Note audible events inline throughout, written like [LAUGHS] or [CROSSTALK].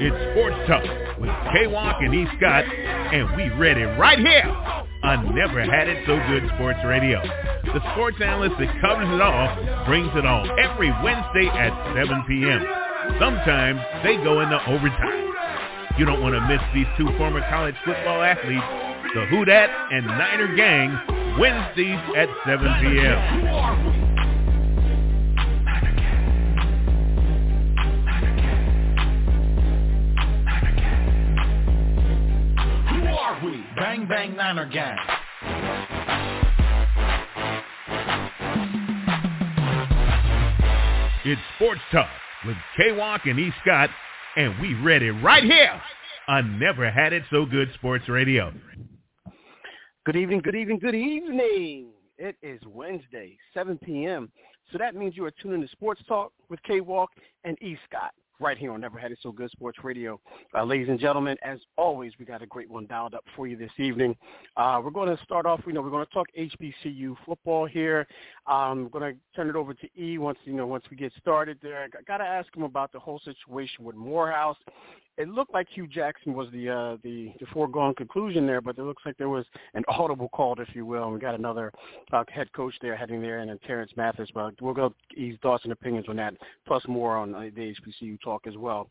It's Sports Talk with K-Walk and E. Scott, and we read it right here on Never Had It So Good Sports Radio. The sports analyst that covers it all brings it on every Wednesday at 7 p.m. Sometimes they go into overtime. You don't want to miss these two former college football athletes, the Who Dat and Niner Gang, Wednesdays at 7 p.m. Bang Bang Niner Gang. It's Sports Talk with K-Walk and E. Scott, and we read it right here on Never Had It So Good Sports Radio. Good evening, good evening, good evening. It is Wednesday, 7 p.m. So that means you are tuning to Sports Talk with K-Walk and E. Scott right here on Never Had It So Good Sports Radio. Uh, ladies and gentlemen, as always, we got a great one dialed up for you this evening. Uh, we're going to start off, you know, we're going to talk HBCU football here. Um, we're going to turn it over to E once, you know, once we get started there. I got to ask him about the whole situation with Morehouse it looked like Hue Jackson was the uh, the the foregone conclusion there, but it looks like there was an audible call, if you will. And we got another uh, head coach there heading there, and then Terance Mathis. But we'll go ease thoughts and opinions on that, plus more on uh, the HBCU talk as well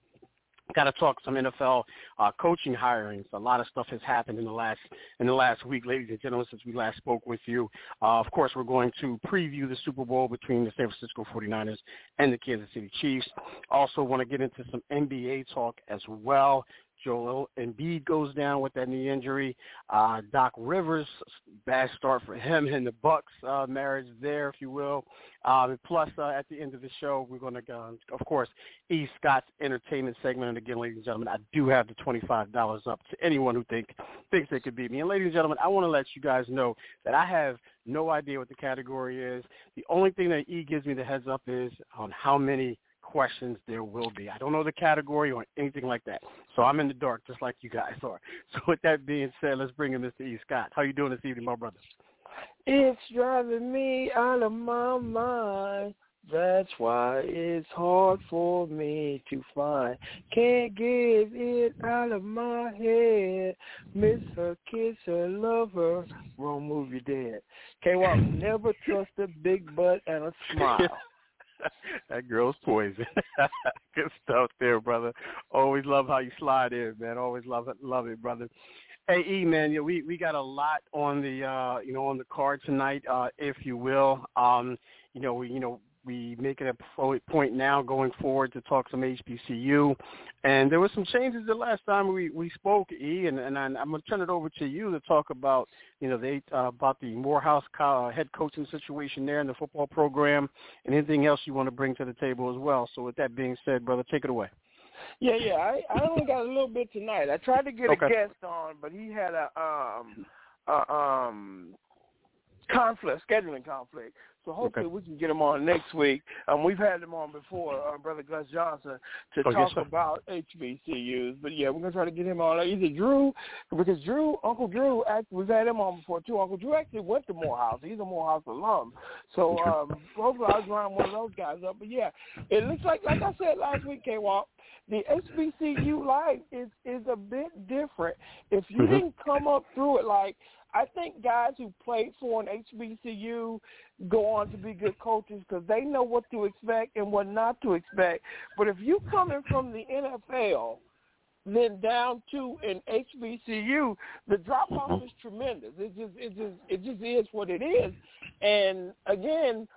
got to talk some NFL uh, coaching hirings. A lot of stuff has happened in the last in the last week, ladies and gentlemen, since we last spoke with you. Uh, of course, we're going to preview the Super Bowl between the San Francisco 49ers and the Kansas City Chiefs. Also, want to get into some NBA talk as well. Joel Embiid goes down with that knee injury. Uh, Doc Rivers, bad start for him and the Bucks uh, marriage there, if you will. Uh, plus, uh, at the end of the show, we're going to, uh, of course, E. Scott's entertainment segment. And again, ladies and gentlemen, I do have the twenty-five dollars up to anyone who think thinks they could beat me. And ladies and gentlemen, I want to let you guys know that I have no idea what the category is. The only thing that E gives me the heads up is on how many questions there will be. I don't know the category or anything like that. So I'm in the dark just like you guys are. [LAUGHS] So with that being said, let's bring in Mr. E. Scott. How you doing this evening, my brother? It's driving me out of my mind. That's why it's hard for me to find. Can't get it out of my head. Miss her, kiss her, love her. Wrong movie dead. Can't walk, never trust a big butt and a [LAUGHS] smile. [LAUGHS] that girl's poison. [LAUGHS] Good stuff there, brother. Always love how you slide in, man. Always love it, love it, brother. Hey, E, man, yeah, we we got a lot on the uh, you know on the card tonight, uh, if you will. Um, you know, we you know we make it a point now going forward to talk some HBCU. And there were some changes the last time we, we spoke, E, and, and I'm going to turn it over to you to talk about, you know, the, uh, about the Morehouse uh, head coaching situation there in the football program and anything else you want to bring to the table as well. So with that being said, brother, take it away. Yeah, yeah. I, I only got a little bit tonight. I tried to get okay. a guest on, but he had a um a um conflict, scheduling conflict. So hopefully okay. we can get him on next week. Um, we've had him on before, uh, Brother Gus Johnson, to oh, talk yes, about HBCUs. But yeah, we're gonna try to get him on. Either Drew, because Drew, Uncle Drew, actually, we've had him on before too. Uncle Drew actually went to Morehouse. He's a Morehouse alum. So um, hopefully I'll line one of those guys up. But yeah, it looks like, like I said last week, K Walk, the HBCU [LAUGHS] life is is a bit different. If you mm-hmm. didn't come up through it like I think guys who played for an HBCU go on to be good coaches because they know what to expect and what not to expect. But if you coming from the NFL, then down to an HBCU, the drop off mm-hmm. is tremendous. It just it just it just is what it is. And again,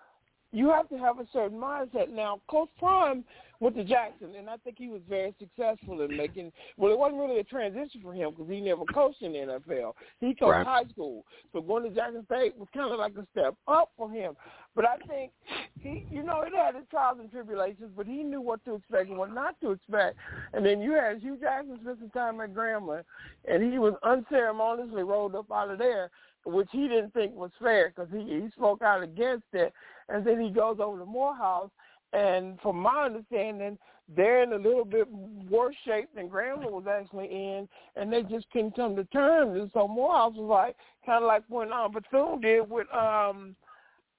you have to have a certain mindset. Now, Coach Prime went to Jackson, and I think he was very successful in making. Well, it wasn't really a transition for him because he never coached in the NFL. He coached right. high school, so going to Jackson State was kind of like a step up for him. But I think he, you know, it had its trials and tribulations, but he knew what to expect and what not to expect. And then you had Hue Jackson spend some time at Grambling, and he was unceremoniously rolled up out of there which he didn't think was fair because he, he spoke out against it. And then he goes over to Morehouse, and from my understanding, they're in a little bit worse shape than Grambling was actually in, and they just couldn't come to terms. And so Morehouse was like, kind of like when um, Bethune did with um,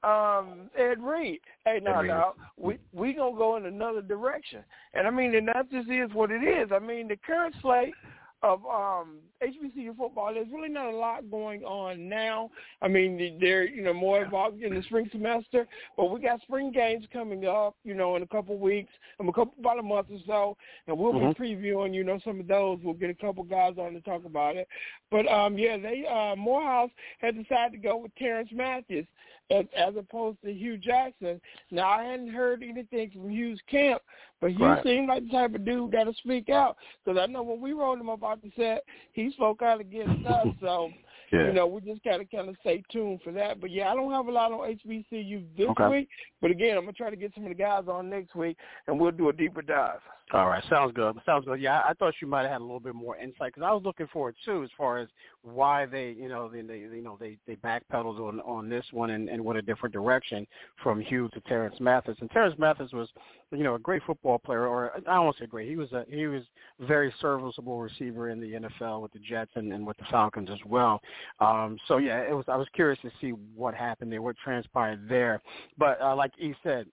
um, Ed Reed. Hey, now, now, we we gonna go in another direction, and I mean, and that just is what it is. I mean, the current slate of um HBCU football. There's really not a lot going on now. I mean, they're you know more involved in the spring semester, but we got spring games coming up, you know, in a couple of weeks, in a couple about a month or so, and we'll mm-hmm. be previewing, you know, some of those. We'll get a couple guys on to talk about it. But um yeah, they uh Morehouse had decided to go with Terrence Matthews as, as opposed to Hue Jackson. Now I hadn't heard anything from Hue's camp, but Hue right. seemed like the type of dude that'll speak out. Because I know when we wrote him about the set, he spoke out against [LAUGHS] us. So yeah. you know, we just gotta kind of stay tuned for that. But yeah, I don't have a lot on HBCU this okay. week. But again, I'm gonna try to get some of the guys on next week, and we'll do a deeper dive. All right, sounds good. Sounds good. Yeah, I thought you might have had a little bit more insight because I was looking for it too, as far as why they, you know, they, they you know, they they backpedaled on on this one and, and went a different direction from Hue to Terance Mathis. And Terance Mathis was, you know, a great football player, or I don't want to say great. He was a he was very serviceable receiver in the NFL with the Jets and, and with the Falcons as well. Um, so yeah, it was. I was curious to see what happened there, what transpired there. But uh, like E said,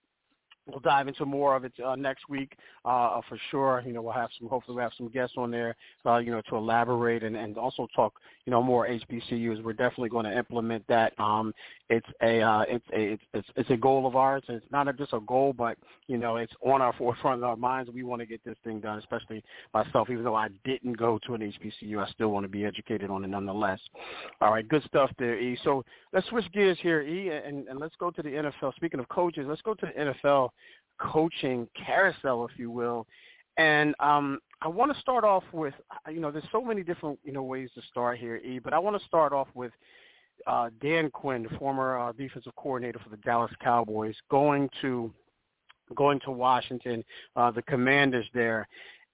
We'll dive into more of it uh, next week uh, for sure. You know, we'll have some. Hopefully, we'll have some guests on there. Uh, you know, to elaborate and, and also talk. You know, more HBCUs. We're definitely going to implement that. Um, it's a uh, it's a it's, it's a goal of ours. It's not just a goal, but you know, it's on our [LAUGHS] forefront of our minds. We want to get this thing done, especially myself. Even though I didn't go to an HBCU, I still want to be educated on it nonetheless. All right, good stuff there, E. So let's switch gears here, E, and, and let's go to the NFL. Speaking of coaches, let's go to the NFL coaching carousel, if you will. And um, I want to start off with, you know, there's so many different, you know, ways to start here, E. But I want to start off with uh, Dan Quinn, the former uh, defensive coordinator for the Dallas Cowboys, going to going to Washington, uh, the Commanders there.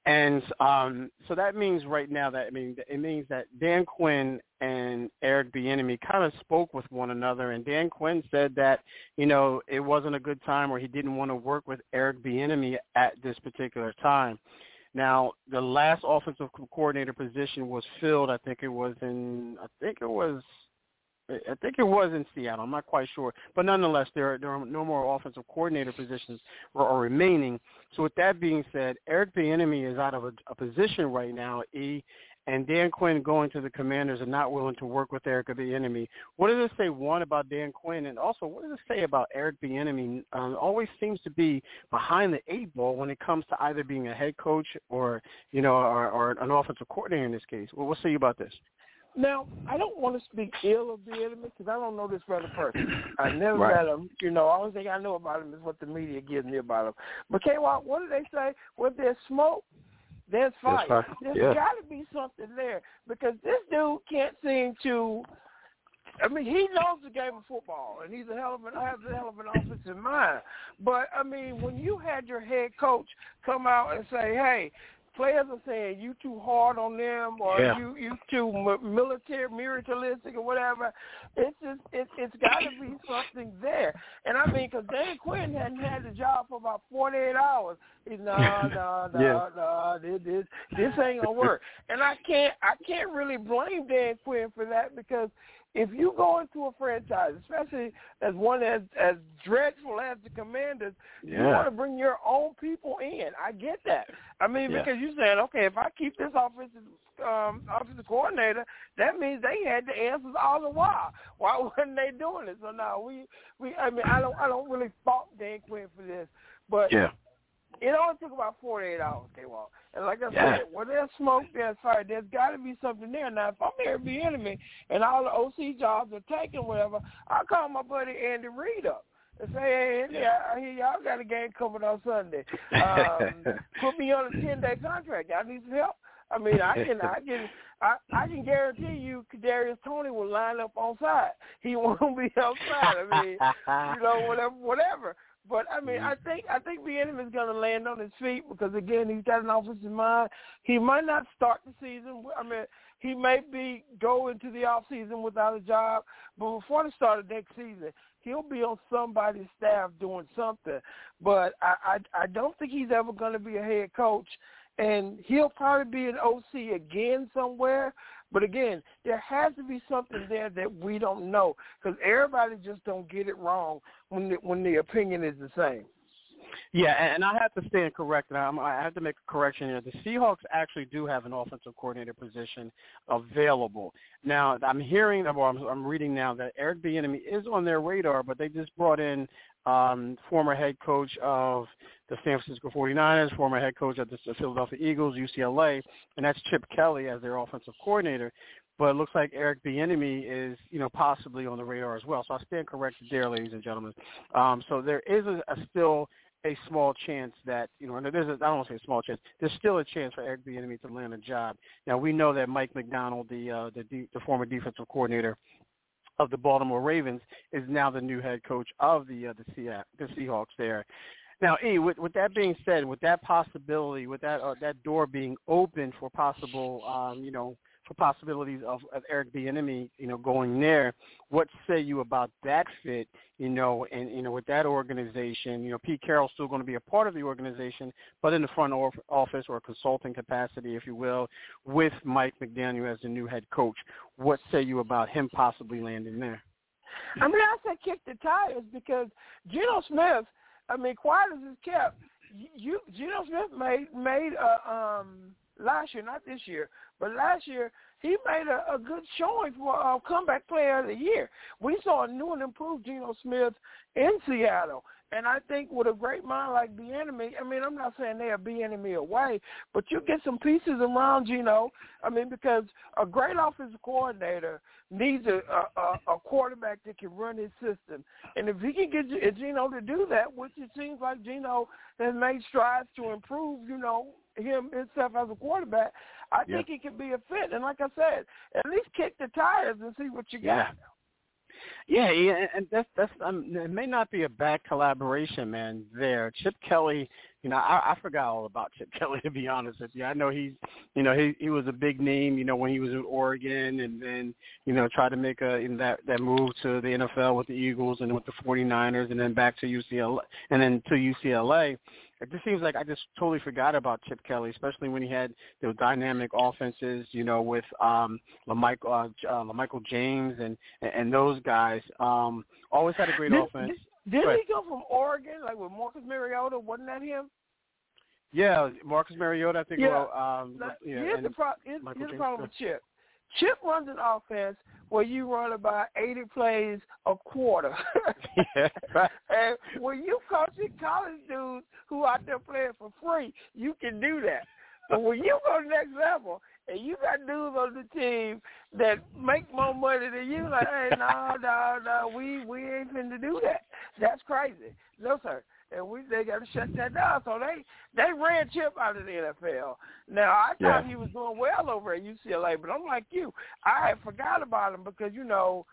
And um, so that means right now that I mean it means that Dan Quinn and Eric Bieniemy kind of spoke with one another, and Dan Quinn said that you know it wasn't a good time or he didn't want to work with Eric Bieniemy at this particular time. Now the last offensive coordinator position was filled. I think it was in I think it was I think it was in Seattle. I'm not quite sure, but nonetheless, there are, there are no more offensive coordinator positions are, are remaining. So with that being said, Eric Bieniemy is out of a, a position right now. E and Dan Quinn going to the Commanders and not willing to work with Eric Bieniemy. What does it say one about Dan Quinn, and also what does it say about Eric Bieniemy? Um, always seems to be behind the eight ball when it comes to either being a head coach or you know or, or an offensive coordinator in this case. Well, what say you about this? Now, I don't want to speak ill of Bieniemy because I don't know this brother person. [COUGHS] I never right. met him. You know, all the thing I know about him is what the media gives me about him. But K Walk, what do they say? When there's smoke, there's fire. There's, there's yeah. got to be something there because this dude can't seem to. I mean, he knows the game of football, and he's a hell of an has a hell of an offensive mind. But I mean, when you had your head coach come out and say, "Hey, players are saying you too hard on them or yeah. you you too military militaristic or whatever. It's just it, it's got to be something there. And I mean, because Dan Quinn hadn't had the job for about forty eight hours. He's no no no no this this this ain't gonna work. And I can't I can't really blame Dan Quinn for that because if you go into a franchise, especially as one as as dreadful as the Commanders, yeah. you want to bring your own people in. I get that. I mean, yeah. because you're saying, okay, if I keep this offensive um, offensive coordinator, that means they had the answers all the while. Why [LAUGHS] weren't they doing it? So now we we. I mean, I don't I don't really fault Dan Quinn for this, but yeah. It only took about 48 hours, K-Walk. And like I yeah. said, where there's smoke, there's fire. There's got to be something there. Now, if I'm Bieniemy and all the OC jobs are taken, whatever, I call my buddy Andy Reid up and say, hey, yeah, I hear y'all got a game coming on Sunday. [LAUGHS] Um, put me on a 10-day contract. Y'all need some help. I mean, I can, I can, I, I can guarantee you, Kadarius Toney will line up on side. He [LAUGHS] won't be outside. I mean, you know, whatever, whatever. But I mean, mm-hmm. I think I think Bieniemy is going to land on his feet because again, he's got an offensive mind. He might not start the season. I mean, he may be go into the off season without a job, but before the start of next season, he'll be on somebody's staff doing something. But I I, I don't think he's ever going to be a head coach, and he'll probably be an OC again somewhere But again, there has to be something there that we don't know because everybody just don't get it wrong when the, when the opinion is the same. Yeah, and I have to stand corrected. I have to make a correction here. The Seahawks actually do have an offensive coordinator position available. Now, I'm hearing, or I'm, I'm reading now that Eric Bieniemy is on their radar, but they just brought in um, former head coach of the San Francisco 49ers, former head coach of the Philadelphia Eagles, UCLA, and that's Chip Kelly as their offensive coordinator. But it looks like Eric Bieniemy is, you know, possibly on the radar as well. So I stand corrected there, ladies and gentlemen. Um, so there is a, a still a small chance that you know, and there's a, I don't want to say a small chance. There's still a chance for Eric Bieniemy to land a job. Now we know that Mike Macdonald, the uh, the, the former defensive coordinator of the Baltimore Ravens, is now the new head coach of the uh, the, Seahawks, the Seahawks there. Now, E, with, with that being said, with that possibility, with that uh, that door being open for possible, um, you know, for possibilities of, of Eric Bieniemy, you know, going there. What say you about that fit, you know, and you know, with that organization, you know, Pete Carroll's still going to be a part of the organization, but in the front office or consulting capacity, if you will, with Mike McDaniel as the new head coach. What say you about him possibly landing there? I mean, I say kick the tires because Geno Smith. I mean, quiet as it's kept, you Geno Smith made made a um last year, not this year, but last year he made a, a good showing for uh, comeback player of the year. We saw a new and improved Geno Smith in Seattle. And I think with a great mind like Bieniemy, I mean, I'm not saying they're Bieniemy away, but you get some pieces around Geno. I mean, because a great offensive coordinator needs a, a, a quarterback that can run his system. And if he can get Geno to do that, which it seems like Geno has made strides to improve, you know, him himself as a quarterback, I yeah. think he could be a fit. And like I said, at least kick the tires and see what you got. Yeah. Yeah, yeah, and that's that's um, it may not be a bad collaboration, man. There, Chip Kelly. You know, I, I forgot all about Chip [LAUGHS] Kelly to be honest with you. I know he's, you know, he he was a big name, you know, when he was in Oregon, and then you know tried to make a in that that move to the NFL with the Eagles and with the 49ers, and then back to UCLA, and then to UCLA it just seems like I just totally forgot about Chip Kelly, especially when he had those dynamic offenses, you know, with um LaMichael, uh, uh, LaMichael James and and those guys. Um, always had a great did, offense. Did, did he go from Oregon, like with Marcus Mariota? Wasn't that him? Yeah, Marcus Mariota. I think. Yeah. Well, um, yeah, here's, the pro- here's, here's the problem with Chip. Chip runs an offense where you run about 80 plays a quarter. [LAUGHS] yeah, right. And when you coaching college dudes who out there playing for free, you can do that. But when you go to the next level and you got dudes on the team that make more money than you, like, hey, no, no, no, we we ain't finna do that. That's crazy. No, sir and we they got to shut that down. So they they ran Chip out of the NFL. Now I thought yeah. he was doing well over at UCLA, but I'm like you, I had forgot about him because you know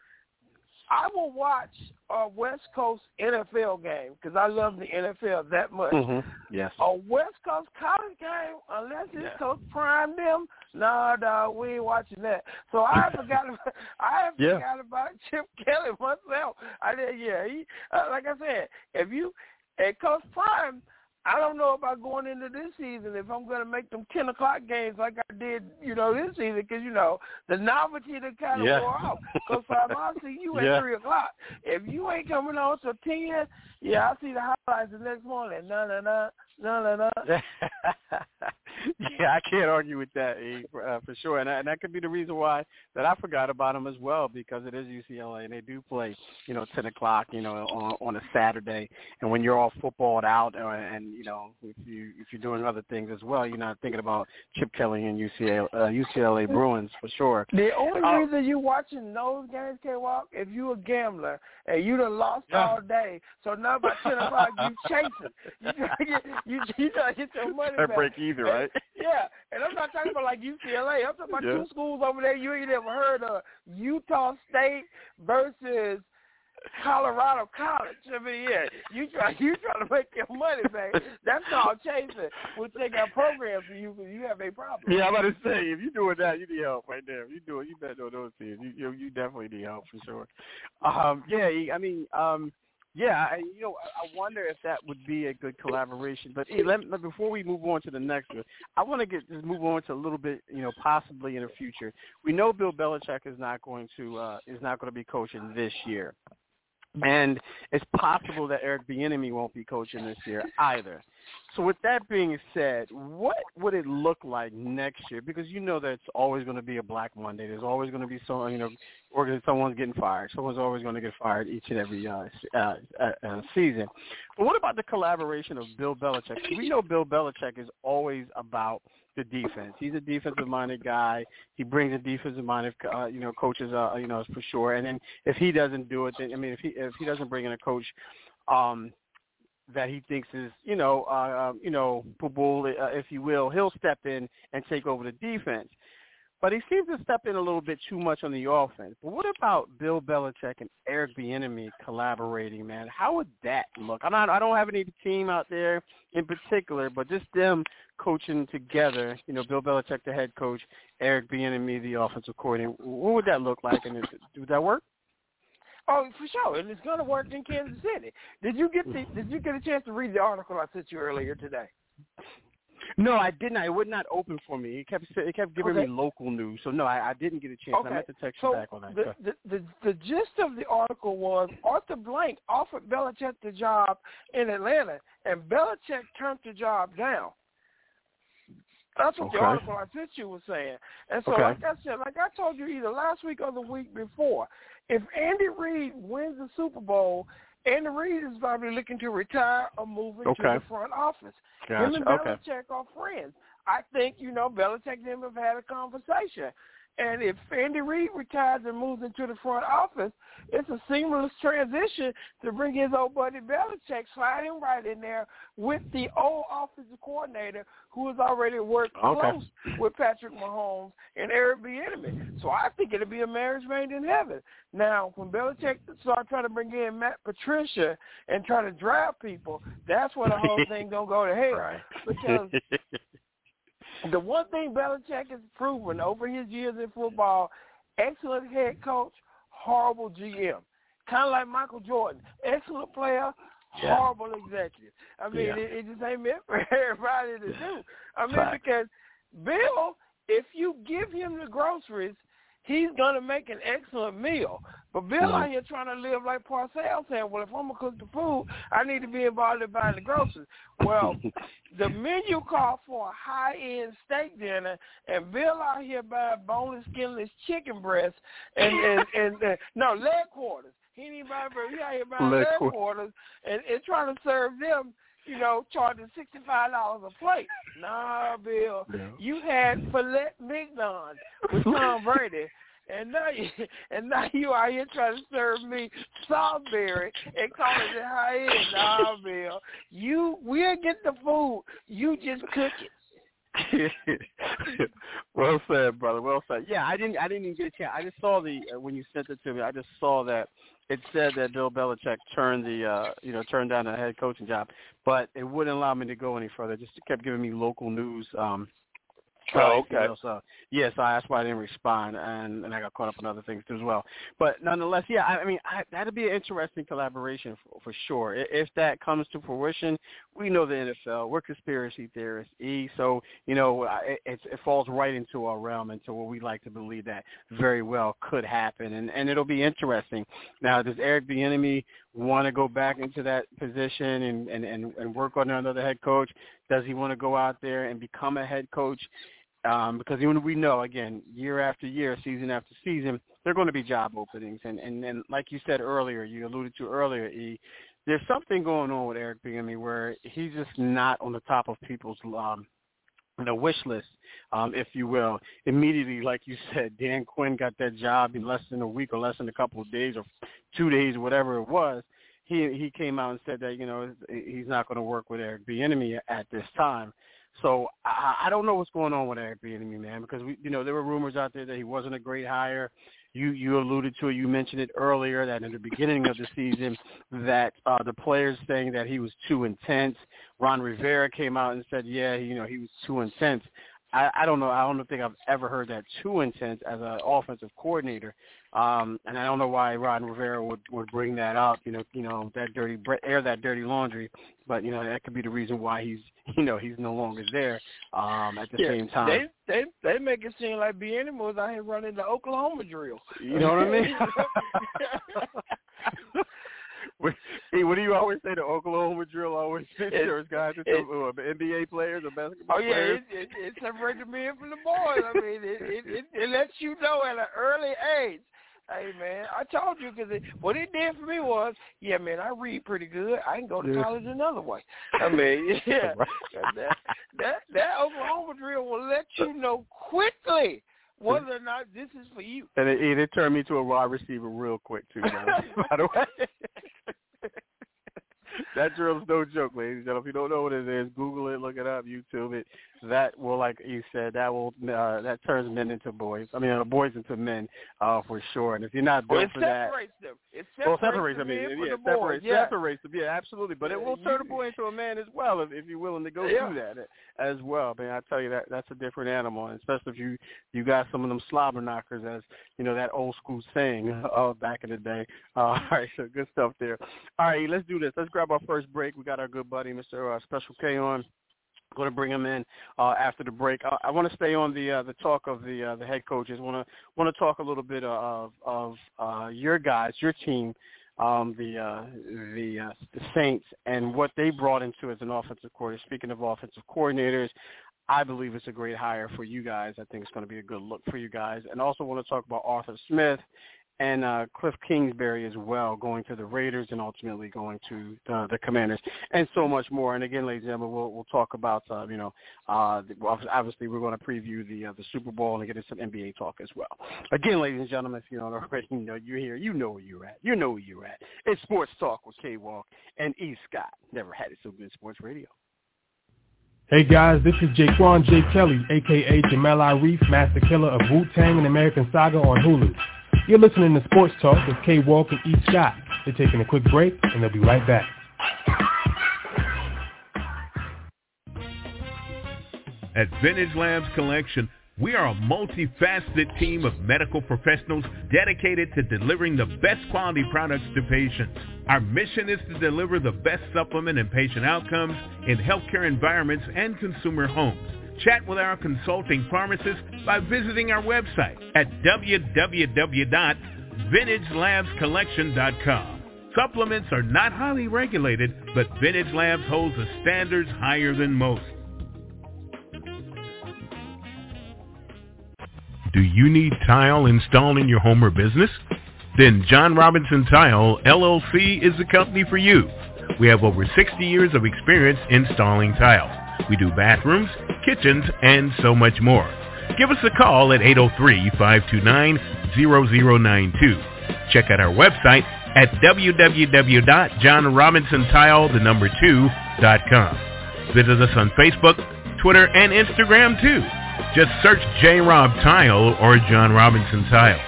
I will watch a West Coast NFL game because I love the NFL that much. Mm-hmm. Yes. A West Coast college game, unless it's yeah. Coach Prime them, no, no, we ain't watching that. So I forgot. [LAUGHS] About, I yeah. forgot about [LAUGHS] Chip Kelly myself. I did. Yeah, he uh, like I said, if you at Coach Prime, I don't know about going into this season if I'm going to make them 10 o'clock games like I did, you know, this season because, you know, the novelty that kind of yeah. wore off. Coach Prime, I'll see you at yeah. 3 o'clock. If you ain't coming on till 10, yeah, I'll see the highlights the next morning. No, no, no. No, no, no. [LAUGHS] yeah, I can't argue with that uh, for sure, and, and that could be the reason why that I forgot about them as well because it is UCLA and they do play, you know, ten o'clock, you know, on, on a Saturday, and when you're all footballed out, uh, and you know, if you if you're doing other things as well, you're not thinking about Chip Kelly and UCLA uh, UCLA Bruins for sure. The only uh, reason you watching those games, K Walk, if you a gambler and you done lost yeah. all day, so now by ten o'clock you [LAUGHS] chasing, you try to get you you try to get your money I back. break either, right? [LAUGHS] yeah, and I'm not talking about like UCLA. I'm talking about yeah. two schools over there you ain't ever heard of: Utah State versus Colorado College. I mean, yeah, you try [LAUGHS] you try to make your money back. That's called chasing. Which they got programs for you because you have a problem. Yeah, I'm about to say if you're doing that, you need help right there. If you do it, you better know those things. You, you you definitely need help for sure. Um, yeah, I mean, um, Yeah, I, you know, I wonder if that would be a good collaboration. But hey, let, before we move on to the next one, I want to get just move on to a little bit, you know, possibly in the future. We know Bill Belichick is not going to uh, is not going to be coaching this year, and it's possible that Eric Bieniemy won't be coaching this year either. So with that being said, what would it look like next year? Because you know that it's always going to be a Black Monday. There's always going to be some, you know, or someone's getting fired. Someone's always going to get fired each and every uh, uh, uh, season. But what about the collaboration of Bill Belichick? We know Bill Belichick is always about the defense. He's a defensive-minded guy. He brings a defensive-minded, uh, you know, coaches, uh, you know, for sure. And then if he doesn't do it, then I mean, if he if he doesn't bring in a coach, um, that he thinks is, you know, uh, um, you know, bull, uh, if you will, he'll step in and take over the defense. But he seems to step in a little bit too much on the offense. But what about Bill Belichick and Eric Bieniemy collaborating, man? How would that look? I'm not. I don't have any team out there in particular, but just them coaching together. You know, Bill Belichick, the head coach, Eric Bieniemy, the offensive coordinator. What would that look like? And would that work? Oh, for sure, and it's going to work in Kansas City. Did you get the Did you get a chance to read the article I sent you earlier today? No, I didn't. It would not open for me. It kept it kept giving okay. me local news. So no, I, I didn't get a chance. Okay. I meant to text so you back on that. The, the, the the gist of the article was Arthur Blank offered Belichick the job in Atlanta, and Belichick turned the job down. That's what okay. the article I sent you was saying. And so, okay. like I said, like I told you either last week or the week before, if Andy Reid wins the Super Bowl, Andy Reid is probably looking to retire or move into okay. the front office. Gotcha. Him and okay. Belichick are friends. I think, you know, Belichick and him have had a conversation. And if Andy Reid retires and moves into the front office, it's a seamless transition to bring his old buddy Belichick sliding right in there with the old offensive coordinator who has already worked okay. close with Patrick Mahomes and Eric Bieniemy. So I think it'll be a marriage made in heaven. Now, when Belichick starts trying to bring in Matt Patricia and try to draft people, that's where the whole [LAUGHS] thing gonna go to hell. Right. Because the one thing Belichick has proven over his years in football, excellent head coach, horrible GM. Kind of like Michael Jordan, excellent player, yeah. horrible executive. I mean, yeah. it, it just ain't meant for [LAUGHS] everybody to do. I mean, because Bill, if you give him the groceries, he's gonna make an excellent meal. But Bill mm-hmm. out here trying to live like Parcells saying, Well, if I'm gonna cook the food, I need to be involved in buying the groceries. Well, [LAUGHS] the menu called for a high end steak dinner and Bill out here buying boneless, skinless chicken breasts and and, and, and no leg quarters. He ain't even buying he out here buying Leg leg, quarters. quarters and, and trying to serve them you know, charging sixty five dollars a plate. Nah, Bill. Yeah. You had filet mignon with Tom Brady. And now you and now you out here trying to serve me Salisbury and call it high end. Nah, Bill. You we'll get the food. You just cook it. [LAUGHS] well said, brother. Well said. Yeah, I didn't. I didn't even get a chance. I just saw the uh, when you sent it to me. I just saw that it said that Bill Belichick turned the uh, you know turned down the head coaching job, but it wouldn't allow me to go any further. It just kept giving me local news. Um, Oh, okay. You know, so yeah, so that's why I didn't respond, and and I got caught up on other things too as well. But nonetheless, yeah, I, I mean, I, that'd be an interesting collaboration for, for sure. If that comes to fruition, we know the NFL. We're conspiracy theorists, e. So you know, I- it, it falls right into our realm, into what we like to believe that very well could happen, and and it'll be interesting. Now, does Eric Bieniemy want to go back into that position and and and, and work on another head coach? Does he want to go out there and become a head coach? Um, because even we know again year after year, season after season, there are going to be job openings, and and and like you said earlier, you alluded to earlier, E, there's something going on with Eric Bieniemy where he's just not on the top of people's um, you know, wish list, um, if you will. Immediately, like you said, Dan Quinn got that job in less than a week or less than a couple of days or two days, whatever it was. He he came out and said that you know he's not going to work with Eric Bieniemy at this time. So I, I don't know what's going on with Eric Bieniemy, man, because we, you know, there were rumors out there that he wasn't a great hire. You you alluded to it. You mentioned it earlier that in the beginning of the season that uh, the players saying that he was too intense. Ron Rivera came out and said, yeah, you know, he was too intense. I, I don't know. I don't think I've ever heard that too intense as an offensive coordinator. Um, and I don't know why Ron Rivera would would bring that up. You know, you know that dirty air that dirty laundry. But you know that could be the reason why he's [LAUGHS] you know he's no longer there. Um, at the yeah, same time, they they they make it seem like Bieniemy was out here running the Oklahoma drill. You know what I mean? [LAUGHS] [LAUGHS] hey, what do you always say? The Oklahoma drill always there's guys into uh, NBA players or basketball oh, yeah, players. it, it, it separates the men from the boys. I mean, it, it, it, it lets you know at an early age. Hey man, I told you because what it did for me was, yeah, man, I read pretty good. I can go to Yeah. college another way. [LAUGHS] I mean, [LAUGHS] yeah, that that that Oklahoma drill will let you know quickly whether or not this is for you. And it, it, it turned me to a wide receiver real quick too. guys, [LAUGHS] by the way, that drill's no joke, ladies and gentlemen. If you don't know what it is, Google it, look it up, YouTube it. That will, like you said, that will uh, that turns men into boys. I mean, uh, boys into men uh, for sure. And if you're not Well, built it for that, separates them. It well, separates, separates. I mean, yeah, the separates, Yeah. separates them. Yeah, absolutely. But it Yeah, will turn a boy into a man as well if, if you're willing to go Yeah. through that as well. I mean, I tell you that that's a different animal, and especially if you you got some of them slobber knockers, as you know that old school saying [LAUGHS] uh, back in the day. Uh, [LAUGHS] all right, so good stuff there. All right, let's do this. Let's grab our first break. We got our good buddy, Mr. Uh, Special K, on. Going to bring him in uh, after the break. I, I want to stay on the uh, the talk of the uh, the head coaches. Want to want to talk a little bit of of uh, your guys, your team, um, the uh, the uh, the Saints, and what they brought into as an offensive coordinator. Speaking of offensive coordinators, I believe it's a great hire for you guys. I think it's going to be a good look for you guys. And also want to talk about Arthur Smith and uh, Cliff Kingsbury as well, going to the Raiders and ultimately going to the, the Commanders, and so much more. And again, ladies and gentlemen, we'll we'll talk about uh, you know uh, obviously we're going to preview the uh, the Super Bowl and get into some NBA talk as well. Again, ladies and gentlemen, if you don't already [LAUGHS] know, you're here. You know where you're at. You know where you're at. It's Sports Talk with K Walk and E Scott. Never had it so good. Sports Radio. Hey guys, this is Jaquan J. Kelly, aka Jamal Arif, Masta Killa of Wu-Tang and American Saga on Hulu. You're listening to Sports Talk with K. Walk and E. Scott. They're taking a quick break and they'll be right back. At Vintage Labs Collection, we are a multifaceted team of medical professionals dedicated to delivering the best quality products to patients. Our mission is to deliver the best supplement and patient outcomes in healthcare environments and consumer homes. Chat with our consulting pharmacists by visiting our website at www.vintagelabscollection.com. Supplements are not highly regulated, but Vintage Labs holds the standards higher than most. Do you need tile installed in your home or business? Then John Robinson Tile LLC is the company for you. We have over 60 years of experience installing tile. We do bathrooms, kitchens, and so much more. Give us a call at 803-529-0092. Check out our website at www.johnrobinsontile, the number 2.com. Visit us on Facebook, Twitter, and Instagram too. Just search J. Rob Tile or John Robinson Tile.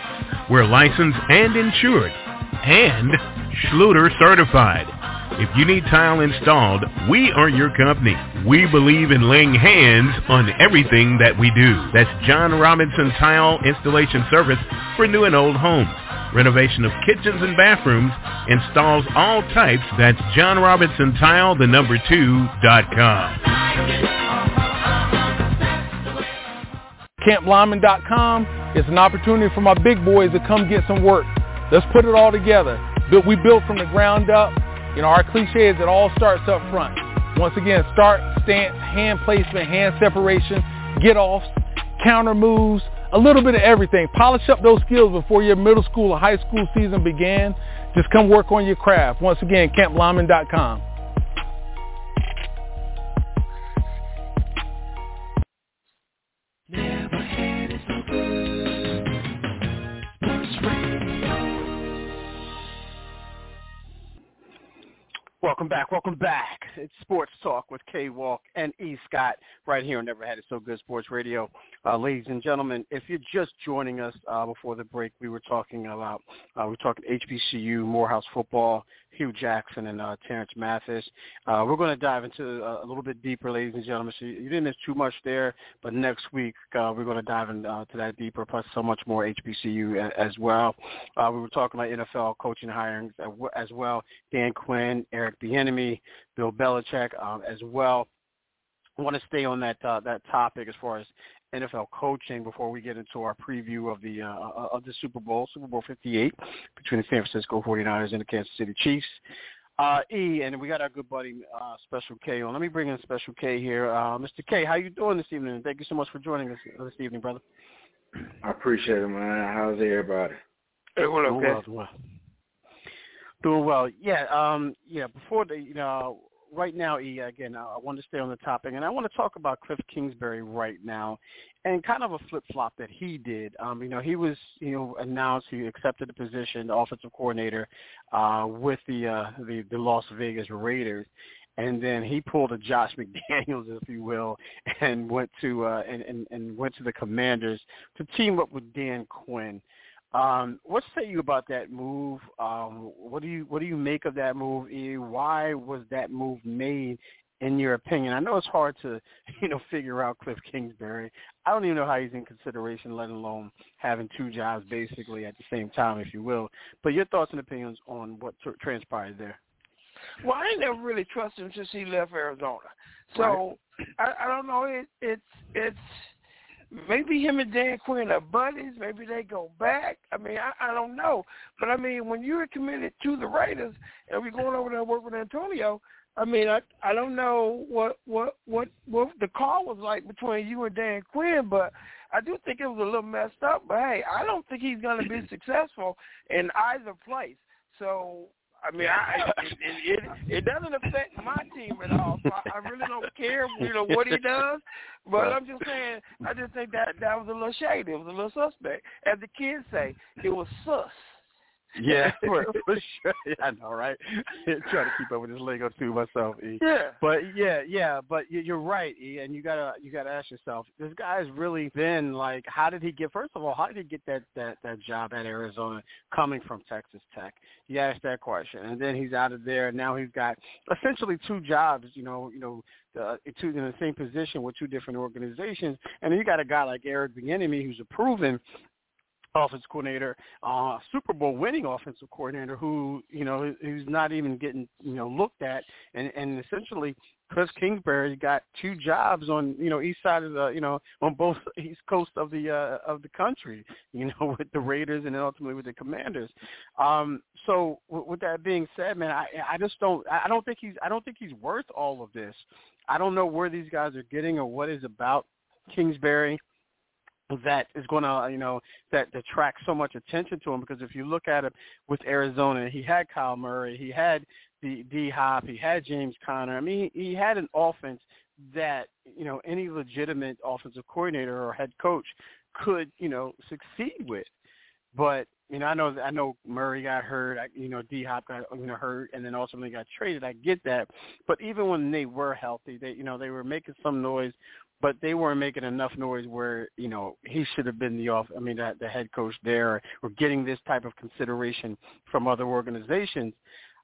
We're licensed and insured and Schluter certified. If you need tile installed, we are your company. We believe in laying hands on everything that we do. That's John Robinson Tile Installation Service for new and old homes. Renovation of kitchens and bathrooms installs all types. That's John Robinson Tile, the number two, dot com. CampLyman.com is an opportunity for my big boys to come get some work. Let's put it all together. Built- We built from the ground up. You know, our cliche is it all starts up front. Once again, start, stance, hand placement, hand separation, get offs, counter moves, a little bit of everything. Polish up those skills before your middle school or high school season began. Just come work on your craft. Once again, CampLyman.com. Welcome back. Welcome back It's Sports Talk with K Walk and E Scott right here on Never Had It So Good Sports Radio. Uh, ladies and gentlemen, if you're just joining us uh, before the break, we were talking about uh, we were talking HBCU, Morehouse football, Hue Jackson, and uh, Terance Mathis. Uh, we're going to dive into uh, a little bit deeper, ladies and gentlemen. So you didn't miss too much there, but next week uh, we're going to dive into uh, that deeper, plus so much more HBCU as well. Uh, we were talking about NFL coaching hirings as well. Dan Quinn, Eric Bieniemy, Bill Belichick um, as well. I want to stay on that uh, that topic as far as NFL coaching before we get into our preview of the uh, uh of the Super Bowl, Super Bowl 58 between the San Francisco 49ers and the Kansas City Chiefs. Uh, e, and we got our good buddy uh, Special K on. Let me bring in Special K here. Uh, Mr. K, how you doing this evening? Thank you so much for joining us this evening, brother. I appreciate it, man. How's everybody? Everyone okay? Doing well, doing well. Doing well. Yeah, um, yeah. Before the, you know, right now, E, again, I want to stay on the topic, and I want to talk about Cliff Kingsbury right now, and kind of a flip flop that he did. Um, you know, he was, you know, announced he accepted the position, the offensive coordinator, uh, with the uh, the the Las Vegas Raiders, and then he pulled a Josh [LAUGHS] McDaniels, if you will, and went to uh, and, and and went to the Commanders to team up with Dan Quinn. Um, what say you about that move? Um, what do you what do you make of that move? E? Why was that move made? In your opinion, I know it's hard to, [LAUGHS] you know, figure out Cliff Kingsbury. I don't even know how he's in consideration, let alone having two jobs basically at the same time, if you will. But your thoughts and opinions on what t- transpired there? Well, I never really trusted him since he left Arizona. So right. I, I don't know. It, it's it's maybe him and Dan Quinn are buddies. Maybe they go back. I mean, I, I don't know. But I mean, when you're committed to the Raiders and we're going over there and work with Antonio, I mean, I I don't know what what what what the call was like between you and Dan Quinn, but I do think it was a little messed up. But hey, I don't think he's going to be [CLEARS THROAT] successful in either place. So I mean, I, it, it, it doesn't affect my team at all. So I, I really don't care, you know, what he does. But I'm just saying, I just think that that was a little shady. It was a little suspect, as the kids say. It was sus. Yeah, [LAUGHS] for, [LAUGHS] for sure. [LAUGHS] Yeah, I know, right? Trying to keep up with this lingo too myself, E. Yeah. But yeah, yeah, but you're right, E. And you gotta you gotta ask yourself, this guy's really been like, how did he get? First of all, how did he get that that that job at Arizona, coming from Texas Tech? You ask that question, and then he's out of there, and now he's got essentially two jobs. You know, you know, uh, two in the same position with two different organizations, and then you got a guy like Eric Bieniemy who's a proven offensive coordinator, uh, Super Bowl winning offensive coordinator who, you know, who's not even getting, you know, looked at and, and essentially Chris Kingsbury got two jobs on, you know, east side of the, you know, on both [LAUGHS] east coast of the uh, of the country, you know, [LAUGHS] with the Raiders and then ultimately with the Commanders. Um, so with, with that being said, man, I I just don't I don't think he's I don't think he's worth all of this. I don't know where these guys are getting or what is about Kingsbury that is going to, you know, that attract so much attention to him because if you look at it with Arizona, he had Kyle Murray, he had the D Hop, he had James Conner. I mean, he, he had an offense that, you know, any legitimate offensive coordinator or head coach could, you know, succeed with. But you know, I know I know Murray got hurt. I, you know, D Hop got you know hurt, and then ultimately got traded. I get that, but even when they were healthy, they you know they were making some noise but they weren't making enough noise where you know he should have been the off. I mean, the, the head coach there, or getting this type of consideration from other organizations.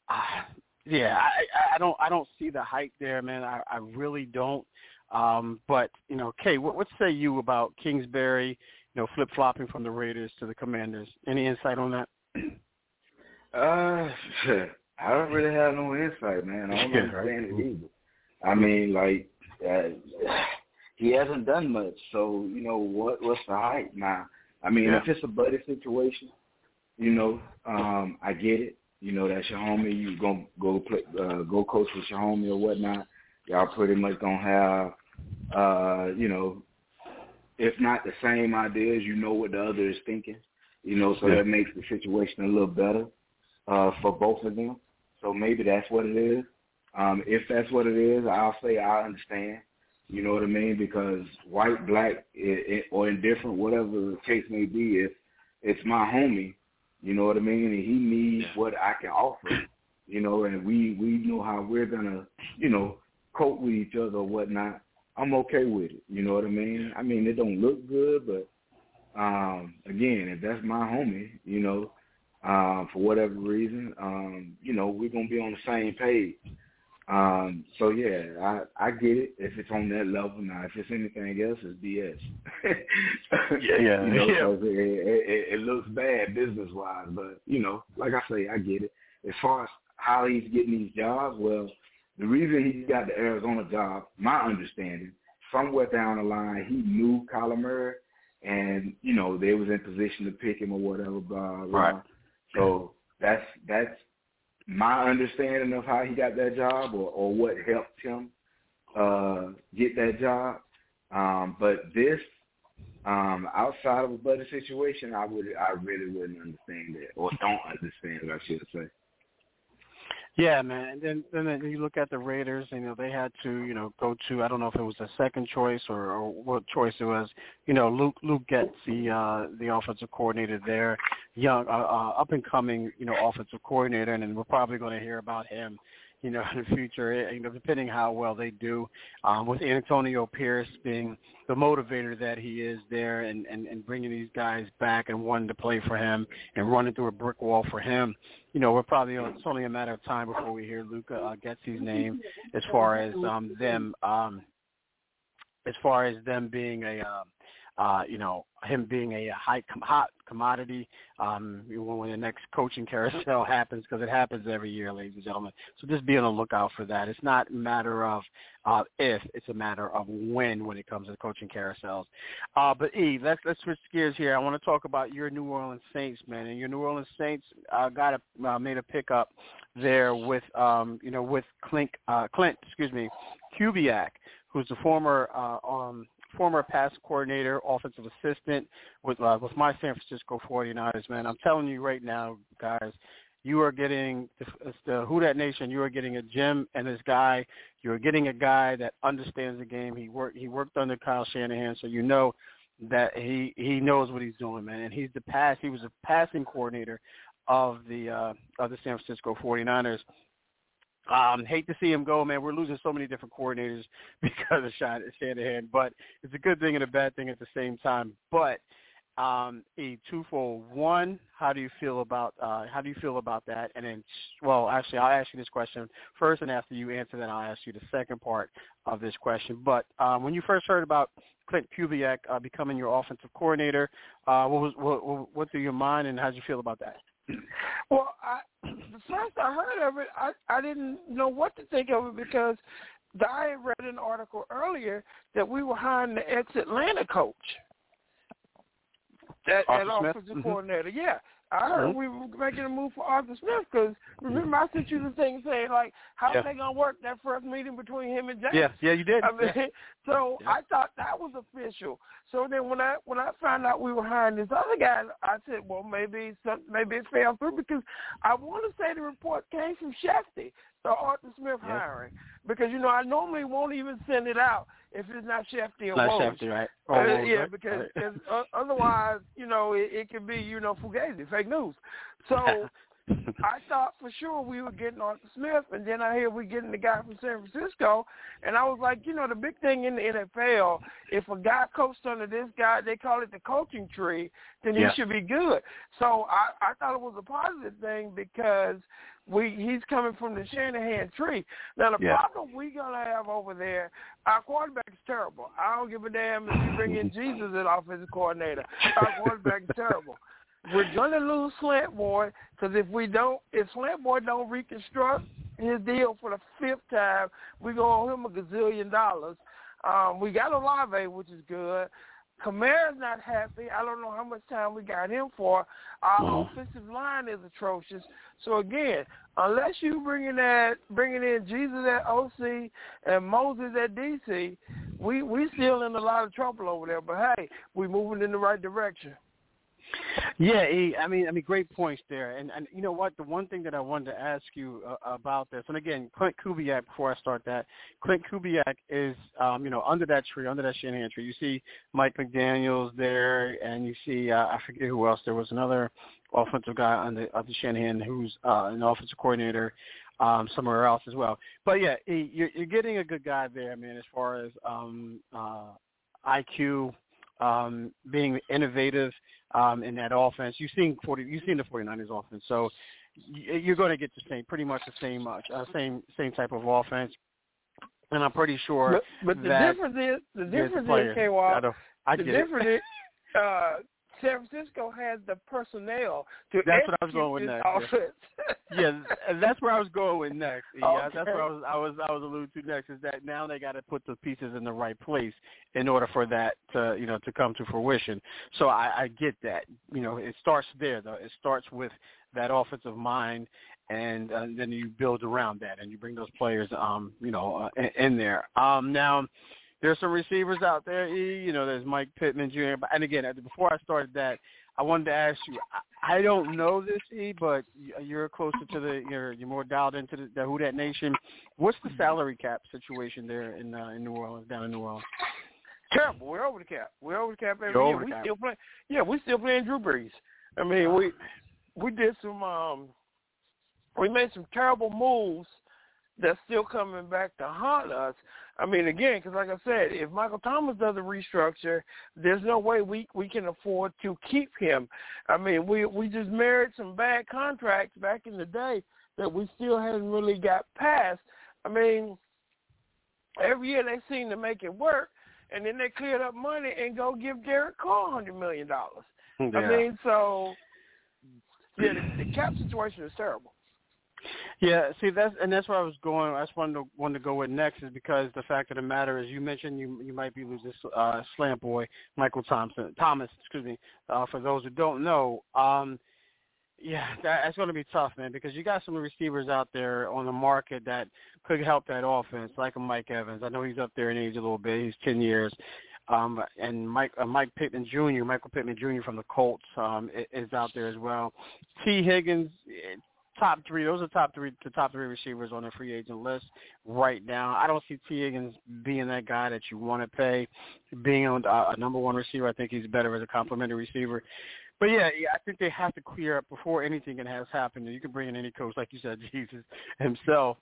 Uh, yeah, I, I don't I don't see the hype there, man. I, I really don't. Um, but you know, Kay, what, what say you about Kingsbury? You know, flip flopping from the Raiders to the Commanders. Any insight on that? Uh, [LAUGHS] I don't really have no insight, man. I don't [LAUGHS] understand it either. I mean, like, uh, he hasn't done much. So you know what? What's the hype now? I mean, yeah. if it's a buddy situation, you know, um, I get it. You know, that's your homie. You gonna go play, uh, go coach with your homie or whatnot. Y'all pretty much gonna have, uh, you know, if not the same ideas, you know what the other is thinking. You know, so yeah. that makes the situation a little better uh, for both of them. So maybe that's what it is. Um, if that's what it is, I'll say I understand. You know what I mean? Because white, black, it, it, or indifferent, whatever the case may be, if it's my homie, you know what I mean, and he needs what I can offer, you know, and we we know how we're gonna, you know, cope with each other or whatnot, I'm okay with it. You know what I mean? I mean, it don't look good, but um, again, if that's my homie, you know, um, for whatever reason, um, you know, we're gonna be on the same page. Um, so yeah, I I get it if it's on that level. Now, if it's anything else, it's BS. [LAUGHS] yeah, yeah, you know, yeah. It, it, it looks bad business wise, but you know, like I say, I get it. As far as how he's getting these jobs, well, the reason he got the Arizona job, my understanding, somewhere down the line, he knew Kyler Murray, and you know they was in position to pick him or whatever. Blah blah. Right. So that's that's my understanding of how he got that job or, or what helped him uh, get that job. Um, but this, um, outside of a buddy situation, I would I really wouldn't understand it or don't understand it, I should say. Yeah, man. And then then you look at the Raiders, you know, they had to, you know, go to I don't know if it was a second choice or, or what choice it was. You know, Luke Luke gets the uh the offensive coordinator there, young uh, uh up and coming, you know, offensive coordinator and then we're probably going to hear about him you know, in [LAUGHS] the future, eh, you know, depending how well they do. Um, with Antonio Pierce being the motivator that he is there and, and, and bringing these guys back and wanting to play for him and running through a brick wall for him, you know, we're probably, it's only a matter of time before we hear Luka uh, Getsy's name as far as um, them, um, as far as them being a, uh, uh, you know, him being a high hot commodity um, when the next coaching carousel [LAUGHS] happens, because it happens every year, ladies and gentlemen. So just be on the lookout for that. It's not a matter of uh, if; it's a matter of when when it comes to coaching carousels. Uh, but Eve, let's let's switch gears here. I want to talk about your New Orleans Saints, man. And your New Orleans Saints uh, got a uh, made a pickup there with um, you know with Klint uh, Klint, excuse me, Kubiak, who's the former uh, um, former pass coordinator, offensive assistant with uh, with my San Francisco 49ers, man. I'm telling you right now, guys, you are getting the, the Who That Nation. You are getting a Jim and this guy. You're getting a guy that understands the game. He worked he worked under Kyle Shanahan, so you know that he he knows what he's doing, man. And he's the pass. He was a passing coordinator of the uh, of the San Francisco 49ers. Um, hate to see him go, man. We're losing so many different coordinators [LAUGHS] because of Shanahan, but it's a good thing and a bad thing at the same time. But um, a twofold. One, how do you feel about uh, how do you feel about that? And then, well, actually, I'll ask you this question first, and after you answer that, I'll ask you the second part of this question. But um, when you first heard about Klint Kubiak uh, becoming your offensive coordinator, uh, what was what, what through your mind, and how did you feel about that? Well, I, the first I heard of it, I I didn't know what to think of it because I read an article earlier that we were hiring the ex-Atlanta coach. That, that offensive mm-hmm. coordinator, yeah. I heard mm-hmm. we were making a move for Arthur Smith because remember I sent you the thing saying like how yeah. are they gonna work that first meeting between him and James? Yeah, yeah, you did. I mean, yeah. [LAUGHS] so yeah. I thought that was official. So then when I when I found out we were hiring this other guy, I said, well maybe some maybe it fell through because I want to say the report came from Schefty, the Arthur Smith yeah. hiring, because you know I normally won't even send it out if it's not Schefty or not. Schefty, right? Uh, Woj, yeah, right? because right. uh, otherwise, you know, it, it could be, you know, fugazi, fake news. So [LAUGHS] I thought for sure we were getting Arthur Smith, and then I hear we're getting the guy from San Francisco, and I was like, you know, the big thing in the NFL, if a guy coached under this guy, they call it the coaching tree, then he Yeah. should be good. So I, I thought it was a positive thing because we he's coming from the Shanahan tree. Now the Yeah. problem we gonna have over there, our quarterback is terrible. I don't give a damn if you bring in [LAUGHS] Jesus as offensive coordinator. Our quarterback is terrible. We're gonna lose Slant Boy because if we don't, if Slant Boy don't reconstruct his deal for the fifth time, we gonna owe him a gazillion dollars. Um, we got Olave, which is good. Kamara's not happy. I don't know how much time we got him for. Our Mhm. offensive line is atrocious. So again, unless you bringing that bringing in Jesus at OC and Moses at DC, we we still in a lot of trouble over there. But hey, we moving in the right direction. Yeah, he, I mean, I mean, great points there. And and you know what? The one thing that I wanted to ask you uh, about this, and again, Klint Kubiak. Before I start that, Klint Kubiak is, um, you know, under that tree, under that Shanahan tree. You see Mike McDaniel's there, and you see uh, I forget who else. There was another offensive guy under under Shanahan who's uh, an offensive coordinator um, somewhere else as well. But yeah, he, you're, you're getting a good guy there, man. As far as um, uh, IQ, um, being innovative um, in that offense. You've seen 40, you've seen the 49ers offense, so you're going to get the same, pretty much the same, uh, same, same type of offense. And I'm pretty sure. But, but the difference is the difference is K. I, I the difference it. is [LAUGHS] uh, San Francisco has the personnel to That's what I was going with next. Yeah. [LAUGHS] that's where I was going with next. Yeah, okay. that's where I was I was I was alluding to next is that now they got to put the pieces in the right place in order for that to you know to come to fruition. So I, I get that. You know, it starts there though. It starts with that offensive mind and, uh, then you build around that and you bring those players um you know uh, in, in there. Um now there's some receivers out there. E, you know, there's Mike Pittman Jr. And again, before I started that, I wanted to ask you. I don't know this, E, but you're closer to the. You're you're more dialed into the, the Who That Nation. What's the salary cap situation there in uh, in New Orleans, down in New Orleans? Terrible. We're over the cap. We're over the cap every year. We cap. still play. Yeah, we still playing Drew Brees. I mean, we we did some. um We made some terrible moves that's still coming back to haunt us. I mean, again, because like I said, if Michael Thomas does a restructure, there's no way we we can afford to keep him. I mean, we we just married some bad contracts back in the day that we still haven't really got past. I mean, every year they seem to make it work, and then they cleared up money and go give Derek Carr hundred million dollars. Yeah. I mean, so yeah, the, the cap situation is terrible. Yeah, see that's and that's where I was going. I just wanted to wanted to go with next is because the fact of the matter is you mentioned you you might be losing uh, slant boy Michael Thompson Thomas, excuse me. Uh, for those who don't know, um, yeah, that, that's going to be tough, man, because you got some receivers out there on the market that could help that offense, like a Mike Evans. I know he's up there in age a little bit. He's ten years. Um, and Mike uh, Mike Pittman Jr., Michael Pittman Jr. from the Colts um, is out there as well. Tee Higgins, top three. Those are top three, the top three receivers on the free agent list right now. I don't see Tee Higgins being that guy that you want to pay. Being a, a number one receiver, I think he's better as a complimentary receiver. But yeah, yeah, I think they have to clear up before anything can has happened. You can bring in any coach, like you said, [LAUGHS] Jesus himself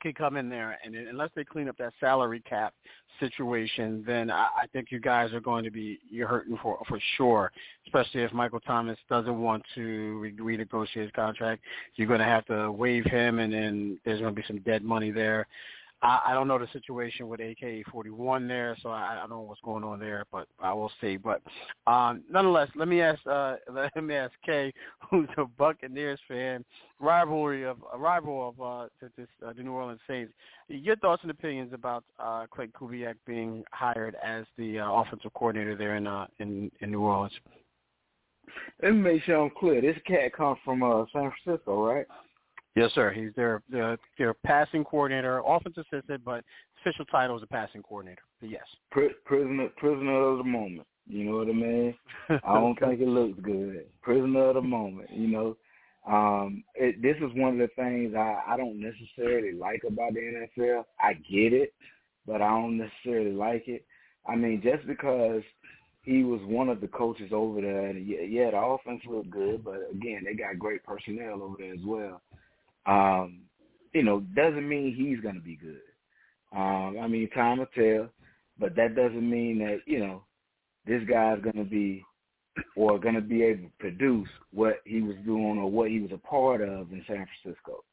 can come in there, and unless they clean up that salary cap situation, then I, I think you guys are going to be you're hurting for for sure. Especially if Michael Thomas doesn't want to re- renegotiate his contract, you're going to have to waive him, and then there's going to be some dead money there. I, I don't know the situation with AK-41 there, so I, I don't know what's going on there, but I will see. But um, nonetheless, let me ask uh, [LAUGHS] let me ask Kay, who's a Buccaneers fan, rivalry of a rival of uh, this, uh, the New Orleans Saints. Your thoughts and opinions about uh, Klint Kubiak being hired as the uh, offensive coordinator there in uh, in, in New Orleans? Let me make sure I'm clear. This cat comes from uh, San Francisco, right? Yes, sir. He's their their, their passing coordinator, offense assistant, but official title is a passing coordinator. But yes, prisoner prisoner of the moment. You know what I mean? [LAUGHS] I don't think it looks good. Prisoner of the moment. You know, um, it, this is one of the things I, I don't necessarily like about the NFL. I get it, but I don't necessarily like it. I mean, just because he was one of the coaches over there, and yeah, yeah, the offense looked good, but again, they got great personnel over there as well um, you know, doesn't mean he's going to be good. Um, I mean, time will tell, but that doesn't mean that you know this guy's going to be or going to be able to produce what he was doing or what he was a part of in San Francisco.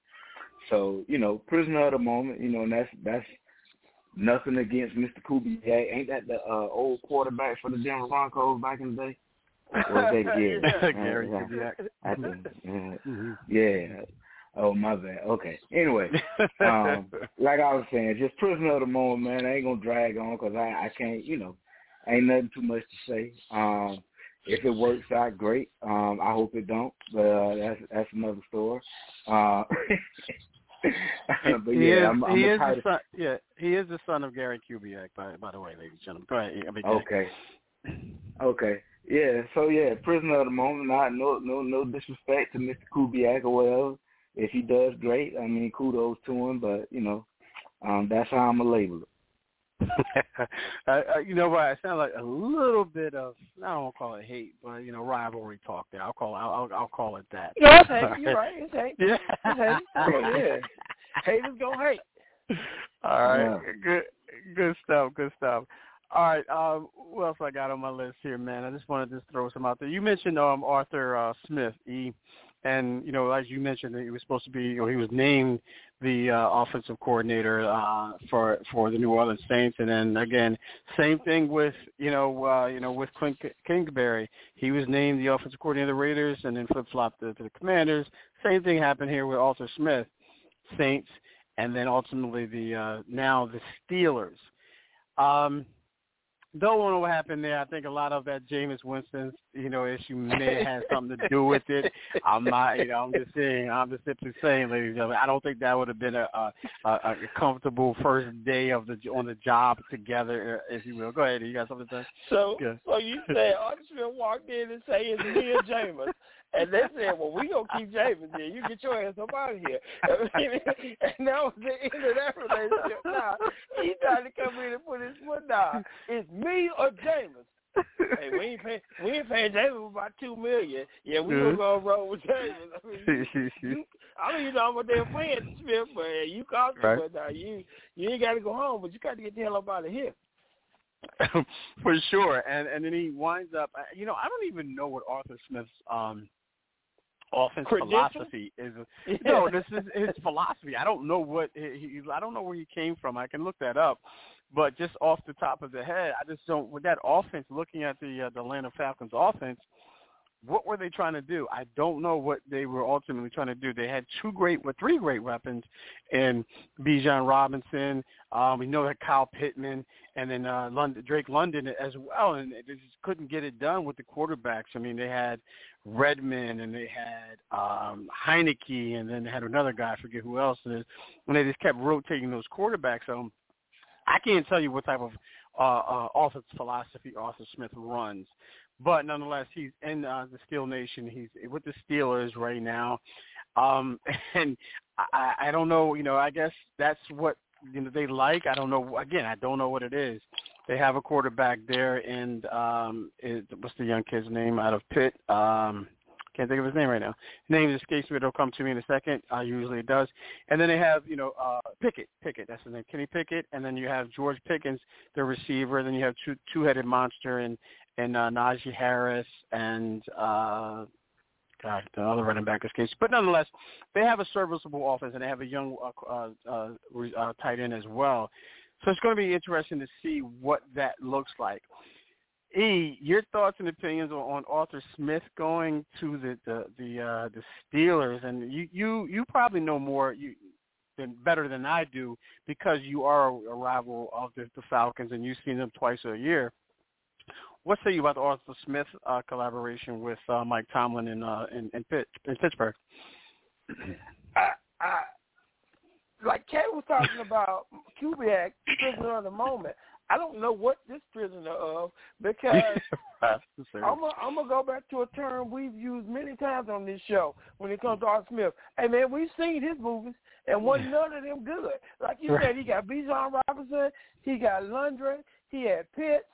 So you know, prisoner of the moment. You know, and that's that's nothing against Mr. Kubiak. Ain't that the uh, old quarterback for the Denver Broncos back in the day? Or was that [LAUGHS] Gary? Gary Kubiak. I think, yeah. Mm-hmm. yeah. Oh my bad. Okay. Anyway, um, [LAUGHS] like I was saying, just prisoner of the moment, man. I ain't gonna drag on because I I can't, you know, ain't nothing too much to say. Um, if it works out, great. Um, I hope it don't, but uh, that's that's another story. Uh, [LAUGHS] but he yeah, is, I'm, I'm he is the son. Yeah, he is the son of Gary Kubiak. By by the way, ladies and gentlemen. Go ahead. I mean, okay. Okay. yeah, so yeah, prisoner of the moment. Not no no no disrespect to Mr. Kubiak or whatever. If he does great, I mean kudos to him. But you know, um, that's how I'm gonna label it. [LAUGHS] uh, you know what? I sound like a little bit of I don't want to call it hate, but you know rivalry talk there. I'll call it, I'll I'll call it that. No, it's hate. You're right. It's hate. [LAUGHS] Yeah. It's hate. [LAUGHS] Oh, yeah. Haters gonna hate. All right. Yeah. Good good stuff. Good stuff. All right. Um, what else I got on my list here, man? I just wanted to throw some out there. You mentioned um Arthur uh, Smith, E, and you know as you mentioned, he was supposed to be, or he was named the uh, offensive coordinator uh, for for the New Orleans Saints, and then again, same thing with you know uh, you know with Clint Kingsbury. He was named the offensive coordinator of the Raiders, and then flip flopped to, to the Commanders. Same thing happened here with Arthur Smith, Saints, and then ultimately the uh, now the Steelers. Um, don't know what happened there. I think a lot of that Jameis Winston, you know, issue may [LAUGHS] have something to do with it. I'm not, you know, I'm just saying, I'm just simply saying, ladies and gentlemen, I don't think that would have been a, a, a comfortable first day of the on the job together, if you will. Go ahead, you got something to say? So, Good. so you said Arthur walked in and say it's me and Jameis. And they said, well, we going to keep Jameis here. You get your ass up out of here. [LAUGHS] and that was the end of that relationship. Nah, he tried to come in and put his foot down. It's me or Jameis. Hey, we ain't paying we ain't paying Jameis about two million. Yeah, we gonna go roll with Jameis. I mean, [LAUGHS] you, I don't even know what they're paying Smith, but uh, you called Right. but now you you ain't got to go home, but you got to get the hell up out of here. [LAUGHS] for sure. And and then he winds up. You know, I don't even know what Arthur Smith's um offense Credentials? philosophy is. [LAUGHS] No, this is his philosophy. I don't know what he, he. I don't know where he came from. I can look that up. But just off the top of the head, I just don't. With that offense, looking at the uh, the Atlanta Falcons offense, what were they trying to do? I don't know what they were ultimately trying to do. They had two great, well, three great weapons in Bijan Robinson. Um, we know that Kyle Pittman and then uh, London, Drake London as well, and they just couldn't get it done with the quarterbacks. I mean, they had Redmond and they had um, Heinicke, and then they had another guy, I forget who else it is, and they just kept rotating those quarterbacks. So I can't tell you what type of uh, uh, offense philosophy Arthur Smith runs. But nonetheless, he's in uh, the Steel Nation. He's with the Steelers right now, um, [LAUGHS] and I, I don't know. You know, I guess that's what you know they like. I don't know. Again, I don't know what it is. They have a quarterback there, and um, it, what's the young kid's name out of Pitt? Um, can't think of his name right now. His name escapes me. It'll come to me in a second. Uh, usually it does. And then they have, you know, uh, Pickett. Pickett, that's his name. Kenny Pickett. And then you have George Pickens, the receiver. Then you have two two-headed monster and and uh, Najee Harris and uh, God, the other running back escapes. But nonetheless, they have a serviceable offense and they have a young uh, uh, uh, uh, tight end as well. So it's going to be interesting to see what that looks like. E, your thoughts and opinions on, on Arthur Smith going to the the the, uh, the Steelers, and you you you probably know more you than better than I do because you are a, rival of the, the Falcons and you've seen them twice a year. What say you about the Arthur Smith uh, collaboration with uh, Mike Tomlin in uh, in, in, Pitt, in Pittsburgh? I, I, like Kay was talking about Kubiak, prisoner of the moment. I don't know what this prisoner of [LAUGHS] because I'm gonna I'm gonna go back to a term we've used many times on this show when it comes to Art Smith. Hey man, we've seen his movies and wasn't none of them good. Like you said, he got Bijan Robinson, he got Lundgren, he had Pitts,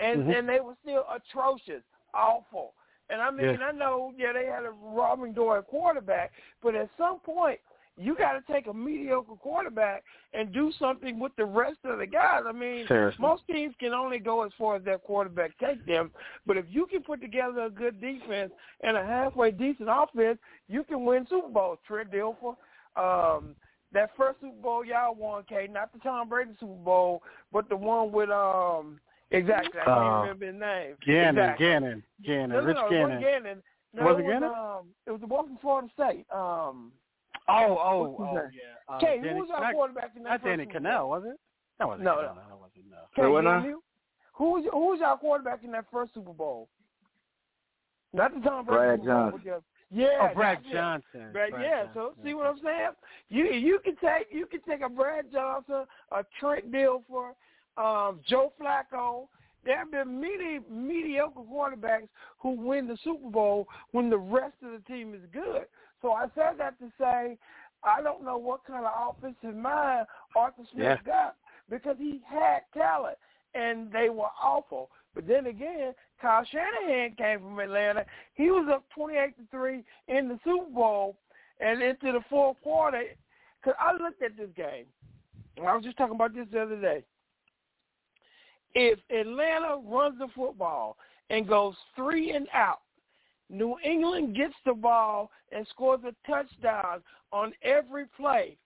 and Mhm. and they were still atrocious, awful. And I mean, Yeah. I know, yeah, they had a robbing door at quarterback, but at some point, you got to take a mediocre quarterback and do something with the rest of the guys. I mean, Seriously. most teams can only go as far as their quarterback take them, but if you can put together a good defense and a halfway decent offense, you can win Super Bowls. Trent Dilfer, um, that first Super Bowl y'all won, Kay, not the Tom Brady Super Bowl, but the one with um exactly. I can't Uh, remember his name. Gannon, exactly. Gannon, Gannon, No, no, Rich no, it Gannon. Gannon. No, Was it it was, Gannon? Um, it was the one from Florida State. Um, Oh, oh, What's oh, name? yeah. Uh, Kay, who was our not, quarterback in that not first Danny Super Kanell, was it? That wasn't No, Kanell. no. No, that wasn't. No. Kay, Wait, what you now? knew? Who was who was our quarterback in that first Super Bowl? Not the Tom Brady Brad Super Bowl, Johnson. Yeah, Oh, Brad. Johnson. Brad, Brad yeah, Johnson. so see what I'm saying? You you can take you can take a Brad Johnson, a Trent Dilfer, um, Joe Flacco. there have been many mediocre quarterbacks who win the Super Bowl when the rest of the team is good. So I said that to say I don't know what kind of offensive mind Arthur Smith yeah. got because he had talent and they were awful. But then again, Kyle Shanahan came from Atlanta. He was up twenty-eight to three in the Super Bowl, and into the fourth quarter. Because I looked at this game, and I was just talking about this the other day. If Atlanta runs the football and goes three and out, New England gets the ball and scores a touchdown on every play.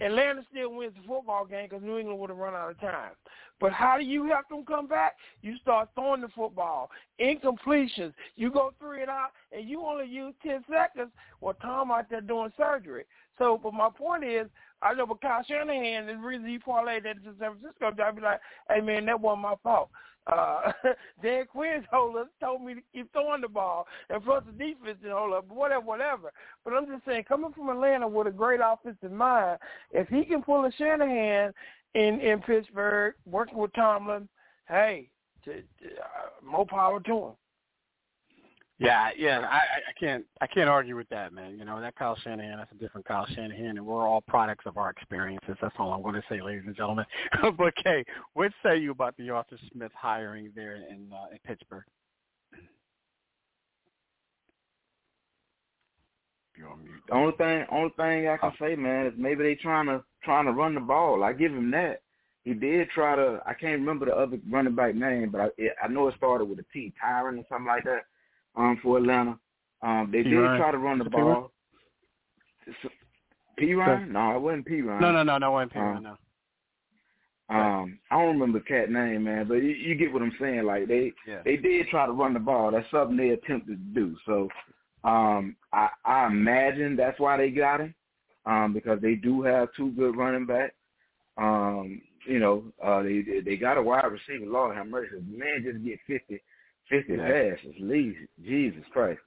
Atlanta still wins the football game because New England would have run out of time. But how do you help them come back? You start throwing the football. Incompletions. You go three and out, and you only use 10 seconds. Well, Tom out there doing surgery. So, but my point is, I know but Kyle Shanahan, the reason he parlayed that to San Francisco, I'd be like, hey, man, that wasn't my fault. Uh, [LAUGHS] Dan Quinn told us, told me to keep throwing the ball, and plus the defense didn't hold up, whatever, whatever. But I'm just saying, coming from Atlanta with a great offensive mind, if he can pull a Shanahan in in Pittsburgh, working with Tomlin, hey, to, to, uh, more power to him. Yeah, yeah, I, I can't I can't argue with that, man. You know, that Kyle Shanahan, that's a different Kyle Shanahan, and we're all products of our experiences. That's all I'm going to say, ladies and gentlemen. [LAUGHS] but Kay, what say you about the Arthur Smith hiring there in uh, in Pittsburgh? You're on mute. The only thing, only thing I can say, man, is maybe they trying to trying to run the ball. I give him that. He did try to. I can't remember the other running back name, but I, I know it started with a T, Tyron or something like that um, for Atlanta. Um, they P. did Ryan. try to run the ball. P. Ryan? No, it wasn't P. Ryan. No, no, no, no, it wasn't P. Ryan. Um, no. Um, I don't remember the cat name, man, but you, you get what I'm saying. Like they, yeah. they did try to run the ball. That's something they attempted to do. So, um, I, I imagine that's why they got him, um, because they do have two good running backs. Um, you know, uh, they they got a wide receiver. Lord have mercy, man, just get fifty 50 yeah. passes, least Jesus Christ.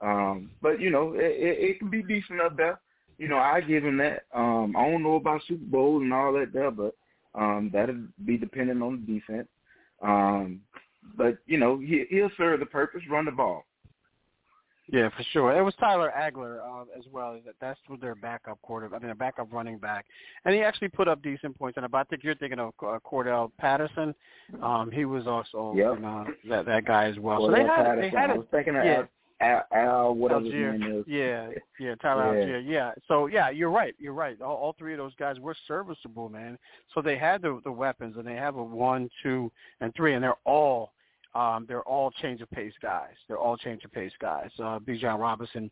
Um, but you know, it, it, it can be decent up there. You know, I give him that. Um, I don't know about Super Bowl and all that there, but um, that'll be dependent on the defense. Um, but you know, he, he'll serve the purpose, run the ball. Yeah, for sure. It was Tyler Allgeier uh, as well. That's their backup quarter. I mean, their backup running back, and he actually put up decent points. And I think you're thinking of uh, Cordarrelle Patterson. Um, he was also yep. you know, that that guy as well. Cordarrelle so they had Patterson. they had I was thinking of yeah. Al, Al whatever Allgeier. his name is. Yeah, yeah, Tyler yeah. Allgeier. Yeah. So yeah, you're right. You're right. All, all three of those guys were serviceable, man. So they had the the weapons, and they have a one, two, and three, and they're all um, they're all change of pace guys. They're all change of pace guys. Uh, Bijan Robinson,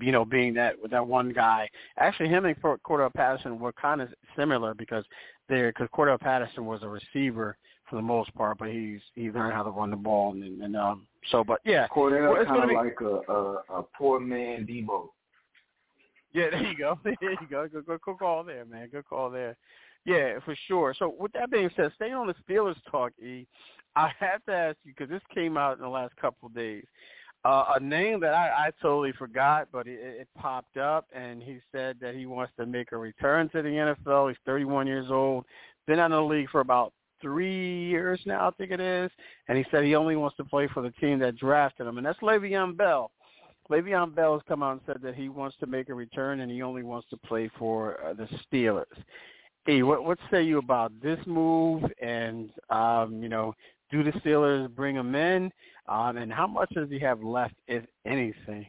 you know, being that that one guy. Actually, him and Cordarrelle Patterson were kind of similar because they're because Cordarrelle Patterson was a receiver for the most part, but he's he learned how to run the ball and, and um so. But yeah, Cordell well, kind of be... like a, a a poor man Deebo. Yeah, [LAUGHS] there you go. there you go. Good, good, good call there, man. Good call there. Yeah, for sure. So with that being said, staying on the Steelers talk, E, I have to ask you because this came out in the last couple of days. Uh, a name that I, I totally forgot, but it, it popped up, and he said that he wants to make a return to the NFL. He's 31 years old, been out of the league for about three years now, I think it is, and he said he only wants to play for the team that drafted him, and that's Le'Veon Bell. Le'Veon Bell has come out and said that he wants to make a return, and he only wants to play for uh, the Steelers. Hey, what what say you about this move? And um, you know, do the Steelers bring him in? Um, and how much does he have left, if anything?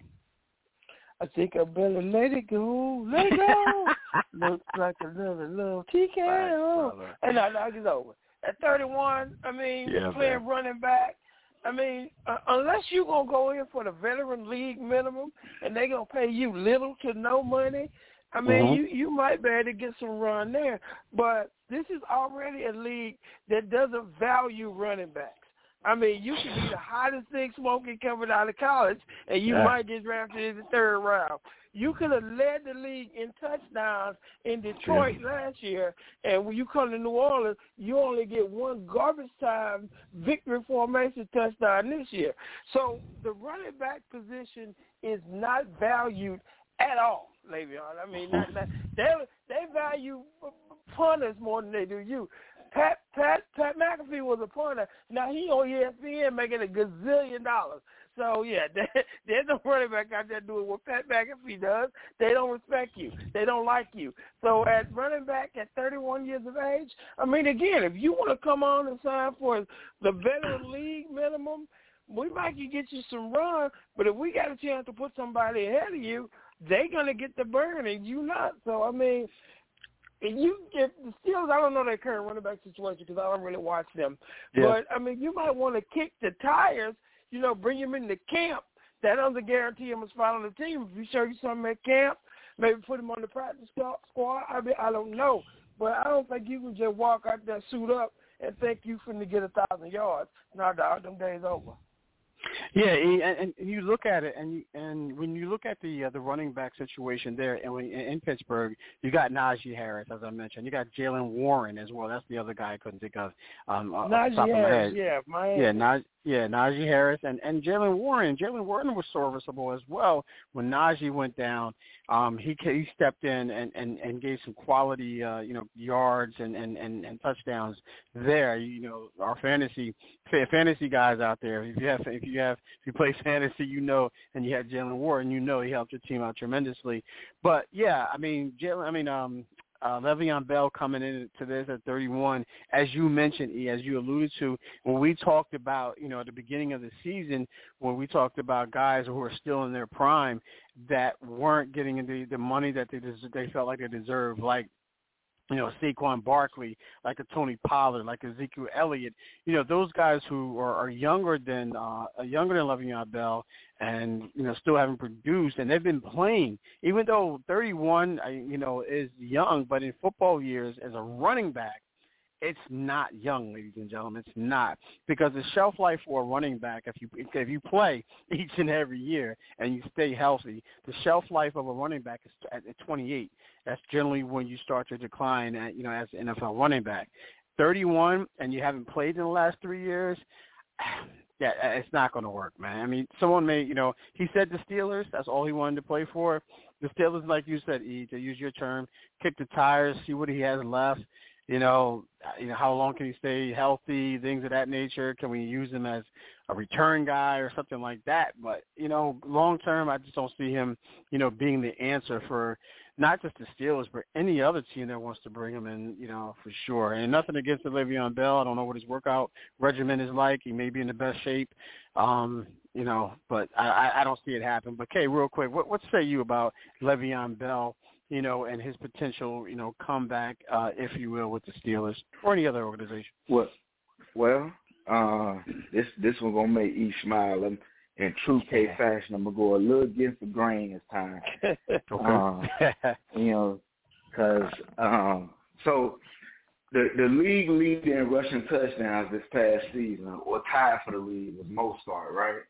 I think I better let it go. Let it go. [LAUGHS] Looks like another little TKO. Right, and I knock it over. At 31, I mean, yeah, playing man. running back. I mean, uh, unless you're going to go in for the veteran league minimum and they're going to pay you little to no money, I mean, mm-hmm. you you might be able to get some run there, but this is already a league that doesn't value running backs. I mean, you could be the [SIGHS] hottest thing smoking coming out of college, and you yeah. might get drafted in the third round. You could have led the league in touchdowns in Detroit yeah. last year, and when you come to New Orleans, you only get one garbage time victory formation touchdown this year. So the running back position is not valued at all. Le'Veon. I mean, [LAUGHS] not, not, they they value punters more than they do you. Pat Pat Pat McAfee was a punter. Now he on ESPN making a gazillion dollars. So yeah, [LAUGHS] there's no running back out there doing what Pat McAfee does. They don't respect you. They don't like you. So at running back at 31 years of age, I mean, again, if you want to come on and sign for the veteran [CLEARS THROAT] league minimum, we might get you some run. But if we got a chance to put somebody ahead of you, they're gonna get the burn and you not. So I mean, if you if the Steelers, I don't know their current running back situation because I don't really watch them. Yeah. But I mean, you might want to kick the tires you know, bring him into camp. That doesn't guarantee him a spot on the team. If you show you something at camp, maybe put him on the practice squad. I mean, I don't know, but I don't think you can just walk out there, suit up, and think you finna get a thousand yards. No, dog, them days over. Yeah, and, and you look at it, and you, and when you look at the uh, the running back situation there, and when, in Pittsburgh, you got Najee Harris, as I mentioned. You got Jaylen Warren as well. That's the other guy I couldn't think of. Um, Najee Harris, yeah, yeah, Najee, yeah, Najee Harris and and Jaylen Warren. Jaylen Warren was serviceable as well when Najee went down. Um, he he stepped in and and and gave some quality, uh, you know, yards and and and, and touchdowns there. You know, our fantasy fantasy guys out there. If you have if you have if you play [LAUGHS] fantasy, you know, and you have Jaylen Warren, you know, he helped your team out tremendously. But yeah, I mean, Jaylen. I mean, um, uh, Le'Veon Bell coming into this at 31, as you mentioned, E, as you alluded to, when we talked about, you know, at the beginning of the season, when we talked about guys who are still in their prime that weren't getting the the money that they des- they felt like they deserved, like you know, Saquon Barkley, like a Tony Pollard, like Ezekiel Elliott, you know, those guys who are, are younger than uh, younger than Le'Veon Bell, and you know, still haven't produced, and they've been playing. Even though 31, you know, is young, but in football years, as a running back, it's not young, ladies and gentlemen. It's not because the shelf life for a running back, if you if you play [LAUGHS] each and every year and you stay healthy, the shelf life of a running back is at 28. That's generally when you start to decline at you know as an NFL running back. 31 and you haven't played in the last three years. [SIGHS] Yeah, it's not going to work, man. I mean, someone may, you know, he said the Steelers. That's all he wanted to play for. The Steelers, like you said, E, to use your term, kick the tires, see what he has left you know, you know, how long can he stay healthy, things of that nature. Can we use him as a return guy or something like that? But you know, long term, I just don't see him, you know, being the answer for not just the Steelers, but any other team that wants to bring him in, you know, for sure. And nothing against Le'Veon Bell. I don't know what his workout regimen is like. He may be in the best shape, um, you know, but I, I don't see it happen. But Kay, real quick, what what say you about Le'Veon Bell? You know, and his potential, you know, comeback, uh, if you will, with the Steelers or any other organization? Well, well, uh, this this one gonna make E smile. And in true K fashion, I'm gonna go a little against the grain this time. [LAUGHS] okay. Um, you know, because um, so the the league lead in rushing touchdowns this past season, or tied for the league, was Mostert, right?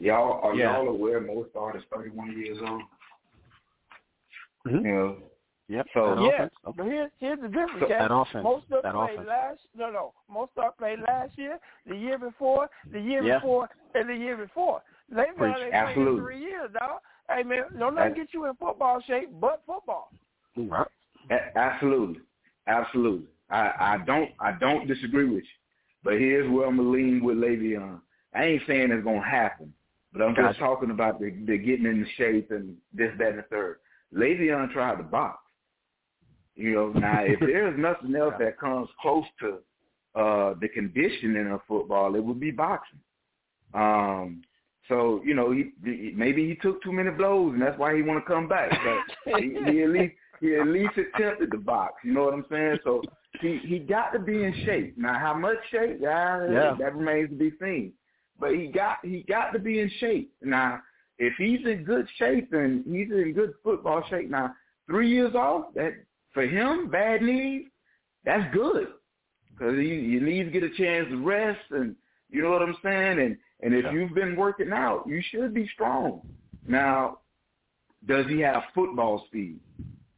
Y'all are yeah. y'all aware Mostert is 31 years old? Mm-hmm. You know. Yep. So yeah, offense. Okay. but here's here's the difference. So, Kat. that offense. Most of that played offense. last. No, no. Most of played last year, the year before, the year Yeah. before, and the year before. They Preach. ain't played Absolutely. three years, dog. Hey man, no nothing That's- get you in football shape but football. Right. A- absolutely, absolutely. I, I don't I don't disagree with you, but here's where I'm gonna lean with Le'Veon. I ain't saying it's gonna happen, but I'm Gotcha. just talking about the, the getting into shape and this, that, and the third. Le'Veon tried to box. You know, now if [LAUGHS] there's nothing else that comes close to uh the conditioning of football, it would be boxing. Um, so you know, he, he maybe he took too many blows, and that's why he want to come back. But he, he at least he at least attempted to box. You know what I'm saying? So he he got to be in shape. Now, how much shape? Yeah, Yeah. that remains to be seen. But he got he got to be in shape. Now, if he's in good shape and he's in good football shape, now three years off that for him bad knees, that's good because you you need to get a chance to rest and you know what I'm saying. And and if Yeah. you've been working out, you should be strong. Now, does he have football speed?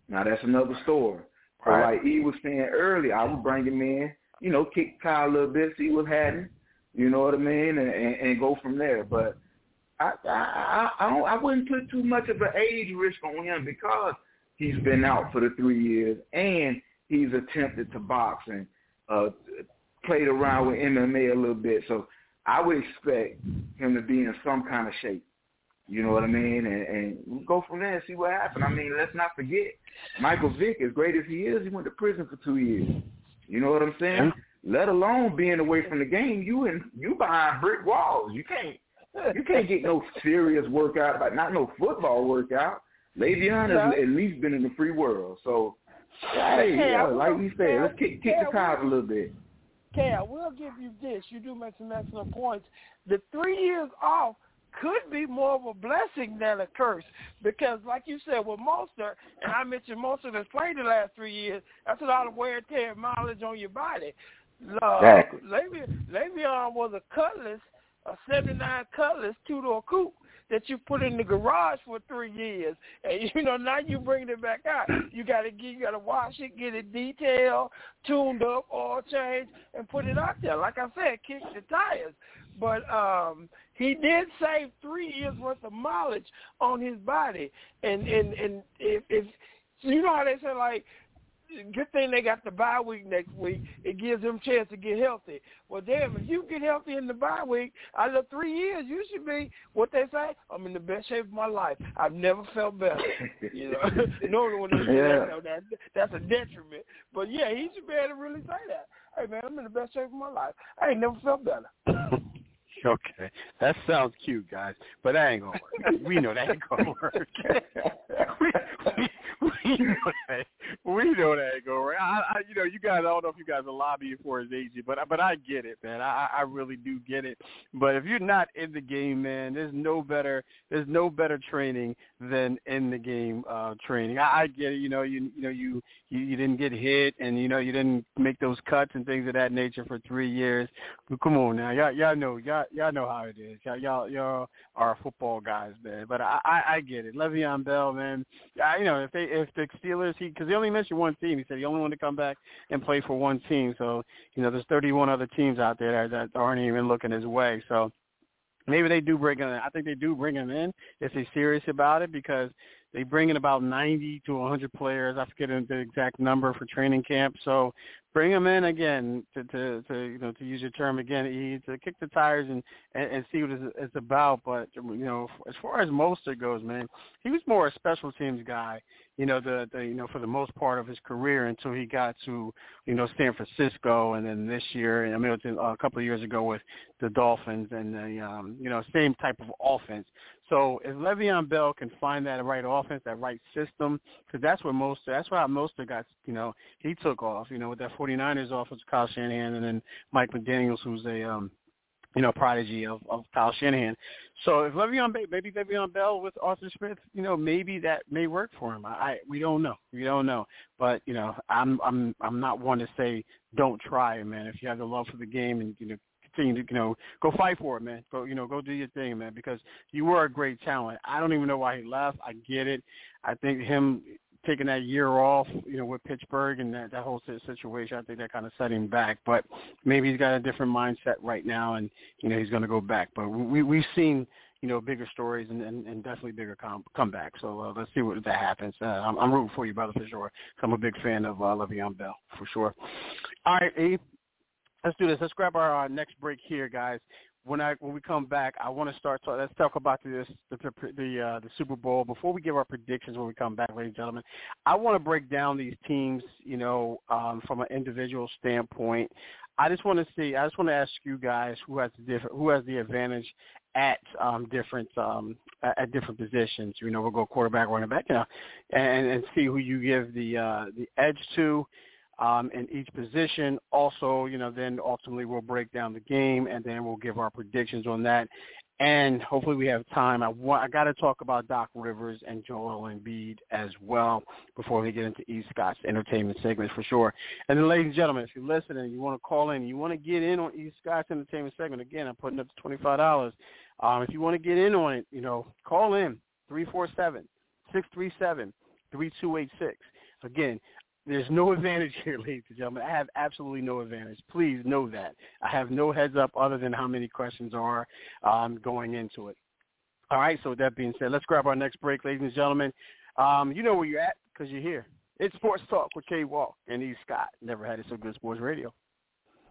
Now that's another story. So Right. like E was saying earlier, I would bring him in, you know, kick Kyle a little bit, see what's happening. You know what I mean, and, and, and go from there. But I I I, I, don't, I wouldn't put too much of an age risk on him because he's been out for the three years and he's attempted to box and uh, played around with MMA a little bit. So I would expect him to be in some kind of shape. You know what I mean? And, and we'll go from there and see what happens. I mean, let's not forget, Michael Vick, as great as he is, he went to prison for two years. You know what I'm saying? Let alone being away from the game, you and you behind brick walls. You can't you can't get no serious workout, but not no football workout. Le'Veon has at least been in the free world, so hey, yeah, like we said, let's kick kick the tires a little bit. Okay, I will give you this. You do make some excellent points. The three years off could be more of a blessing than a curse because, like you said, with Mostert, and I mentioned Mostert has played the last three years, that's a lot of wear and tear mileage on your body. Uh, exactly. Le'Veon, Le'Veon was a Cutlass, a 79 Cutlass two-door coupe that you put in the garage for three years, and you know now you bring it back out. You got to get, you got to wash it, get it detailed, tuned up, oil change, and put it out there. Like I said, kick the tires. But um he did save three years worth of mileage on his body, and and and if, if you know how they say like good thing they got the bye week next week. It gives them a chance to get healthy. Well, damn, if you get healthy in the bye week, out of three years, you should be what they say. I'm in the best shape of my life. I've never felt better. [LAUGHS] You know, [LAUGHS] normally when they say yeah. that, that, that's a detriment. But yeah, he should be able to really say that. Hey man, I'm in the best shape of my life. I ain't never felt better. [LAUGHS] Okay, that sounds cute, guys, but that ain't gonna work. We know that ain't gonna work. we, we, [LAUGHS] we know that. We know that ain't gonna. I, I, you know, you guys. I don't know if you guys are lobbying for his agent, but but I get it, man. I, I really do get it. But if you're not in the game, man, there's no better. There's no better training than in the game uh training. I, I get it. You know, you you know you, you you didn't get hit, and you know you didn't make those cuts and things of that nature for three years. But come on now, y'all y'all know y'all y'all know how it is. Y'all y'all, y'all are football guys, man. But I, I I get it. Le'Veon Bell, man. I, you know if they if the Steelers he because he only mentioned one team. He said he only wanted to come back and play for one team. So you know there's 31 other teams out there that, that aren't even looking his way. So maybe they do bring him in. I think they do bring him in if they're serious about it because they bring in about 90 to 100 players. I forget the exact number for training camp. So bring them in again to, to, to you know to use your term again, to kick the tires and, and, and see what it's, it's about. But you know, as far as Mostert goes, man, he was more a special teams guy. You know, the, the you know for the most part of his career until he got to you know San Francisco, and then this year, I mean, a couple of years ago with the Dolphins, and the um, you know same type of offense. So if Le'Veon Bell can find that right offense, that right system, because that's where most that's why Mostert got you know he took off you know with that 49ers offense, Kyle Shanahan, and then Mike McDaniel's who's a um you know prodigy of of Kyle Shanahan. So if Le'Veon Bell, maybe Le'Veon Bell with Arthur Smith, you know maybe that may work for him. I, I we don't know, we don't know, but you know I'm I'm I'm not one to say don't try man. If you have the love for the game and you know to, you know, go fight for it, man. Go, you know, go do your thing, man, because you were a great talent. I don't even know why he left. I get it. I think him taking that year off, you know, with Pittsburgh and that, that whole situation, I think that kind of set him back. But maybe he's got a different mindset right now, and you know, he's going to go back. But we we've seen you know bigger stories and, and, and definitely bigger com- comebacks. So uh, let's see what that happens. Uh, I'm, I'm rooting for you, brother, for sure. I'm a big fan of uh, Le'Veon Bell for sure. All right, Abe, let's do this. Let's grab our uh, next break here, guys. When I when we come back, I want to start. Talk, let's talk about this the the, uh, the Super Bowl before we give our predictions. When we come back, ladies and gentlemen, I want to break down these teams. You know, um, from an individual standpoint. I just want to see. I just want to ask you guys who has the different, who has the advantage at um, different um, at different positions. You know, we'll go quarterback, running back, you know, and and see who you give the uh, the edge to um, in each position. Also, you know, then ultimately we'll break down the game and then we'll give our predictions on that. And hopefully we have time. I want, I got to talk about Doc Rivers and Joel Embiid as well before we get into E. Scott's entertainment segment for sure. And then, ladies and gentlemen, if you're listening, you want to call in, you want to get in on E. Scott's entertainment segment. Again, I'm putting up to twenty five dollars. Um, if you want to get in on it, you know, call in three four seven six three seven three two eight six. Again, there's no [LAUGHS] advantage here, ladies and gentlemen. I have absolutely no advantage. Please know that. I have no heads up other than how many questions are um, going into it. All right, so with that being said, let's grab our next break, ladies and gentlemen. Um, you know where you're at because you're here. It's Sports Talk with K Walk and E. Scott. Never had it so good, Sports Radio.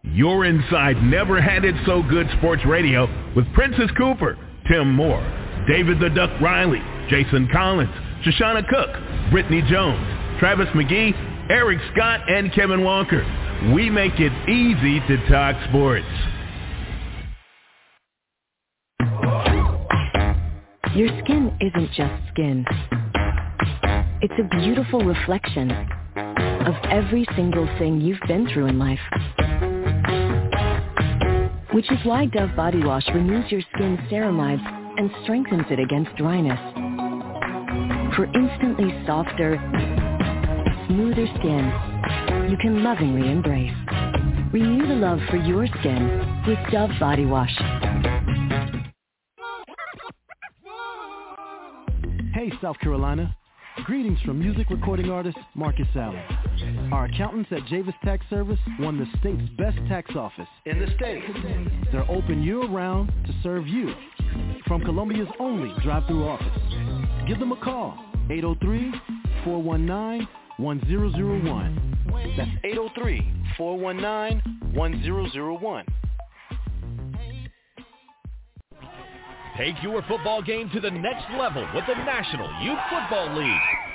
You're inside Never Had It So Good Sports Radio with Princess Cooper, Tim Moore, David the Duck Riley, Jason Collins, Shoshana Cook, Brittany Jones, Travis McGee, Eric Scott, and Kevin Walker. We make it easy to talk sports. Your skin isn't just skin. It's a beautiful reflection of every single thing you've been through in life. Which is why Dove Body Wash removes your skin's ceramides and strengthens it against dryness. For instantly softer, smoother skin you can lovingly embrace. Renew the love for your skin with Dove Body Wash. Hey, South Carolina. Greetings from music recording artist Marcus Allen. Our accountants at Javis Tax Service won the state's best tax office in the state. They're open year-round to serve you from Columbia's only drive-through office. Give them a call, oh 803-419-1001. That's 803-419-1001. Take your football game to the next level with the National Youth Football League.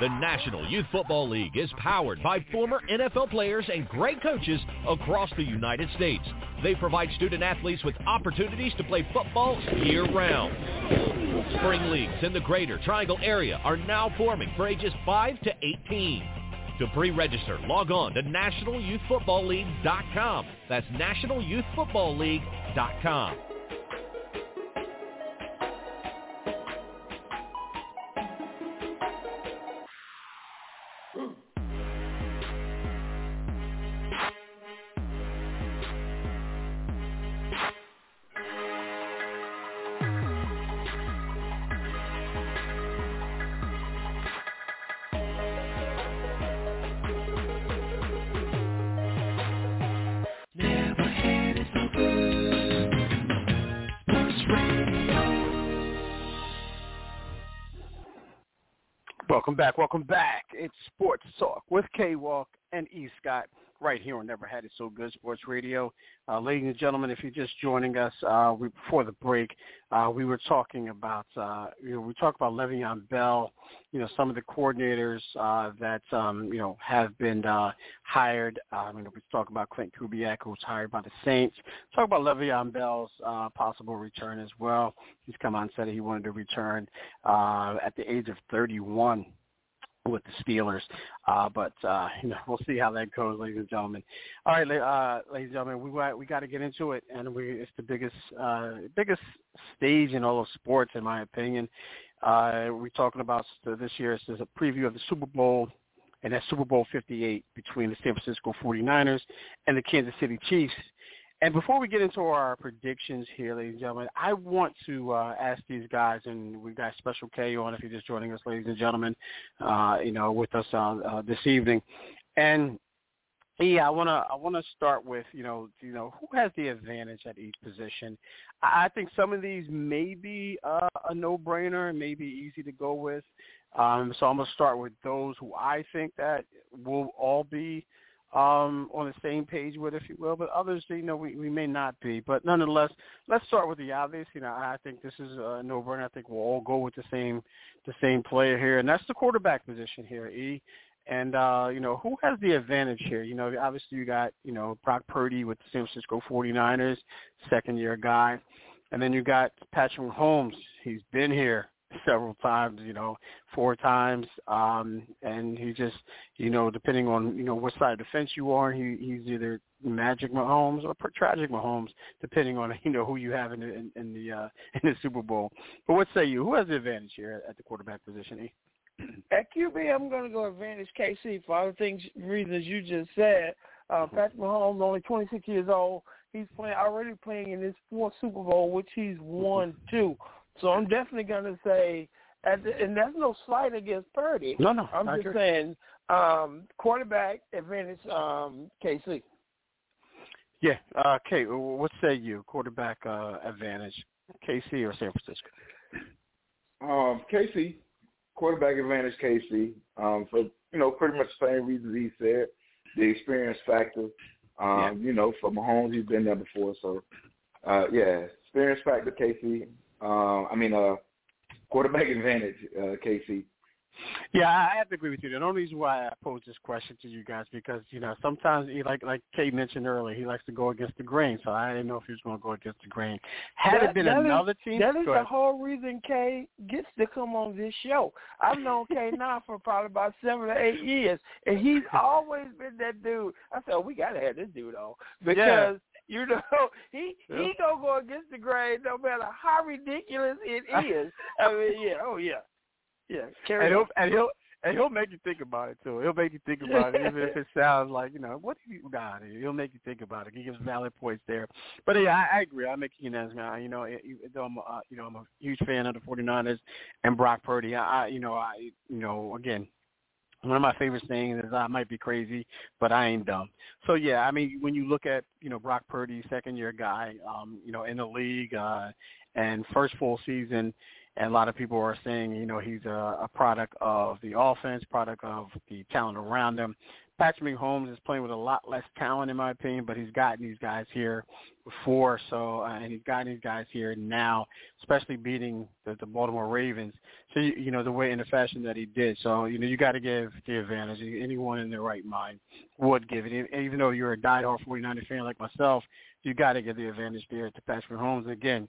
The National Youth Football League is powered by former NFL players and great coaches across the United States. They provide student athletes with opportunities to play football year-round. Spring leagues in the greater Triangle area are now forming for ages 5 to 18. To pre-register, log on to nationalyouthfootballleague.com. That's nationalyouthfootballleague.com. Welcome back. Welcome back. It's Sports Talk with K Walk and E Scott right here on Never Had It So Good Sports Radio. Uh, ladies and gentlemen, if you're just joining us, uh, we, before the break, uh, we were talking about, uh, you know, we talked about Le'Veon Bell, you know, some of the coordinators uh, that, um, you know, have been uh, hired. You know, we talk about Klint Kubiak, who was hired by the Saints. Talk about Le'Veon Bell's possible return as well. He's come on and said he wanted to return at the age of 31 with the Steelers. Uh, but uh, you know, we'll see how that goes, ladies and gentlemen. All right, uh, ladies and gentlemen, we we got to get into it, and we it's the biggest uh, biggest stage in all of sports, in my opinion. Uh, we're talking about this year. This is a preview of the Super Bowl, and that's Super Bowl 58 between the San Francisco 49ers and the Kansas City Chiefs. And before we get into our predictions here, ladies and gentlemen, I want to uh, ask these guys, and we've got Special K on if you're just joining us, ladies and gentlemen, uh, you know, with us uh, uh, this evening. And yeah, I wanna I wanna start with you know you know who has the advantage at each position. I think some of these may be uh, a no-brainer, may be easy to go with. Um, so I'm gonna start with those who I think that will all be um, on the same page with, if you will, but others, you know, we, we may not be. But nonetheless, let's start with the obvious. You know, I think this is a no-brainer. I think we'll all go with the same the same player here, and that's the quarterback position here, E. And uh, you know, who has the advantage here? You know, obviously you got you know Brock Purdy with the San Francisco 49ers, second year guy, and then you got Patrick Mahomes. He's been here [LAUGHS] several times, you know, four times. Um, and he just, you know, depending on, you know, what side of the fence you are, he, he's either Magic Mahomes or Tragic Mahomes, depending on, [LAUGHS] you know, who you have in the, in, in the, uh, [LAUGHS] in the Super Bowl. But what say you? Who has the advantage here at the quarterback position? E? [CLEARS THROAT] At QB, I'm going to go advantage KC for all the things, reasons you just said. Uh, Patrick Mahomes, only 26 years old. He's playing already playing in his fourth Super Bowl, which he's won two. So I'm definitely going to say, the, and that's no slight against Purdy. No, no. I'm just agree. saying um, quarterback advantage um, KC. Yeah. Uh, Kate, what say you? Quarterback uh, advantage, KC or San Francisco? Um, KC, quarterback advantage KC. Um, for you know, pretty much the same reasons he said. The experience factor. Um, yeah. You know, for Mahomes, he's been there before. So, uh, yeah, experience factor, KC. Uh, I mean, uh, quarterback [LAUGHS] advantage, uh, KC. Yeah, I have to agree with you. The only reason why I pose this question to you guys because you know sometimes he like like Kate mentioned earlier, he likes to go against the grain. So I didn't know if he was going to go against the grain. Had that, it been another is, team, that is the whole reason Kay gets to come on this show. I've known Kay [LAUGHS] now for probably about seven or eight years, and he's [LAUGHS] always been that dude. I said, oh, we got to have this dude on because. You know, [LAUGHS] he yeah. he gonna go against the grain no matter how ridiculous it [LAUGHS] is. I mean, yeah, oh yeah, yeah. Carry and on. he'll and he'll and he'll make you think about it too. He'll make you think about it, even if it sounds like you know what do you got. He'll make you think about it. He gives valid points there. But yeah, I, I agree. I make Hernandez man. You know, though I'm a, uh, you know I'm a huge fan of the 49ers and Brock Purdy. I, I you know I you know again one of my favorite things is I might be crazy, but I ain't dumb. So yeah, I mean, when you look at you know Brock Purdy, second year guy, um, you know in the league, uh, and first full season, and a lot of people are saying, you know, he's a, a product of the offense, product of the talent around him. Patrick Mahomes is playing with a lot less talent, in my opinion, but he's gotten these guys here before, so uh, and he's gotten these guys here now, especially beating the, the Baltimore Ravens. So you, you know the way in the fashion that he did. So you know you got to give the advantage. Anyone in their right mind would give it, even though you're a diehard 49er fan like myself. You got to give the advantage there to Patrick Mahomes again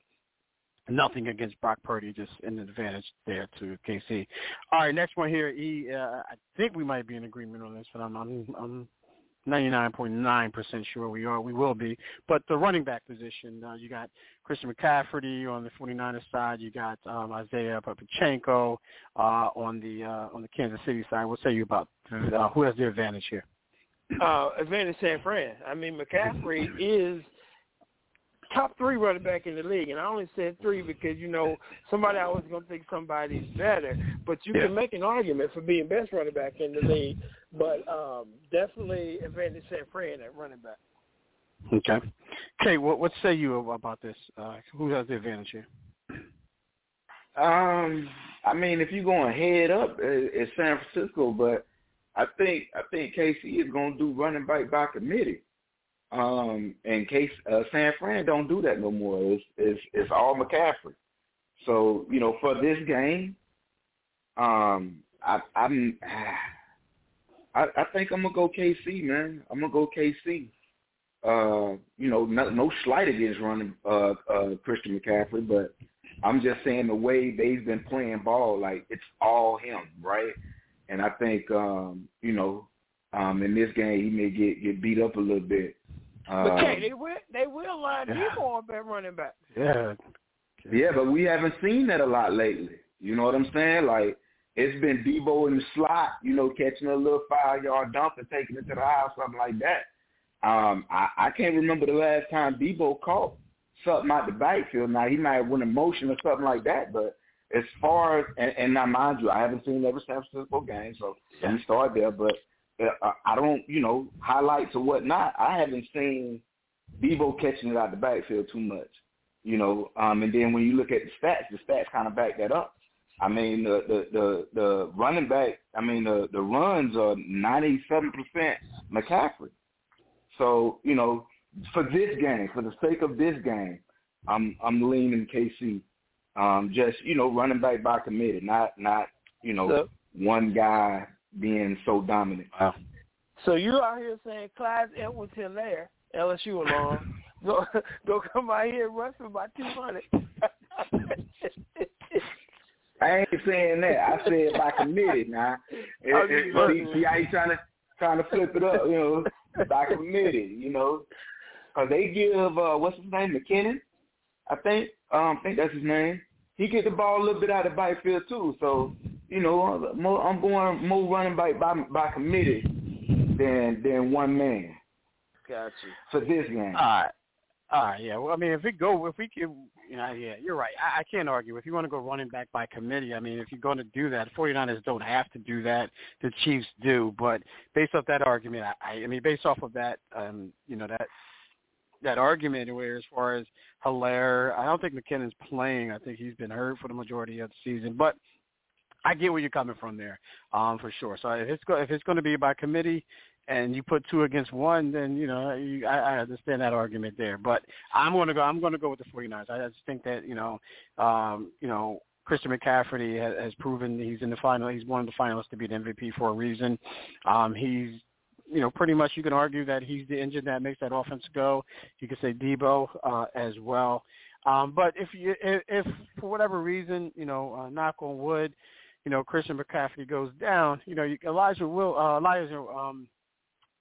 nothing against Brock Purdy, just an advantage there to KC. All right, next one here. E, uh, I think we might be in agreement on this, but I'm I'm, I'm 99.9% sure we are. We will be. But the running back position, uh, you got Christian McCaffrey on the 49ers side. You got um, Isaiah Pacheco uh, on the uh, on the Kansas City side. What say you about uh, who has the advantage here? Uh, advantage San Fran. I mean, McCaffrey [LAUGHS] is – top three running back in the league, and I only said three because you know somebody always going to think somebody's better, but you yeah. can make an argument for being best running back in the league. But um, definitely advantage San Fran at running back. Okay, okay. What what say you about this? Uh, who has the advantage here? Um, I mean, if you're going head up, it's San Francisco, but I think I think KC is going to do running back by committee. Um, in case uh, San Fran don't do that no more. It's it's it's all McCaffrey. So you know, for this game, um, I I'm [SIGHS] I, I think I'm gonna go KC, man. I'm gonna go KC. Uh, you know, no, no slight against running uh, uh, Christian McCaffrey, but I'm just saying the way they've been playing ball, like it's all him, right? And I think um, you know, um, in this game he may get get beat up a little bit. But um, they will they will line yeah. people up at running back. Yeah. Yeah, but we haven't seen that a lot lately. You know what I'm saying? Like it's been Deebo in the slot, you know, catching a little five yard dump and taking it to the house, something like that. Um, I, I can't remember the last time Deebo caught something out the backfield. Now he might have won a motion or something like that, but as far as and, and now mind you, I haven't seen every San Francisco game, so let me start there. But I don't, you know, highlights or whatnot. I haven't seen Deebo catching it out the backfield too much, you know. Um, and then when you look at the stats, the stats kind of back that up. I mean, the the the, the running back. I mean, the the runs are ninety seven percent McCaffrey. So you know, for this game, for the sake of this game, I'm I'm leaning KC. Um, just you know, running back by committee, not not you know so, one guy being so dominant. Wow. So you out here saying Clyde Edwards Helaire, LSU along, [LAUGHS] go go come out here and rush for about two hundred. I ain't saying that. I said by committed now. [LAUGHS] It, it, see, see how you trying to trying to flip it up, you know, by committed, you know, because they give uh, what's his name, McKinnon, I think. Um, I think that's his name. He get the ball a little bit out of the backfield too, so you know, more, I'm going more running back by by committee than than one man. Gotcha. for this game. All right. All right, yeah. Well, I mean, if we go, if we can, you know, yeah, you're right. I, I can't argue. If you want to go running back by committee, I mean, if you're going to do that, 49ers don't have to do that. The Chiefs do. But based off that argument, I, I mean, based off of that, um, you know, that that argument where as far as Helaire, I don't think McKinnon's playing. I think he's been hurt for the majority of the season. But I get where you're coming from there, um, for sure. So if it's go, if it's going to be by committee, and you put two against one, then you know you, I, I understand that argument there. But I'm going to go. I'm going to go with the 49ers. I just think that you know, um, you know, Christian McCaffrey has, has proven he's in the final. He's one of the finalists to be the MVP for a reason. Um, he's you know, pretty much you can argue that he's the engine that makes that offense go. You could say Deebo uh, as well. Um, but if you if, for whatever reason, you know, uh, knock on wood, you know, Christian McCaffrey goes down, you know, you, Elijah will uh, Elijah um,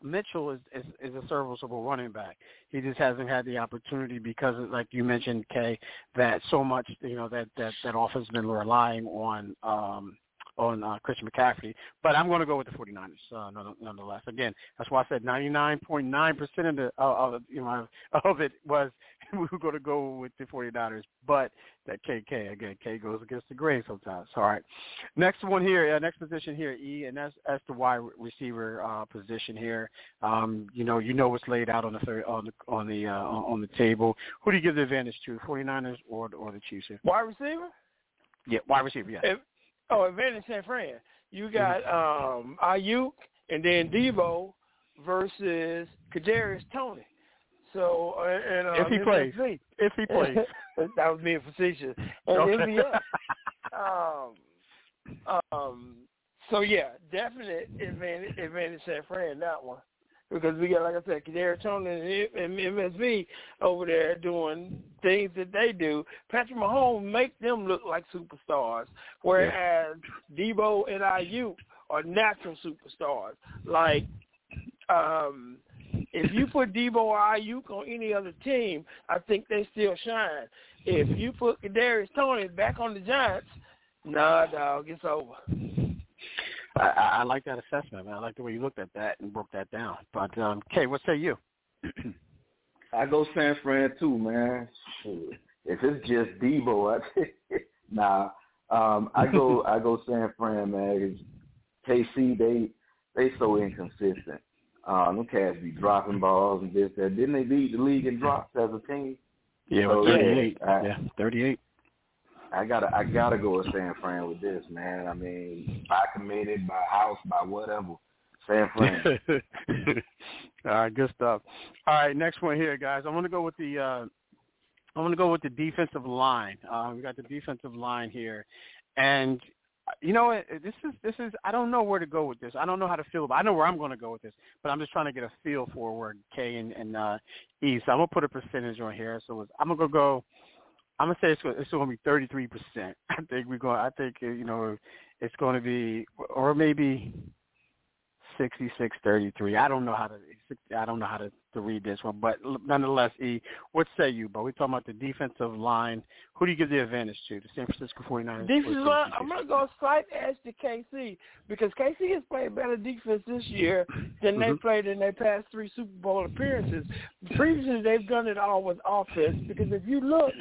Mitchell is, is is a serviceable running back. He just hasn't had the opportunity because, like you mentioned, Kay, that so much you know that that that offense has been relying on um, on uh, Christian McCaffrey. But I'm going to go with the 49ers uh, nonetheless. Again, that's why I said 99.9% of the uh, of you know [LAUGHS] of it was we [LAUGHS] were going to go with the 49ers. But that KK again, K goes against the grain sometimes. All right, next one here, uh, next position here, E, and that's that's the wide receiver uh, position here. Um, you know, you know what's laid out on the third, on the on the uh, on the table. Who do you give the advantage to, 49ers or or the Chiefs? Here? Wide receiver. Yeah, wide receiver. Yeah. If, Oh, Advantage San Fran. You got um Aiyuk and then Deebo versus Kadarius Toney. So uh, and uh, if he plays, if he plays, [LAUGHS] that was being facetious. And okay. [LAUGHS] um, um, so yeah, definite advantage, advantage San Fran that one because we got, like I said, Kadarius Toney and MSV over there doing things that they do. Patrick Mahomes make them look like superstars, whereas yeah. Deebo and Aiyuk are natural superstars. Like, um, if you put Deebo or Aiyuk on any other team, I think they still shine. If you put Kadarius Toney back on the Giants, nah, dog, it's over. I, I like that assessment, man. I like the way you looked at that and broke that down. But um, Kay, what say you? [CLEARS THROAT] I go San Fran too, man. If it's just Deebo, I [LAUGHS] nah. Um, I go [LAUGHS] I go San Fran, man. KC they they so inconsistent. Um, them cats be dropping balls and this that. Didn't they lead the league in drops as a team? Yeah, so, 38. Yeah, I, yeah, 38. I gotta I gotta go with San Fran with this, man. I mean, by committed, by house, by whatever. San Fran. [LAUGHS] All right, good stuff. All right, next one here, guys. I'm gonna go with the uh I'm gonna go with the defensive line. Uh, we got the defensive line here, and you know this is this is I don't know where to go with this. I don't know how to feel about. I know where I'm going to go with this, but I'm just trying to get a feel for where K and, and uh, E. So I'm gonna put a percentage on here. So I'm gonna go I'm gonna say it's gonna, it's going to be 33 percent. [LAUGHS] I think we're going. I think uh, you know it's going to be, or maybe 66 33. I don't know how to. I don't know how to, to read this one, but nonetheless, E, what say you? But we're talking about the defensive line. Who do you give the advantage to? The San Francisco 49ers. Defensive line. I'm going to go slight edge to KC because KC has played better defense this year than mm-hmm. they played in their past three Super Bowl appearances. Previously, they've done it all with offense because if you look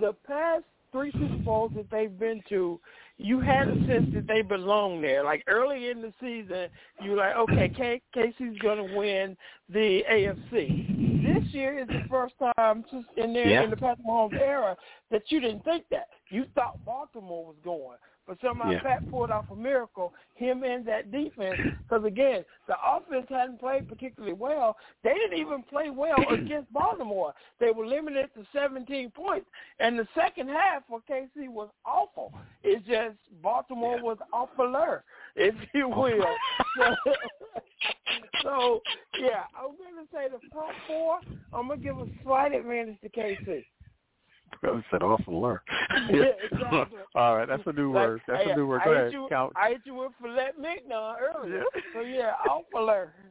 the past three Super Bowls that they've been to, you had a sense that they belong there. Like early in the season, you were like, okay, K- KC's going to win the AFC. This year is the first time just in there yeah. in the Patrick Mahomes era that you didn't think that. You thought Baltimore was going. But somehow yeah. Pat pulled off a miracle, him and that defense. [CLEARS THROAT] Because again, the offense hadn't played particularly well. They didn't even play well [CLEARS THROAT] against Baltimore. They were limited to 17 points, and the second half for KC was awful. It's just Baltimore yeah. was awfuler, if [LAUGHS] you oh. will. [LAUGHS] so, [LAUGHS] so yeah, I'm going to say the front four. I'm going to give a slight advantage to KC. I said awful lure. [LAUGHS] [LAUGHS] yeah, exactly. All right, that's a new like, word. That's I, a new word. I ahead. You, Count. I hit you with filet mignon earlier. Yeah. So yeah, awful lure. [LAUGHS]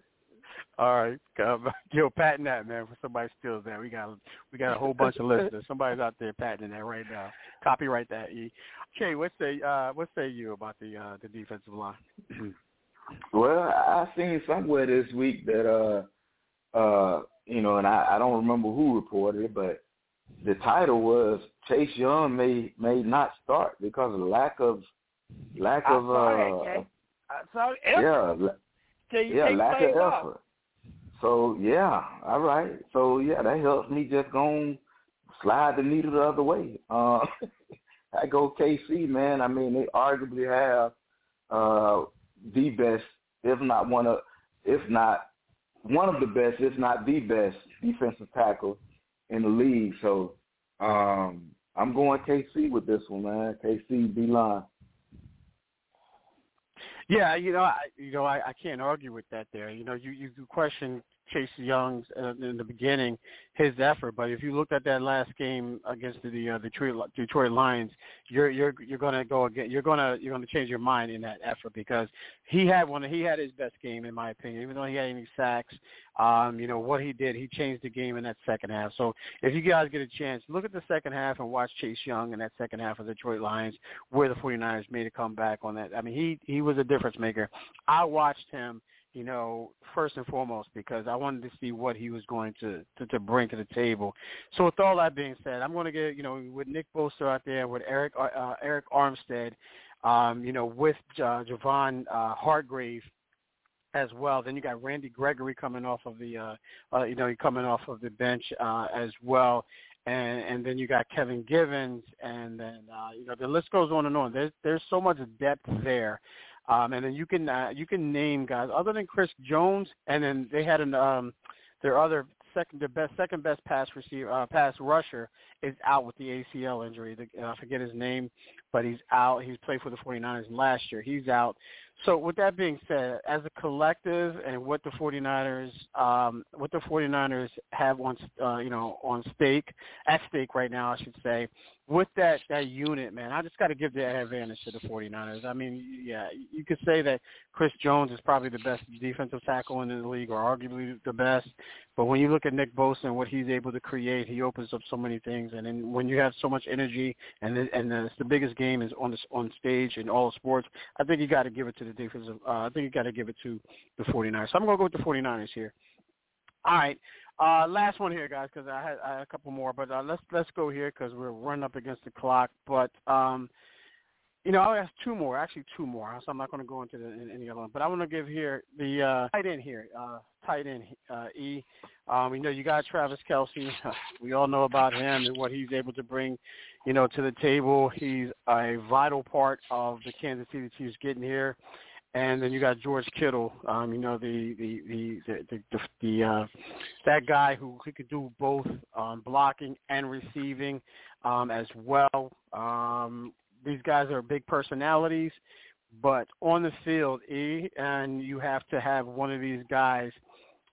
All right, um, yo, patent that man. For somebody steals that, we got we got a whole bunch of listeners. Somebody's out there patenting that right now. Copyright that. E. Okay, what say uh, what say you about the uh, the defensive line? [CLEARS THROAT] well, I seen somewhere this week that uh uh you know, and I, I don't remember who reported it, but the title was Chase Young may may not start because of lack of lack I of uh that, I saw effort. yeah So yeah lack of off. effort. So yeah, all right. So yeah, that helps me just go slide the needle the other way. Uh, [LAUGHS] I go KC, man. I mean, they arguably have uh, the best, if not one of, if not one of the best, if not the best, defensive tackle in the league. So um, I'm going KC with this one, man. KC D line. Yeah, you know, I, you know, I, I can't argue with that. There, you know, you you question Chase Young's uh, in the beginning his effort. But if you looked at that last game against the uh, Detroit Detroit Lions, you're you're you're going to go again. You're going to you're going to change your mind in that effort because he had one. He had his best game in my opinion. Even though he had any sacks, um, you know what he did. He changed the game in that second half. So if you guys get a chance, look at the second half and watch Chase Young in that second half of the Detroit Lions, where the 49ers made a comeback on that. I mean, he he was a difference maker. I watched him you know, first and foremost because I wanted to see what he was going to, to, to bring to the table. So with all that being said, I'm going to get, you know, with Nick Bosa out there, with Eric uh, uh, Arik Armstead, um, you know, with uh, Javon uh, Hargrave as well. Then you got Randy Gregory coming off of the, uh, uh, you know, coming off of the bench uh, as well. And, and then you got Kevin Givens, and then uh, you know the list goes on and on. There's there's so much depth there um, and then you can uh, you can name guys other than Chris Jones, and then they had an um, their other second the best second best pass receiver uh, pass rusher is out with the ACL injury. The, uh, I forget his name, but he's out. He's played for the 49ers last year. He's out. So with that being said, as a collective and what the 49ers um, what the 49ers have on uh, you know on stake at stake right now, I should say, with that that unit, man, I just got to give the advantage to the 49ers. I mean, yeah, you could say that Chris Jones is probably the best defensive tackle in the league, or arguably the best. But when you look at Nick Bosa and what he's able to create, he opens up so many things. And then when you have so much energy, and the, and the, the biggest game is on the, on stage in all sports, I think you got to give it to the defensive. Uh, I think you got to give it to the 49ers. So I'm to go with the 49ers here. All right. Uh, last one here, guys, because I had, I had a couple more, but uh, let's let's go here because we're running up against the clock. But um, you know, I'll ask two more, actually two more. So I'm not going to go into the, in, any other one, but I want to give here the uh, tight end here, uh, tight end uh, E. Um, you know, you got Travis Kelce. [LAUGHS] We all know about him and what he's able to bring, you know, to the table. He's a vital part of the Kansas City Chiefs getting here and then you got George Kittle. Um, you know the the the the, the, the uh, that guy who, he could do both um, blocking and receiving um, as well. Um, these guys are big personalities, but on the field, e, and you have to have one of these guys.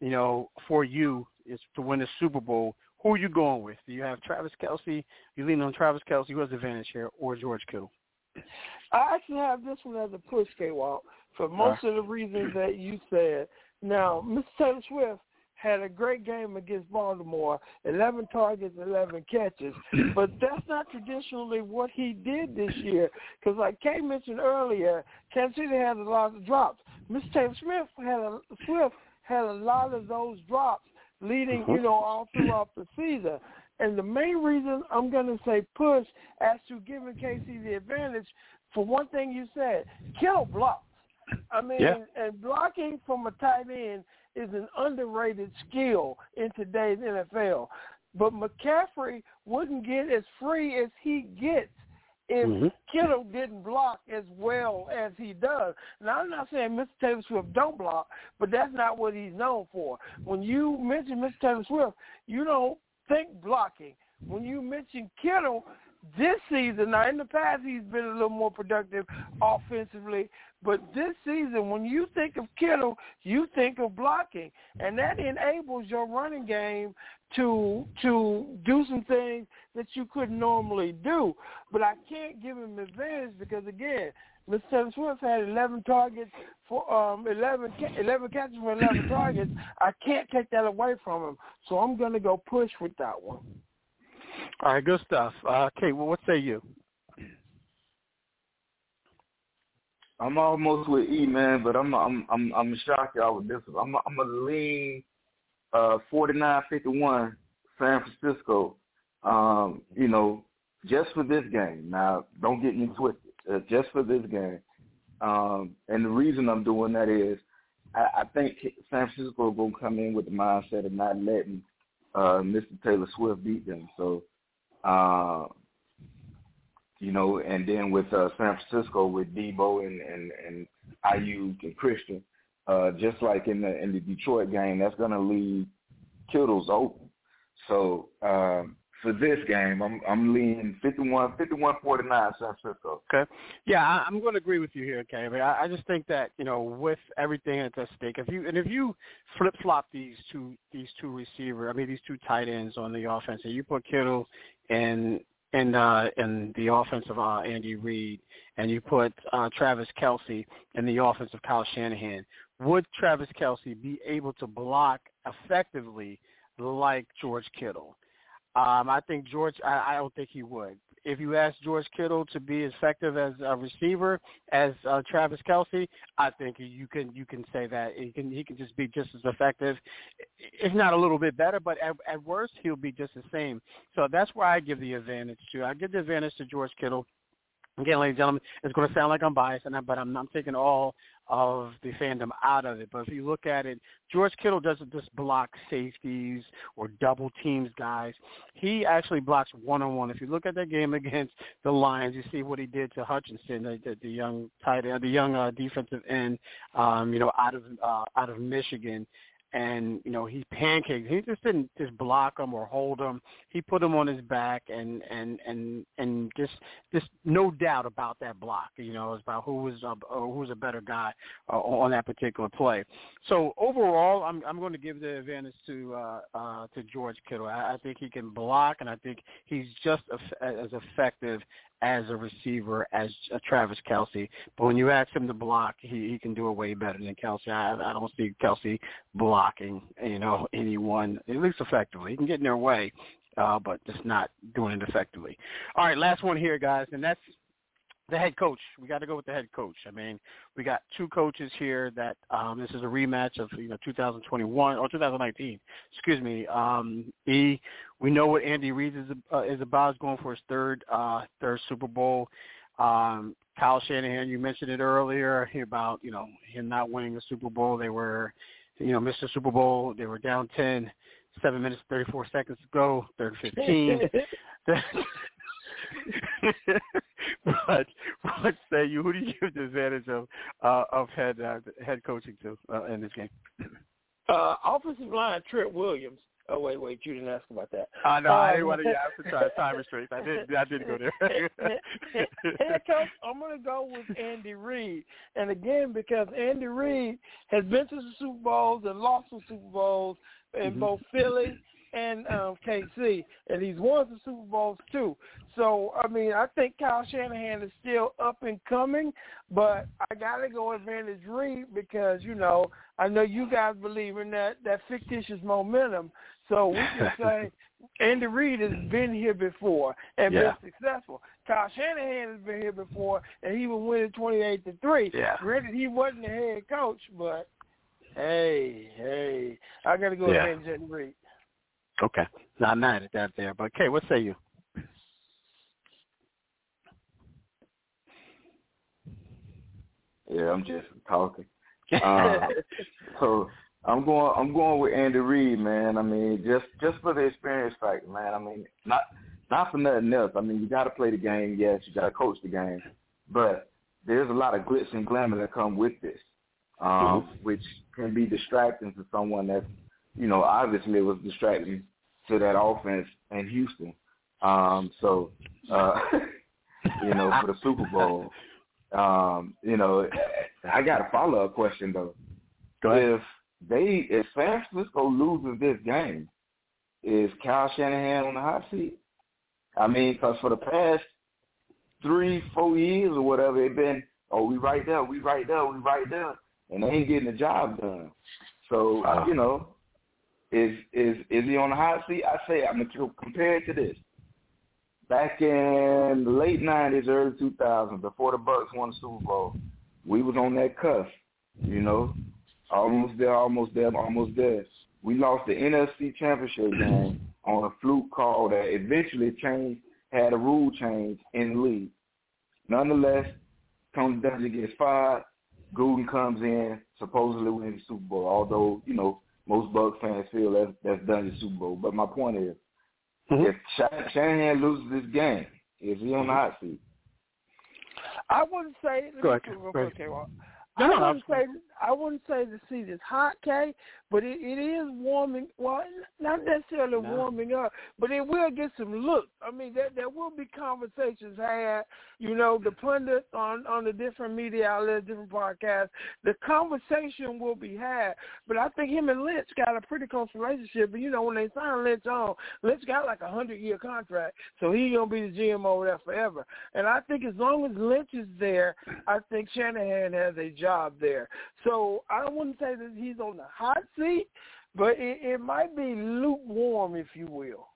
You know, for you is to win the Super Bowl. Who are you going with? Do you have Travis Kelce? You lean on Travis Kelce, who has advantage here, or George Kittle? I actually have this one as a push, K-Walk for most of the reasons that you said. Now, Mr. Taylor Swift had a great game against Baltimore, 11 targets, 11 catches, [CLEARS THROAT] but that's not traditionally what he did this year. Because like Kay mentioned earlier, Kansas City had a lot of drops. Mr. Taylor Swift had a Swift had a lot of those drops leading, you uh-huh. know, all throughout the season. And the main reason I'm going to say push as to giving KC the advantage, for one thing you said, Kittle blocks. I mean, yeah. and blocking from a tight end is an underrated skill in today's NFL. But McCaffrey wouldn't get as free as he gets if mm-hmm. Kittle didn't block as well as he does. Now, I'm not saying Mr. Taylor Swift don't block, but that's not what he's known for. When you mention Mr. Taylor Swift, you don't think blocking. When you mention Kittle, this season, now in the past he's been a little more productive offensively, but this season, when you think of Kittle, you think of blocking, and that enables your running game to to do some things that you couldn't normally do. But I can't give him advantage because again, Mr. Swift had 11 targets for um 11 11 catches for 11 targets. I can't take that away from him, so I'm going to go push with that one. All right, good stuff. Uh, okay, well, what say you? I'm almost with E man, but I'm I'm I'm I'm shocked y'all with this. I'm I'm a lean uh 49-51 San Francisco. Um, you know, just for this game. Now, don't get me twisted. Uh, just for this game. Um, and the reason I'm doing that is I, I think San Francisco is going to come in with the mindset of not letting uh, Mr. Taylor Swift beat them. So uh, you know, and then with uh, San Francisco with Deebo and and and Aiyuk and Christian, uh, just like in the in the Detroit game, that's going to leave Kittle's open. So um, for this game, I'm I'm leaning 51, 51 49 San Francisco. Okay. Yeah, I, I'm going to agree with you here, okay. But I, I just think that you know with everything at stake, if you and if you flip flop these two these two receiver, I mean these two tight ends on the offense, and you put Kittle and and uh in the offense of uh Andy Reid and you put uh Travis Kelce in the offense of Kyle Shanahan, would Travis Kelce be able to block effectively like George Kittle? Um, I think George. I, I don't think he would. If you ask George Kittle to be as effective as a receiver as uh, Travis Kelce, I think you can you can say that he can he can just be just as effective, if not a little bit better. But at, at worst, he'll be just the same. So that's where I give the advantage to. I give the advantage to George Kittle Again, ladies and gentlemen, it's going to sound like I'm biased, and I, but I'm, I'm taking all of the fandom out of it. But if you look at it, George Kittle doesn't just block safeties or double teams guys. He actually blocks one-on-one. If you look at that game [LAUGHS] against the Lions, you see what he did to Hutchinson, the, the, the young tight end, the young uh, defensive end, um, you know, out of uh, out of Michigan and you know he pancaked. He just didn't just block him or hold him. He put him on his back and and and and just just no doubt about that block. You know, it's about who was a, who was a better guy uh, on that particular play. So overall, I'm I'm going to give the advantage to uh, uh, to George Kittle. I, I think he can block, and I think he's just as effective as a receiver as a Travis Kelce. But when you ask him to block, he, he can do it way better than Kelce. I, I don't see Kelce blocking, you know, anyone at least effectively. He can get in their way, uh, but just not doing it effectively. All right, last one here, guys, and that's the head coach. We got to go with the head coach. I mean, we got two coaches here that um, this is a rematch of you know 2021 or 2019. Excuse me. Um, e, we know what Andy Reid is uh, is about. Is going for his third uh, third Super Bowl. Um, Kyle Shanahan, you mentioned it earlier about you know him not winning the Super Bowl. They were, you know, Mr. Super Bowl. They were down ten, seven minutes thirty four seconds to go, third fifteen. [LAUGHS] [LAUGHS] but what say you? Who do you give the advantage of uh, of head uh, head coaching to uh, in this game? Uh, offensive line, Trent Williams. Oh wait, wait, you didn't ask about that. Uh, no, um, I didn't want to. Yeah, I was trying time [LAUGHS] restraints. I didn't. I didn't go there. [LAUGHS] head coach, I'm going to go with Andy Reid, and again because Andy Reid has been to the Super Bowls and lost some Super Bowls in mm-hmm. both Philly and um, KC, and he's won the Super Bowls too. So I mean, I think Kyle Shanahan is still up and coming, but I gotta go advantage Reid because you know I know you guys believe in that that fictitious momentum. So we can [LAUGHS] say Andy Reid has been here before and yeah. been successful. Kyle Shanahan has been here before and he was winning twenty eight to three. Yeah. Granted, he wasn't the head coach, but hey, hey, I gotta go yeah. advantage Andy Reid. Okay. Not mad at that there. But Kay, what say you? Yeah, I'm just talking. Uh, [LAUGHS] so I'm going. I'm going with Andy Reid, man. I mean, just just for the experience factor, man. I mean, not not for nothing else. I mean, you got to play the game. Yes, you got to coach the game, but there's a lot of glitz and glamour that come with this, um, mm-hmm. which can be distracting to someone that's you know, obviously it was distracting to that offense in Houston. Um, so, uh, [LAUGHS] you know, for the Super Bowl, um, you know, I got a follow up question though. If they, if San Francisco loses this game, is Kyle Shanahan on the hot seat? I mean, because for the past three, four years or whatever, it's been, oh, we right there, we right there, we right there, and they ain't getting the job done. So, wow. you know, is is is he on the hot seat? I say I'm gonna compare it to this. Back in the late nineties, early two thousands, before the Bucks won the Super Bowl, we was on that cusp, you know, almost there, almost there, almost there. We lost the NFC Championship game on a fluke call that eventually changed, had a rule change in the league. Nonetheless, Tony Dungy gets fired. Gruden comes in, supposedly wins the Super Bowl. Although you know most Bucks fans feel that's that's the Super Bowl. But my point is, mm-hmm. if Shanahan loses this game, is he on the hot seat? I wouldn't say. Go ahead. Okay, well, I wouldn't say I wouldn't say the seat is hot, Kay, but it, it is warming. Well, not necessarily no. warming up, but it will get some looks. I mean, there there will be conversations had. You know, the pundits on on the different media outlets, different podcasts. The conversation will be had. But I think him and Lynch got a pretty close relationship. But you know, when they signed Lynch on, Lynch got like a hundred year contract, so he gonna be the GM over there forever. And I think as long as Lynch is there, I think Shanahan has a job there. So I wouldn't say that he's on the hot seat, but it, it might be lukewarm, if you will.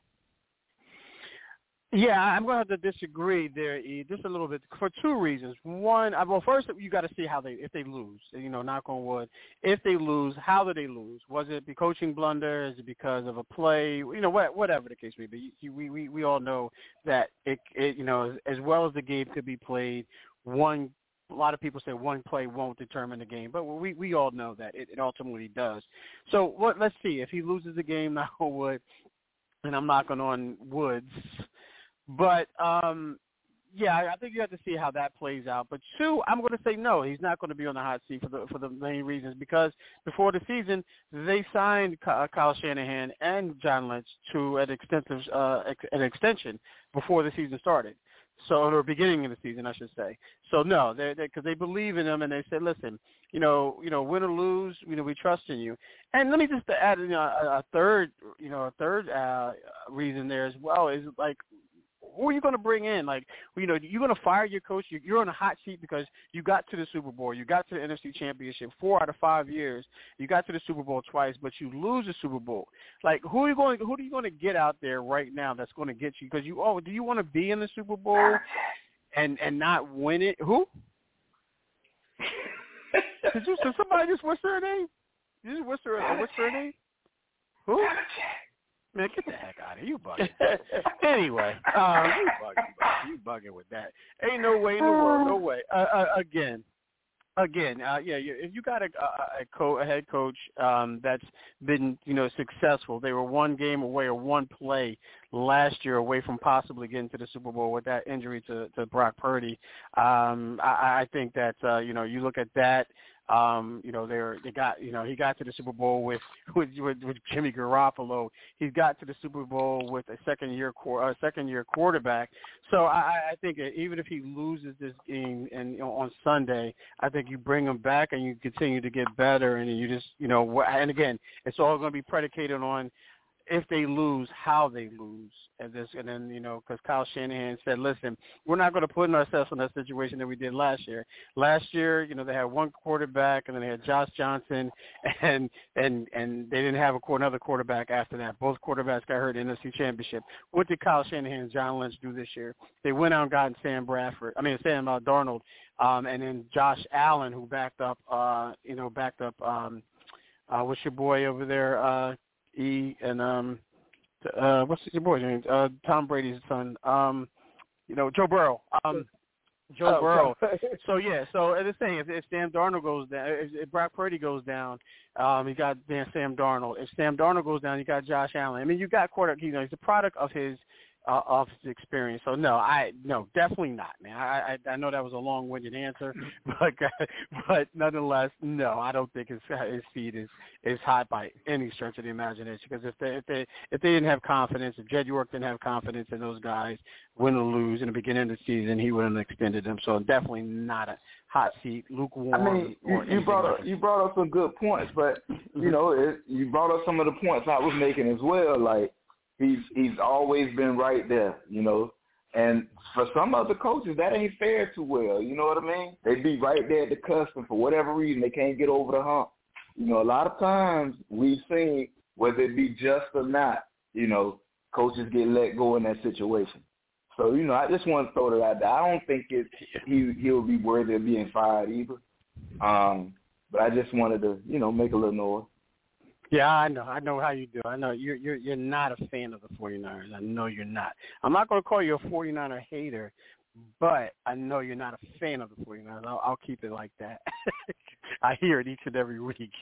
Yeah, I'm going to have to disagree there, E, just a little bit for two reasons. One, well, first you got to see how they if they lose. You know, knock on wood. If they lose, how did they lose? Was it the coaching blunder? Is it because of a play? You know, whatever the case may be. We we we all know that it it you know as well as the game could be played, one a lot of people say one play won't determine the game, but we we all know that it, it ultimately does. So what? Let's see if he loses the game. [LAUGHS] Knock on wood, and I'm knocking on woods. But um, yeah, I think you have to see how that plays out. But two, I'm going to say no. He's not going to be on the hot seat for the for the main reasons because before the season they signed Kyle Shanahan and John Lynch to an extensive uh, an extension before the season started. So, or beginning of the season, I should say. So, no, they because they, believe in him and they said, listen, you know, you know, win or lose, you know, we trust in you. And let me just add, you know, a, a third, you know, a third uh, reason there as well is like who are you going to bring in? Like, you know, you're going to fire your coach. You're on a hot seat because you got to the Super Bowl. You got to the NFC Championship four out of five years. You got to the Super Bowl twice, but you lose the Super Bowl. Like, who are you going? Who are you going to get out there right now that's going to get you? Because you, oh, do you want to be in the Super Bowl and and not win it? Who? [LAUGHS] did you? Did somebody just whisper her name? Did you just whisper, uh, whisper her name? Who? Man, get the heck out of here. You bugging. [LAUGHS] anyway, um, you bugging, you bugging with that. Ain't no way in the world. No way. Uh, uh, again, again, uh, yeah, you, if you got a, a, a, co- a head coach um, that's been, you know, successful, they were one game away or one play last year away from possibly getting to the Super Bowl with that injury to, to Brock Purdy. Um, I, I think that, uh, you know, you look at that um, you know, they're they got you know he got to the Super Bowl with [LAUGHS] with with, with Jimmy Garoppolo. He got to the Super Bowl with a second year a second year quarterback. So I, I think even if he loses this game and you know, on Sunday, I think you bring him back and you continue to get better and you just you know and again it's all going to be predicated on if they lose, how they lose, and this, and then you know, because Kyle Shanahan said, "Listen, we're not going to put ourselves in that situation that we did last year. Last year, you know, they had one quarterback, and then they had Josh Johnson, [LAUGHS] and and and they didn't have a another quarterback after that. Both quarterbacks got hurt in the NFC Championship. What did Kyle Shanahan and John Lynch do this year? They went out and got Sam Bradford. I mean, Sam uh, Darnold, um, and then Josh Allen, who backed up, uh, you know, backed up." Um, uh, what's your boy over there? Uh, E and um uh what's your boy's name? Uh Tom Brady's son. Um you know, Joe Burrow. Um Joe oh, Burrow. [LAUGHS] so yeah, so the thing if, if Sam Darnold goes down, if, if Brock Purdy goes down, um, you got Dan Sam Darnold. If Sam Darnold goes down, you got Josh Allen. I mean, you got quarter. You know, he's a product of his uh, of his experience. So no, I no, definitely not, man. I I, I know that was a long-winded answer, [LAUGHS] but but nonetheless, no, I don't think his his feet is is hot by any stretch of the imagination. Because if they if they if they didn't have confidence, if Jed York didn't have confidence in those guys, win or lose in the beginning of the season, he wouldn't have extended them. So definitely not a hot seat, lukewarm. I mean, you, you brought up you brought up some good points, but you know, it, you brought up some of the points I was making as well, like he's he's always been right there, you know. And for some other coaches, that ain't fair too well. You know what I mean? They be right there at the cusp, and for whatever reason, they can't get over the hump. You know, a lot of times we've seen whether it be just or not, you know, coaches get let go in that situation. So you know, I just want to throw that out there. I don't think it he he'll be worthy of being fired either. Um, but I just wanted to you know make a little noise. Yeah, I know. I know how you do. I know you're you're you're not a fan of the 49ers. I know you're not. I'm not going to call you a 49er hater, but I know you're not a fan of the 49ers. I'll, I'll keep it like that. [LAUGHS] I hear it each and every week.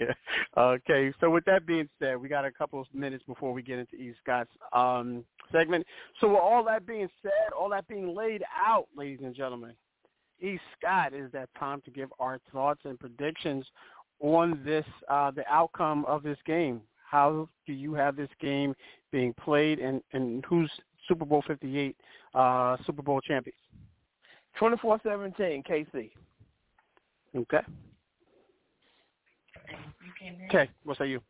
[LAUGHS] okay, so with that being said, we got a couple of minutes before we get into E. Scott's um, segment. So with all that being said, all that being laid out, ladies and gentlemen, E. Scott, is that time to give our thoughts and predictions on this, uh, the outcome of this game. How do you have this game being played, and, and who's Super Bowl 58 uh, Super Bowl champions? 24-17, KC. Okay. Okay, what say you?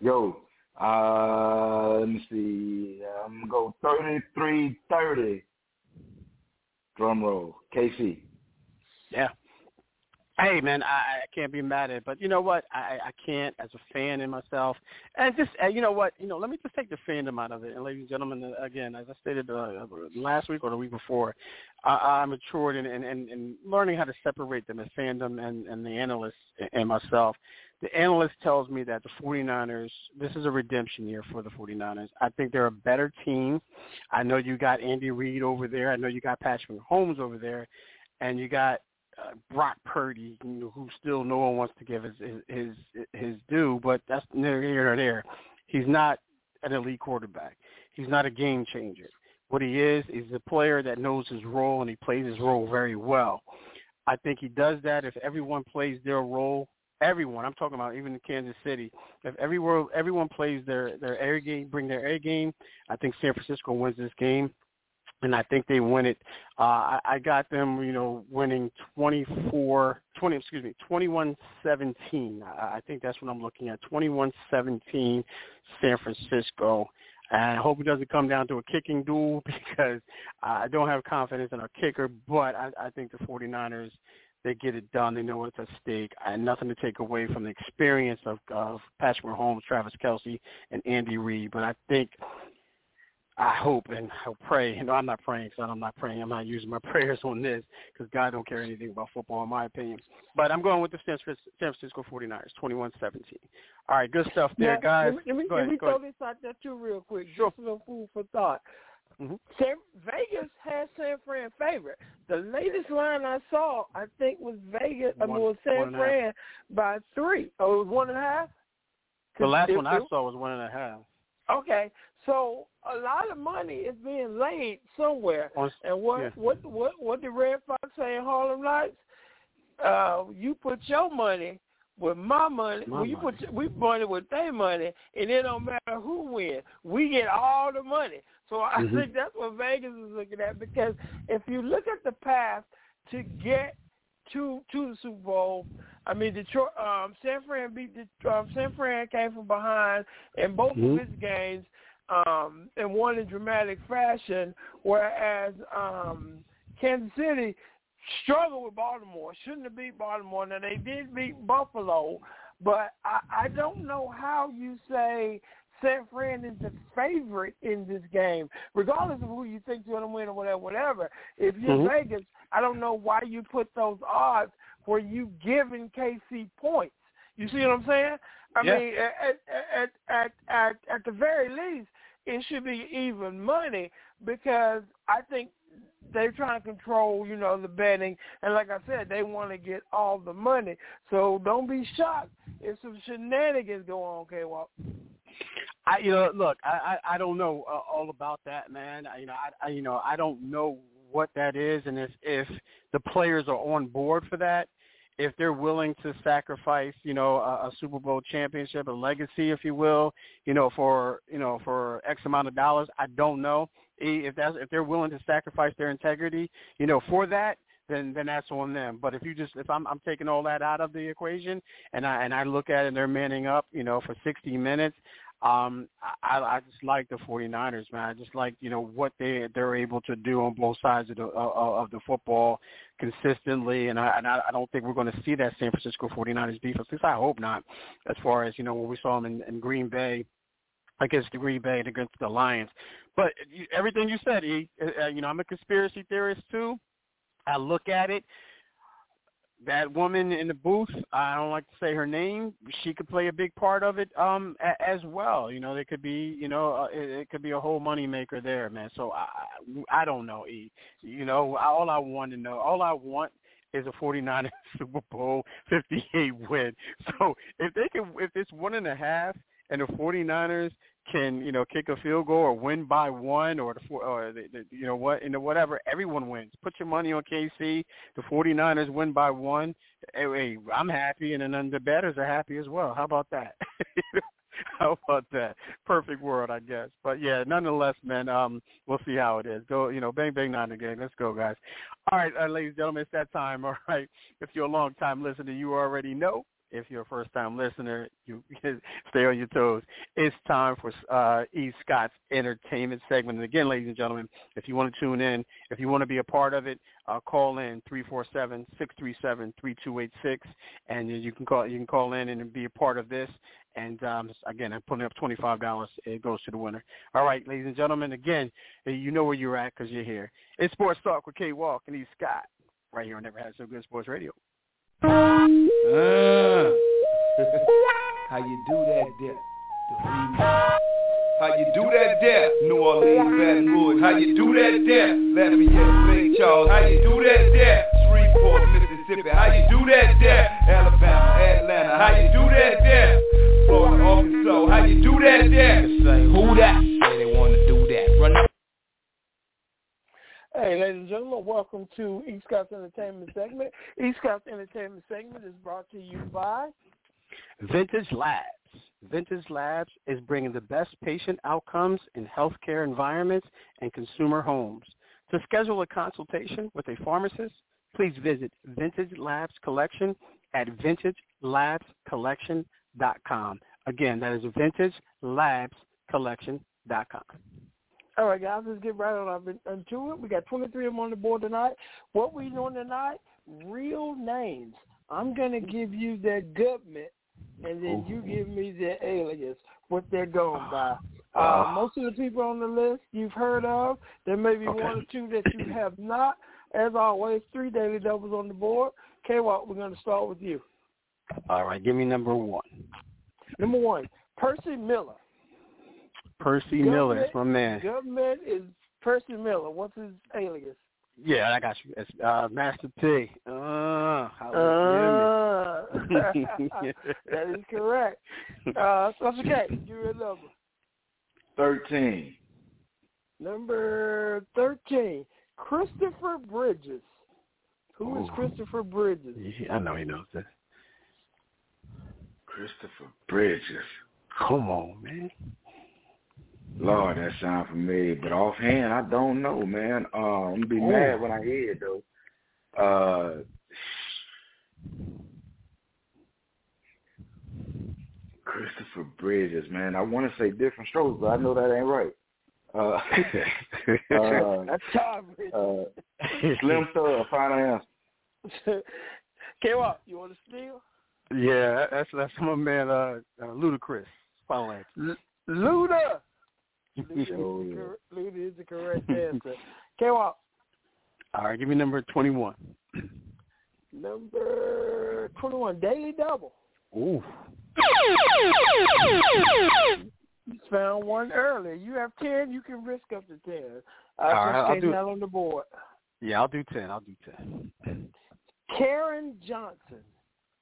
Yo, uh, let me see. I'm going to go 33-30. Drum roll. KC. Yeah. Hey man, I, I can't be mad at it, but you know what? I I can't as a fan in myself, and just uh, you know what? You know, let me just take the fandom out of it. And ladies and gentlemen, uh, again, as I stated uh, last week or the week before, I, I matured in, in, in learning how to separate them as fandom and and the analysts and myself. The analyst tells me that the 49ers, this is a redemption year for the 49ers. I think they're a better team. I know you got Andy Reid over there. I know you got Patrick Mahomes over there, and you got uh, Brock Purdy, who still no one wants to give his his his due, but that's neither here nor there. He's not an elite quarterback. He's not a game changer. What he is is a player that knows his role and he plays his role very well. I think he does that if everyone plays their role. Everyone, I'm talking about even in Kansas City. If everyone everyone plays their their air game, bring their air game, I think San Francisco wins this game and I think they win it. Uh, I, got them, you know, winning 24, 20, excuse me, 21-17. I, think that's what I'm looking at, 21-17 San Francisco. And I hope it doesn't come down to a kicking duel [LAUGHS] because I don't have confidence in our kicker, but I, I think the 49ers, they get it done. They know what's at stake. I had nothing to take away from the experience of, of Patrick Mahomes, Travis Kelce, and Andy Reid, but I think – I hope and I pray. [LAUGHS] You know, I'm not praying because I'm not praying. I'm not using my [LAUGHS] prayers on this because God don't care anything about football, in my opinion. But I'm going with the San Francisco 49ers, 21-17. All right, good stuff there, now, guys. Let me, let me, let me throw this out there too real quick. Sure. Just a little food for thought. Mm-hmm. San, Vegas has San Fran favorite. The latest line I saw, I think, was Vegas. One, I mean, was San Fran by three. Oh, it was one and a half. The last one I saw was one and a half. Okay, so a lot of money is being laid somewhere. And what yeah. what what what the Redd Foxx say in Harlem Nights? Uh, you put your money with my money. My well, you money. put we money with their money, and it don't matter who wins. We get all the money. So I Mm-hmm. think that's what Vegas is looking at because if you look at the path to get to to the Super Bowl. I mean, Detroit, um, San Fran beat um, San Fran came from behind in both Mhm. of its games um, and won in dramatic fashion, whereas um, Kansas City struggled with Baltimore. Shouldn't have beat Baltimore. Now they did beat Buffalo, but I, I don't know how you say San Fran is the favorite in this game, regardless of who you think's going to win or whatever. Whatever. If you're Mhm. Vegas, I don't know why you put those odds where you giving KC points. You see what I'm saying? I Yeah. mean, at, at at at at the very least, it should be even money because I think they're trying to control, you know, the betting, and like I said, they want to get all the money. So don't be shocked if some shenanigans go on, K Walk. I you know look I I, I don't know uh, all about that man I, you know I, I you know I don't know what that is and if if the players are on board for that if they're willing to sacrifice you know a, a Super Bowl championship a legacy if you will you know for you know for X amount of dollars I don't know if that's if they're willing to sacrifice their integrity you know for that then then that's on them. But if you just if I'm I'm taking all that out of the equation and I and I look at it and they're manning up, you know, for 60 minutes, um I I just like the 49ers, man. I just like, you know, what they they're able to do on both sides of the of, of the football consistently and I and I, I don't think we're going to see that San Francisco 49ers defense. At least I hope not. As far as, you know, when we saw them in, in Green Bay against the Green Bay and against the Lions. But everything you said, E, uh, you know, I'm a conspiracy theorist too. I look at it. That woman in the booth, I don't like to say her name. She could play a big part of it um, a, as well. You know, there could be, you know, uh, it, it could be a whole money maker there, man. So I, I don't know, E. You know, all I want to know, all I want is a 49 [LAUGHS] Super Bowl 58 win. So if they can, if it's one and a half and the 49ers can you know kick a field goal or win by one or the four or the, the, you know what you know whatever everyone wins. Put your money on KC the 49ers win by one. Hey, I'm happy and then the betters are happy as well. How about that? [LAUGHS] How about that? Perfect world I guess. But yeah nonetheless man um we'll see how it is. Go you know bang bang nine again let's go guys. All right uh, ladies and gentlemen it's that time. [LAUGHS] All right. If you're a long time listener you already know if you're a first-time listener, you [LAUGHS] stay on your toes. It's time for uh, E. Scott's entertainment segment. And again, ladies and gentlemen, if you want to tune in, if you want to be a part of it, uh, call in 347-637-3286, and you can call you can call in and be a part of this. And um, again, I'm putting up $25. It goes to the winner. All right, ladies and gentlemen, again, you know where you're at because you're here. It's Sports Talk with K. Walk and E. Scott right here on Never Had So Good Sports Radio. [LAUGHS] Uh. [LAUGHS] How you do that there? How you do that there? New Orleans, Baton Rouge. How you do that there? Lafayette, St. Charles. How you do that there? Shreveport, Mississippi. How you do that there? Alabama, Atlanta. How you do that there? Florida, Arkansas. How you do that there? Who that? To Hey, ladies and gentlemen, welcome to East Scott's Entertainment segment. East Scott's Entertainment segment is brought to you by Vintage Labs. Vintage Labs is bringing the best patient outcomes in healthcare environments and consumer homes. To schedule a consultation with a pharmacist, please visit Vintage Labs Collection at vintagelabscollection.com. Again, that is vintagelabscollection.com. All right, guys, let's get right on into it. We got 23 of them on the board tonight. What we doing tonight? Real names. I'm going to give you their government, and then you give me their alias, what they're going by. Uh, most of the people on the list you've heard of. There may be okay. one or two that you have not. As always, three daily doubles on the board. K-Walk, we're going to start with you. All right, give me number one. Number one, Percy Miller. Percy government, Miller, that's my man. Government is Percy Miller. What's his alias? Yeah, I got you. It's uh, Master P. Uh, uh, [LAUGHS] that is correct. Uh, so that's okay. Give me a number. Thirteen. Number thirteen, Christopher Bridges. Who is Christopher Bridges? Yeah, I know he knows this. Christopher Bridges. Come on, man. Lord, that sound familiar, but offhand, I don't know, man. Uh, I'm gonna be oh. mad when I hear it though. Uh, Christopher Bridges, man. I want to say different strokes, but I know that ain't right. Uh, [LAUGHS] uh, That's Tom uh, Slim Thug, final answer. [LAUGHS] K-Walk, you want to steal? Yeah, that's that's my man, uh, uh Ludacris. Final answer. L- Luda. Luda is the correct answer. [LAUGHS] K-Walk. All right, give me number 21. Number 21, Daily Double. Ooh. You found one earlier. You have 10, you can risk up to 10. Uh, All right, I'll do on the board. Yeah, I'll do 10. I'll do 10. Karen Johnson.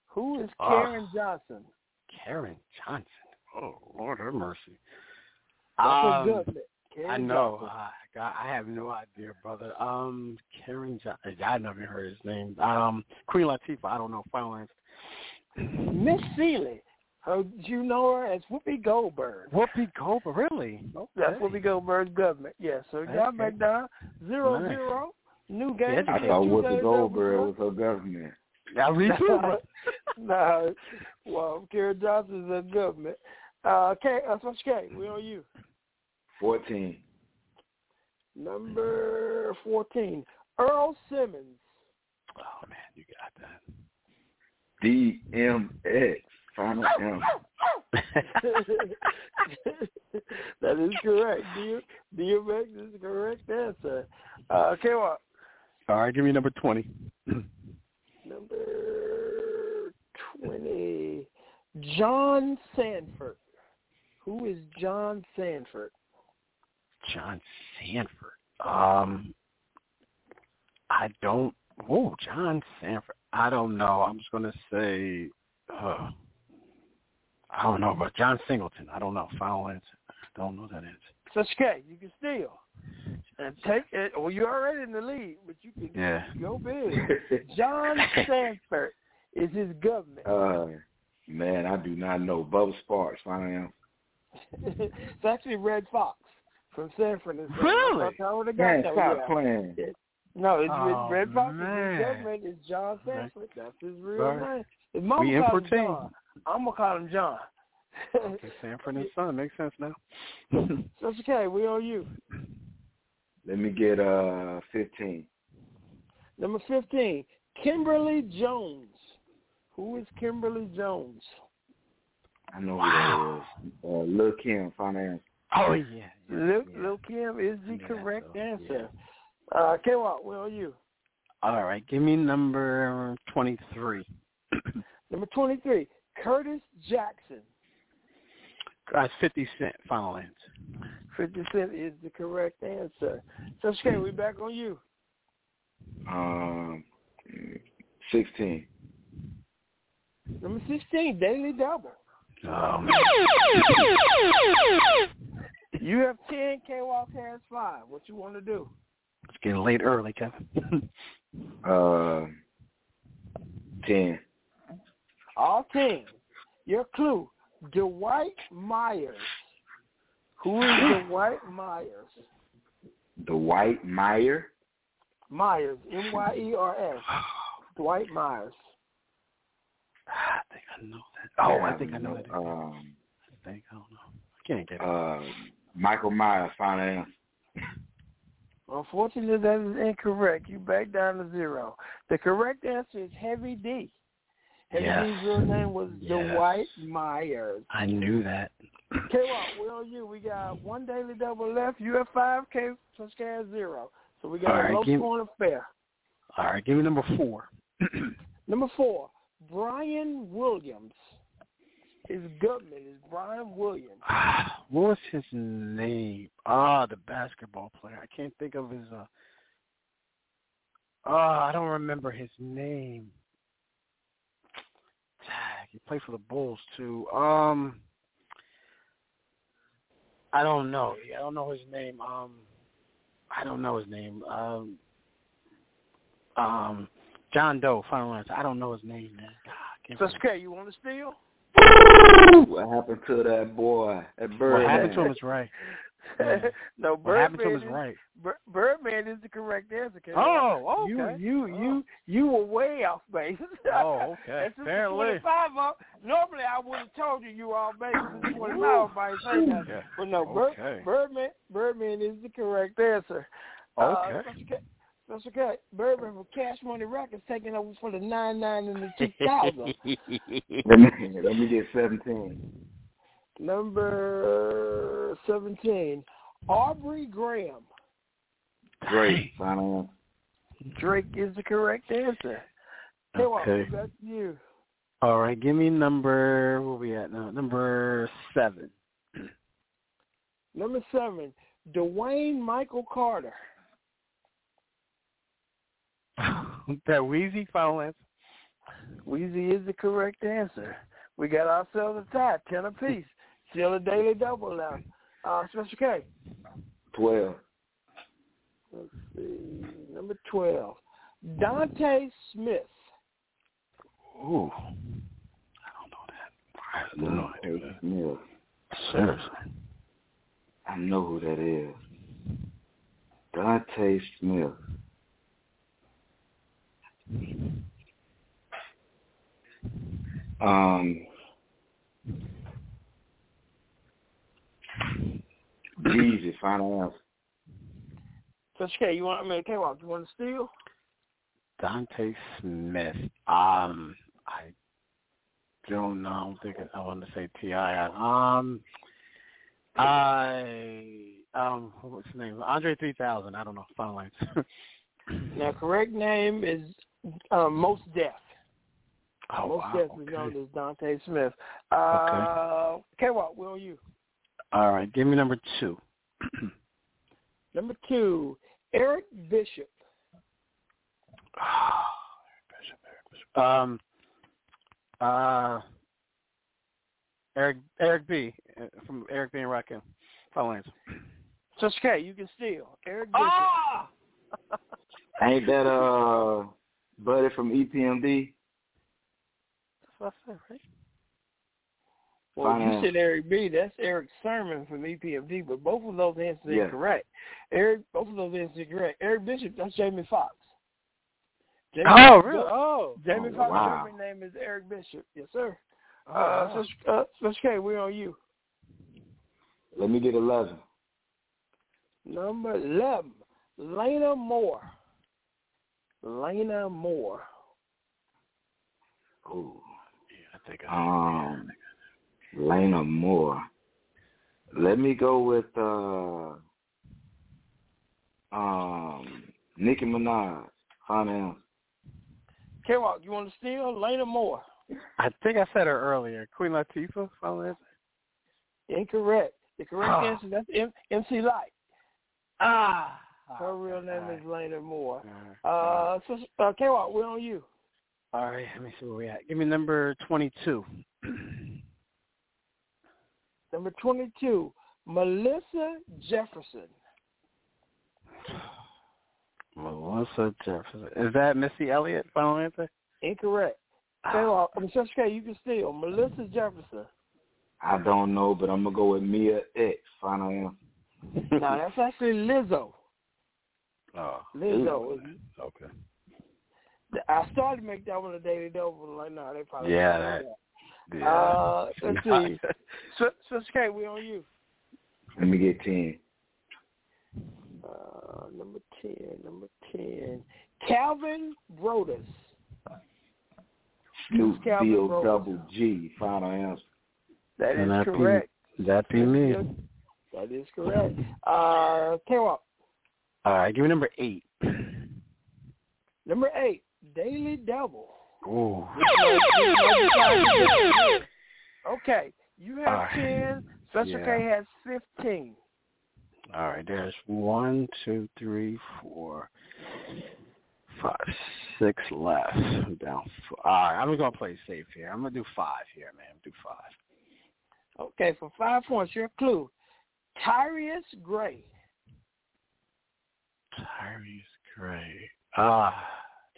Who is Karen uh, Johnson? Karen Johnson. Oh, Lord have mercy. Um, I know. I, I have no idea, brother. Um, Karen, Johnson. I never heard his name. Um, Queen Latifah. I don't know. Final [CLEARS THROAT] answer. Miss Celie. How you know her as Whoopi Goldberg? Whoopi Goldberg, really? Okay. That's Whoopi Goldberg's government. Yes. Yeah, so okay. y'all zero nice. zero. New game. I thought Whoopi Goldberg was her government. [LAUGHS] Now me too. no, well, Karen Johnson's a government. Uh, okay, uh, so okay, we on you. 14. Number 14, Earl Simmons. Oh, man, you got that. DMX. Final M. [LAUGHS] that is correct. DMX is the correct answer. Uh, okay, what? All right, give me number 20. number 20, John Sanford. Who is John Sanford? John Sanford. Um, I don't. Oh, John Sanford. I don't know. I'm just gonna say. Uh, I don't know, but John Singleton. I don't know. Final answer. I don't know that answer. So okay, you can steal and take it. Well, you're already in the lead, but you can yeah. go big. [LAUGHS] John Sanford is his government. Uh, man, I do not know. Bubba Sparks, I am. [LAUGHS] it's actually Redd Foxx from San Sanford. Really? Man, stop yeah. playing. No, it's oh, Redd Foxx. Man. His government is John Sanford. That's his real Right. name. His mom We in called for. John. I'm gonna call him John. okay, Sanford and Son makes sense now. [LAUGHS] That's okay. We on you. Let me get uh fifteen. Number fifteen, Kimberly Jones. Who is Kimberly Jones? I know Wow. who that is. Uh, Lil Kim, finance. Oh yeah. Yeah, Lil, yeah. Lil Kim is the Yeah, correct so, answer. Uh, K-Walk, where are you? All right, give me number twenty-three. [CLEARS THROAT] Number 23, Curtis Jackson. That's fifty cent. Final answer. 50 Cent is the correct answer. So, okay, we're back on you. Um, sixteen. Number 16, Daily Double. Oh man. [LAUGHS] You have 10, K-Walk has 5. What you want to do? It's getting late early, Kevin. [LAUGHS] Uh, ten. All 10. Your clue, Dwight Myers. Who is Dwight Myers? The White Meyer. Myers, M-Y-E-R-S. [SIGHS] Dwight Myers. I think I know that. Oh, I think I know that. Um, I think I don't know. I can't get it. uh, Michael Myers, finance. Unfortunately, that is incorrect. You back down to zero. The correct answer is Heavy D. Heavy Yes. D's real name was Yes. Dwight Myers. I knew that. K-Walk, where are you? We got one daily double left. You have five, K Tuscan has zero. So we got All a right, low give- scoring affair. All right, give me number four. [CLEARS THROAT] Number four, Brian Williams. His government is Brian Williams. [SIGHS] what was his name? Ah, the basketball player. I can't think of his. uh Ah, I don't remember his name. Tag. He played for the Bulls too. Um, I don't know. I don't know his name. Um, I don't know his name. Um, um, John Doe. Final answer. I don't know his name, man. God, I can't So, okay, you want to steal? What happened to that boy? That What happened to him is right. Yeah. [LAUGHS] no, What happened to him Birdman is is, right. Birdman is the correct answer. Oh, okay. You, you, you, you were way off base. [LAUGHS] Oh, okay. Apparently. 25 up, normally I would have told you you were off base. Since 25 by say that. But no, Okay. Birdman, Birdman is the correct answer. Uh, Okay. that's okay. That's okay. Birdman from Cash Money Records taking over for the nine nine and the 2000. [LAUGHS] Let me, let me get seventeen. Number 17, Aubrey Graham. Great, finance. Drake is the correct answer. Okay. Walker, back to you. All right, give me number. Where we at now? Number seven. Number seven, Dwayne Michael Carter. [LAUGHS] that Weezy final answer. Weezy is the correct answer. We got ourselves a tie, ten apiece. Still a daily double now. Uh, Special K. Twelve. Let's see. Number 12, Dante Smith. Ooh, I don't know that. I don't know. Dante Smith. Seriously. I know who that is. Dante Smith. Um, Jeezy, final answer. Special K, you want I mean, K-Walk, you want to steal? Dante Smith. Um, I don't know. I don't think I, I want to say Ti. Um, I um, what's his name? Andre three thousand. I don't know. Final answer. [LAUGHS] Now, correct name is uh, Mos Def. Oh, Most wow, Def is okay. known as Dante Smith. Uh, K-Walk, where are you? All right, give me number two. [CLEARS THROAT] Number two, Eric Bishop. um, uh, Eric Eric B uh, from Eric B and Rakim. Final answer. So okay, you can steal. Eric Bishop. Ah! [LAUGHS] Ain't that uh Buddy from EPMD? That's what I said, right? Well, Fine. you said Eric B. That's Erick Sermon from EPMD, but both of those answers Yeah. are correct. Eric, both of those answers are correct. Eric Bishop, that's Jamie Foxx. Jamie Oh, Foxx- really? Oh, Jamie Oh, Foxx's wow. government name is Eric Bishop. Yes, sir. Oh, Uh, wow. so, uh, so okay, we're on you. Let me get eleven. Number 11, Lena Moore. Lena Moore. Ooh. Yeah, I think I. Um, Lena Moore. Let me go with uh, um, Nicki Minaj. Final answer. K-Walk, you want to steal? Lena Moore. I think I said her earlier. Queen Latifah. Final answer. Incorrect. The correct Ah. answer, that's M- MC Lyte. Ah. Her real name all is Lena Moore. right. Uh, so, uh, K-Walk, we're on you. All right, let me see where we at. Give me number twenty-two. [CLEARS THROAT] Number 22, Melissa Jefferson. [SIGHS] Melissa Jefferson. Is that Missy Elliott? Final answer. Incorrect. K-Walk, I mean, Sister K, you can steal. Melissa Jefferson. I don't know, but I'm gonna go with Mia X. Final answer. now, that's actually Lizzo. Oh. Lizzo. Okay. I started to make that one a daily double. but Like, no, they probably Yeah, won't do that- that. Yeah. Uh, [LAUGHS] let's see. So, Sister K, we on you. Let me get ten. Uh, number 10, number 10. Calvin Broadus. Snoop Calvin D O Rose. double G. Final answer. That is And that be- correct. That be me. That is correct. Uh, K-Walk. All right, give me number eight. Number 8, Daily Double. Ooh. Okay, you have right. 10. Sister Yeah. K has 15. All right, there's one, two, three, four, five, six left. I'm down. Four. All right, I'm gonna play safe here. I'm gonna do five here, man. Do five. Okay, for five points, your clue. Tyrius Gray. Tyrese Gray. Ah.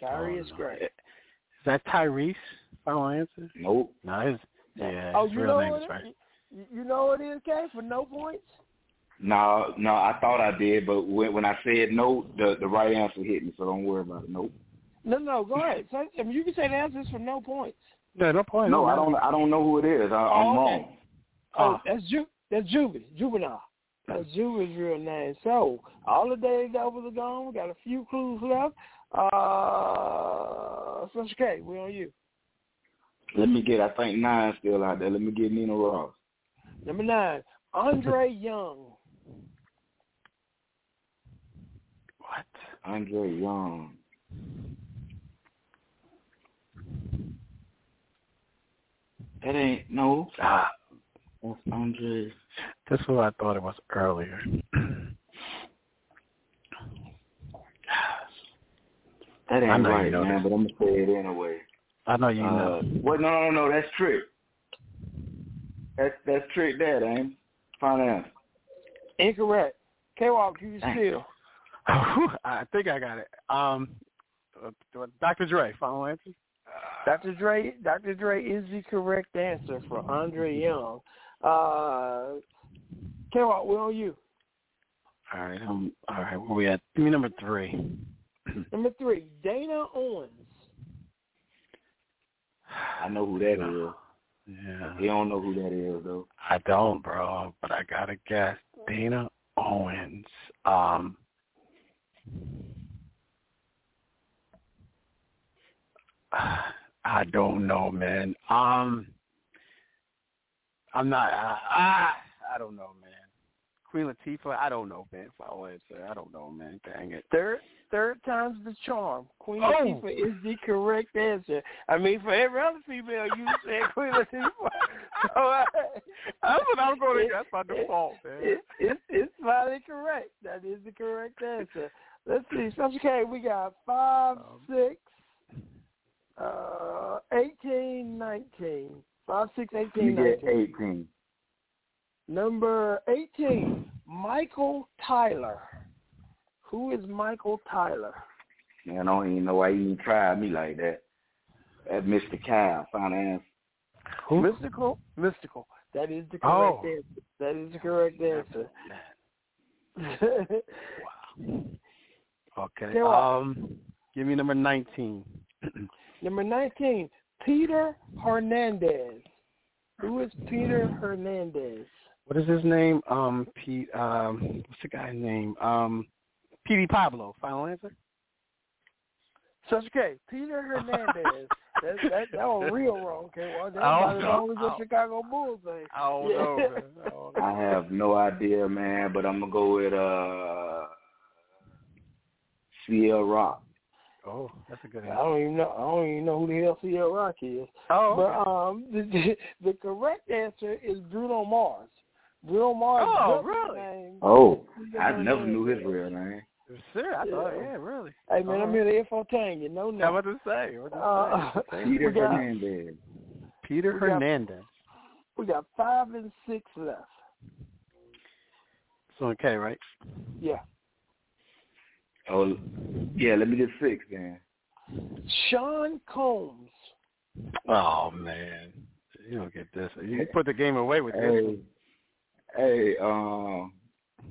Tyrius no. Gray. Is that Tyrese? Final answer? Nope. No, his yeah. oh, his you real know name what is right. you, you know what it is, K, for no points? No, no, I thought I did, but when when I said no, the the right answer hit me, so don't worry about it. Nope. No, no, go ahead. Say, I mean, you can say the answers for no points. No, no point. No, I don't. I don't know who it is. I, I'm Oh, okay. wrong. Oh, Ah. that's Ju- that's Juby, juvenile. That's Juby's real name. So all the daily doubles are gone. We got a few clues left. Uh, Sister K, we on you. Let me get. I think nine still out there. Let me get Nina Ross. Number nine, Andre [LAUGHS] Young. What? Andre Young. That ain't no. Ah, That's Andre. that's what I thought it was earlier. [SIGHS] That I ain't know you right, know man. this. But I'm gonna say it anyway. I know you uh, know. What? No, no, no. That's Trick. That's that's Trick. That ain't. Final answer. Incorrect. K-Walk, you Dang. still. [LAUGHS] I think I got it. Um, uh, Dr. Dre. Final answer. Dr. Dre, Dr. Dre is the correct answer for Andre Young. Uh, K-Walk, we on you. All right. Um. All right. Where we at? Give me number three. [CLEARS THROAT] Number three, Dana Owens. I know who that is. Yeah. He don't know who that is though. I don't, bro, but I gotta guess. Dana Owens. Um. [SIGHS] I don't know, man. Um. I'm not. I, I, I don't know, man. Queen Latifah. I don't know, man. If I I don't know, man. Dang it. Third, third time's the charm. Queen Oh. Latifah is the correct answer. I mean, for every other female, you said [LAUGHS] Queen Latifah. so I, That's what I'm going to. That's my default, man. It, it, it's finally correct. That is the correct answer. Let's see. Special K, we got five, Um, six, uh, 18, 19. Five, six, eighteen, You get eighteen. Number 18, Michael Tyler. Who is Michael Tyler? Man, I don't even know why you even tried me like that. That Mr. Cal, final answer. Who? Mystikal? Mystikal. That is the correct Oh. answer. That is the correct answer. Wow. [LAUGHS] Okay. Um, give me number 19. [CLEARS THROAT] Number 19, Peter Hernandez. Who is Peter Hernandez? What is his name? Um, Pete. Um, what's the guy's name? Um, P.D. Pablo. Final answer. Such okay, Peter Hernandez. [LAUGHS] that, that, that was real wrong, okay? Well, that's I about don't know. long as the Chicago Bulls thing. I don't know. man. I don't know. I have no idea, man, but I'm gonna go with uh CL Rock. Oh, that's a good I don't even know. I don't even know who the hell CL Rock is. Oh, But um, the, [LAUGHS] the correct answer is Bruno Mars. Bruno Mars. Oh, really? name- Oh, I never knew his real name. Sure, I thought, Yeah. yeah, really. Hey man, I'm Uh-huh. here to infotain you. No, Yeah, no. what to say? What to Uh, say? [LAUGHS] Peter got Hernandez. Peter we got- Hernandez. we got five and six left. It's okay, right? Yeah. Oh, yeah. Let me get six then. Sean Combs. Oh man, you don't get this. You put the game away with this. Hey, one. hey, um,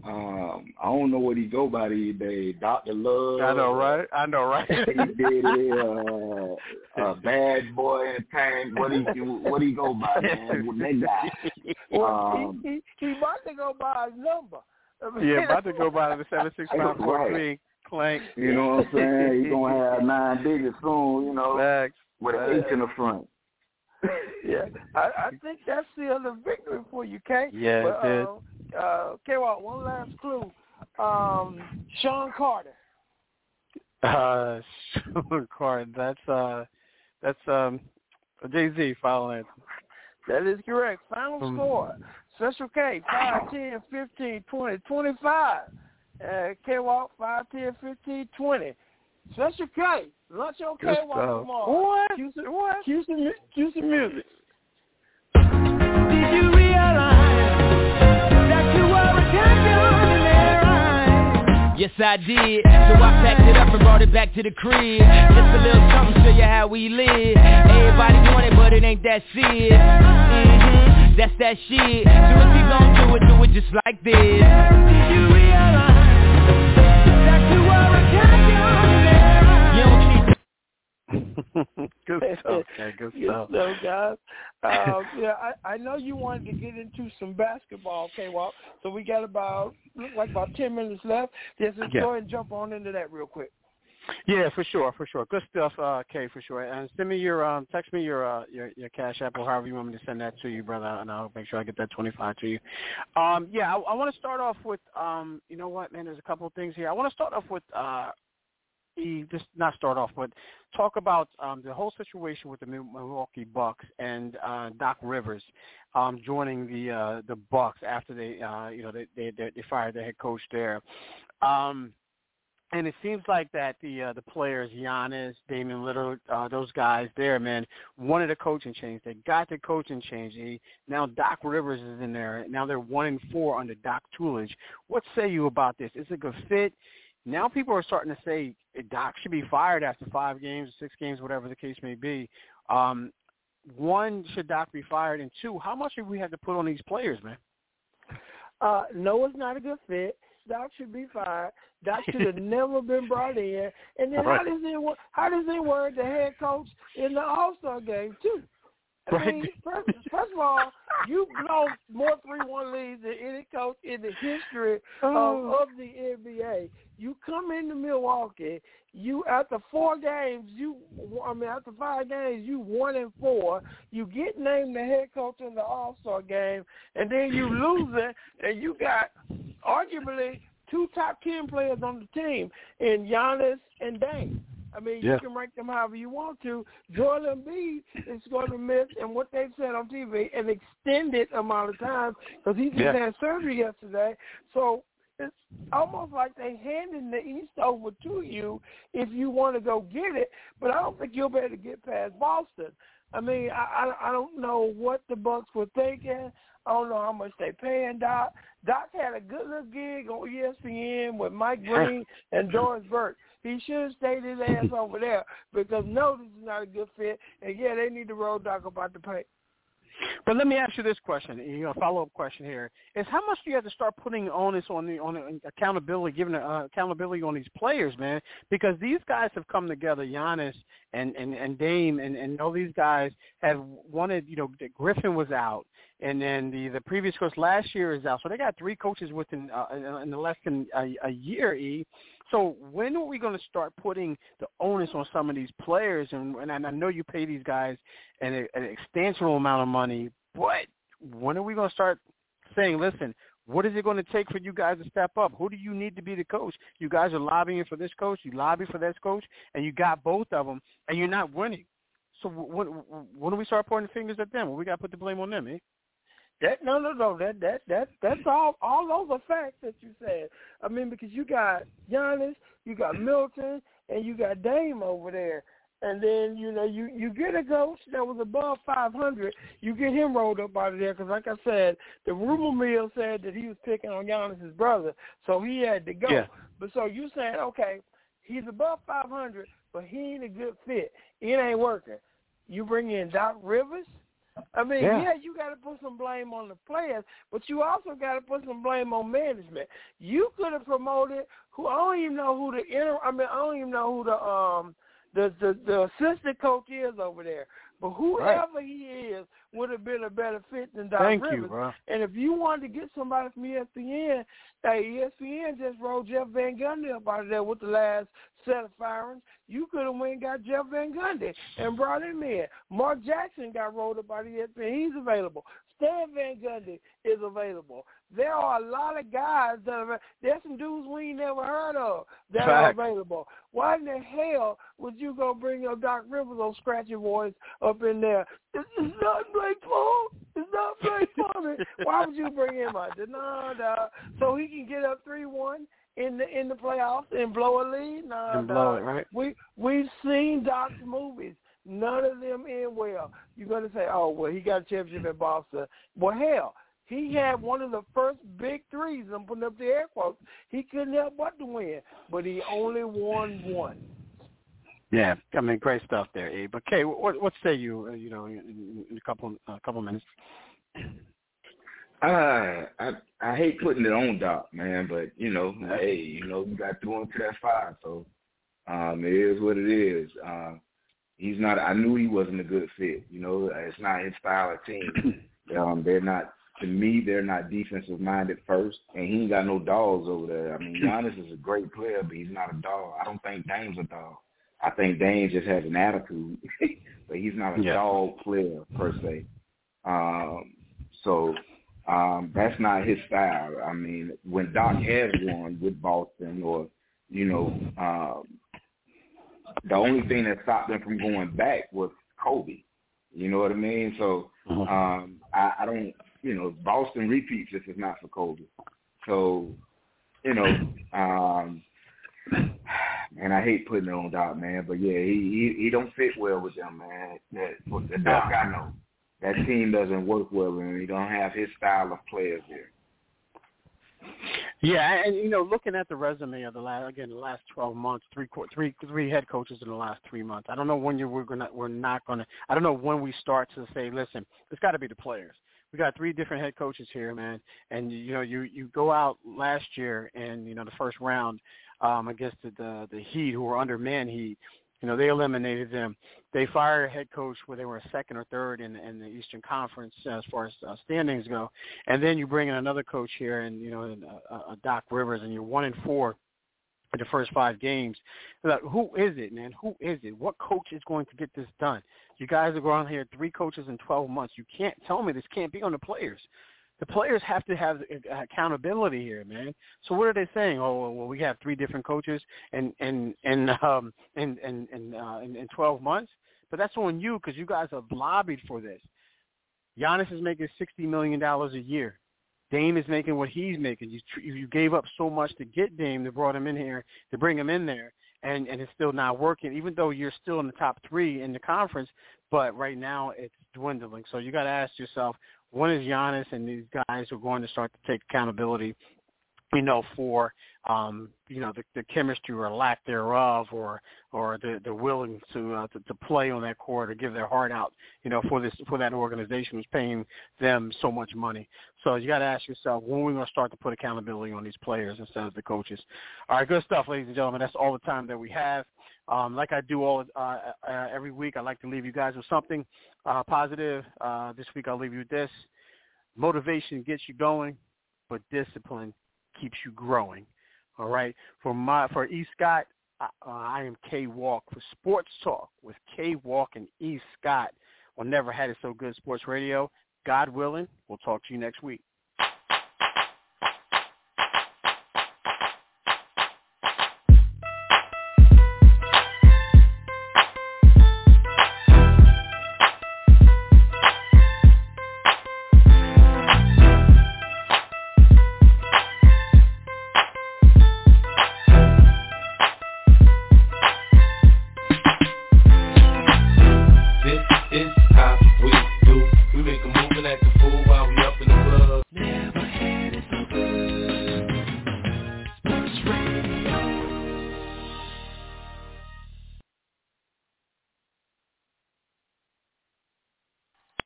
um, I don't know what he go by these days. Doctor Love. I know, right? I know, right? he did it. [LAUGHS] Uh, uh, bad boy in the tank. What he what he go by, man? That guy. Well, Um, he, he he about to go by his number. Yeah, about to go by the seven six five four three clank. You know what I'm saying? He gonna [LAUGHS] have nine digits soon. You know, Facts. with an H in the front. [LAUGHS] yeah, I, I think that's the other victory for you, Kay. Yeah, but, it did. Uh, uh, K. Walk, one last clue. Um, Sean Carter. Uh, [LAUGHS] Sean Carter. That's uh, that's um, Jay Z. Final answer. That is correct. Final Um, score. Special K, 5, 10, 15, 20, 25. Uh, K-Walk, 5, 10, 15, 20. Special K, lunch on K-Walk tomorrow. What? Cue some, What? Cue some, cue some music. Did you realize that you were a champion in their eyes? Yes, I did. So I packed it up and brought it back to the crib. Just a little something, show you how we live. Everybody doing it, but it ain't that serious. Mm-hmm, that's that shit. So if you gon' do it, do it just like this. [LAUGHS] [LAUGHS] good stuff. Okay, good Good stuff. stuff, guys. Uh, [LAUGHS] yeah, I, I know you wanted to get into some basketball, K-Walk, so we got about, look like about 10 minutes left. Just Yeah. go ahead and jump on into that real quick. Yeah, for sure, for sure. Good stuff, uh, Kay, for sure. And send me your um text me your uh your, your cash app or however you want me to send that to you, brother, and I'll make sure I get that twenty five to you. Um yeah, I, I wanna start off with um you know what, man, there's a couple of things here. I wanna start off with uh the just not start off, but talk about um the whole situation with the Milwaukee Bucks and uh Doc Rivers um joining the uh the Bucks after they uh you know they they they, fired their head coach there. Um and it seems like that the uh, the players, Giannis, Damian Lillard, uh, those guys there, man, wanted a coaching change. They got the coaching change. Now Doc Rivers is in there. Now they're one and four under Doc Toolage. What say you about this? Is it a good fit? Now people are starting to say Doc should be fired after five games, six games, whatever the case may be. Um, one, should Doc be fired? And two, how much have we had to put on these players, man? Uh, no, it's not a good fit. Doc should be fired. Doc should have [LAUGHS] never been brought in. And then Right. how does it wo- how does it word the head coach in the All Star game too? I Right. mean, first, first of all, you blow more three one leads than any coach in the history Oh. of, of the NBA. You come into Milwaukee, you after four games, you I mean after five games, you one and four. You get named the head coach in the All Star game, and then you lose it, and you got arguably two top ten players on the team in Giannis and Dame. I mean, Yeah. you can rank them however you want to. Joel Embiid is going to miss, and what they've said on TV, an extended amount of time because he just Yeah. had surgery yesterday. So it's almost like they handing the East over to you if you want to go get it. But I don't think you'll be able to get past Boston. I mean, I I, I don't know what the Bucks were thinking. I don't know how much they paying Doc. Doc had a good little gig on ESPN with Mike Breen and Doris Burke. He should have stayed his ass [LAUGHS] over there because no, this is not a good fit. And yeah, they need to roll Doc about the pay. But let me ask you this question, you know, follow up question here is how much do you have to start putting onus on the on the accountability, giving uh, accountability on these players, man? Because these guys have come together, Giannis and and and Dame, and and all these guys have wanted, you know, Griffin was out, and then the the previous coach last year is out, so they got three coaches within uh, in, in less than a, a year. E. So when are we going to start putting the onus on some of these players? And, and I know you pay these guys an, an extensional amount of money, but when are we going to start saying, listen, what is it going to take for you guys to step up? Who do you need to be the coach? You guys are lobbying for this coach, you lobby for this coach, and you got both of them, and you're not winning. So when, when do we start pointing fingers at them? Well, we got to put the blame on them, eh? That no no no that that that that's all all those are facts that you said. I mean because you got Giannis, you got Middleton, and you got Dame over there. And then you know you you get a coach that was above 500, you get him rolled up out of there because, like I said, the rumor mill said that he was picking on Giannis's brother, so he had to go. Yeah. But so you saying okay, he's above 500, but he ain't a good fit. It ain't working. You bring in Doc Rivers. I mean, yeah, yeah you got to put some blame on the players, but you also got to put some blame on management. You could have promoted who I don't even know who the inter. I mean, I don't even know who the um the the, the assistant coach is over there. But whoever right. he is would have been a better fit than Doc Thank Rivers. you, bro. And if you wanted to get somebody from ESPN, hey, ESPN just rolled Jeff Van Gundy up out of there with the last set of firings. You could have went and got Jeff Van Gundy and brought him in. Mark Jackson got rolled up out of ESPN. He's available. Stan Van Gundy is available. There are a lot of guys that are there's some dudes we ain't never heard of that Fact. are available. Why in the hell would you go bring your Doc Rivers on scratchy voice up in there? It's, it's not Blake Paul. It's not Blake Paul. [LAUGHS] Why would you bring him out? No, no. So he can get up three one in the in the playoffs and blow a lead? No, And no. blow it, right? We we've seen Doc's movies. None of them end well. You're gonna say, oh well, he got a championship at Boston. Well, hell, he had one of the first big threes. I'm putting up the air quotes. He couldn't help but to win, but he only won one. Yeah, I mean, great stuff there, Abe. But Kay, what what say you? Uh, you know, in, in a couple a couple minutes. Uh, I I hate putting it on Doc, man, but you know, hey, you know, you got through into that fire, so um, it is what it is. Uh, he's not. I knew he wasn't a good fit. You know, it's not his style of team. [CLEARS THROAT] um, they're not. To me, they're not defensive minded first, and he ain't got no dogs over there. I mean, [LAUGHS] Giannis is a great player, but he's not a dog. I don't think Dame's a dog. I think Dame just has an attitude, [LAUGHS] but he's not a Yeah. dog player per se. Um, so um, that's not his style. I mean, when Doc has won with Boston, or you know, um, the only thing that stopped them from going back was Kobe. You know what I mean? So um, I, I don't, you know, Boston repeats if it's not for Kobe. So, you know, um, and I hate putting it on Doc, man, but yeah, he he, he don't fit well with them, man. That the Doc I know. That team doesn't work well with him. He don't have his style of players here. Yeah, and you know, looking at the resume of the last again the last twelve months, three three three head coaches in the last three months. I don't know when you we're gonna we're not gonna. I don't know when we start to say, listen, it's got to be the players. We got three different head coaches here, man, and you know you you go out last year and you know the first round um against the the, the Heat who were under man Heat. You know, they eliminated them. They fired a head coach where they were second or third in, in the Eastern Conference as far as uh, standings go. And then you bring in another coach here, and you know, and, uh, uh, Doc Rivers, and you're one and four the first five games. Like, who is it, man? Who is it? What coach is going to get this done? You guys are going here three coaches in 12 months. You can't tell me this can't be on the players. The players have to have accountability here, man. So what are they saying? Oh, well, we have three different coaches and and and um and and and uh, in, in 12 months. But that's on you because you guys have lobbied for this. Giannis is making 60 million dollars a year. Dame is making what he's making. You you gave up so much to get Dame, to brought him in here, to bring him in there, and and it's still not working. Even though you're still in the top three in the conference, but right now it's dwindling. So you got to ask yourself, when is Giannis and these guys are going to start to take accountability you know, for um, you know the, the chemistry or lack thereof, or or the the willing to, uh, to to play on that court or give their heart out, you know, for this for that organization who's paying them so much money. So you got to ask yourself when are we're going to start to put accountability on these players instead of the coaches. All right, good stuff, ladies and gentlemen. That's all the time that we have. Um, like I do all uh, uh, every week, I like to leave you guys with something uh, positive. Uh, this week, I'll leave you with this: motivation gets you going, but discipline keeps you growing. All right. For my for E Scott, I, uh, I am K Walk for Sports Talk with K Walk and E Scott on Never Had It So Good Sports Radio. God willing, we'll talk to you next week.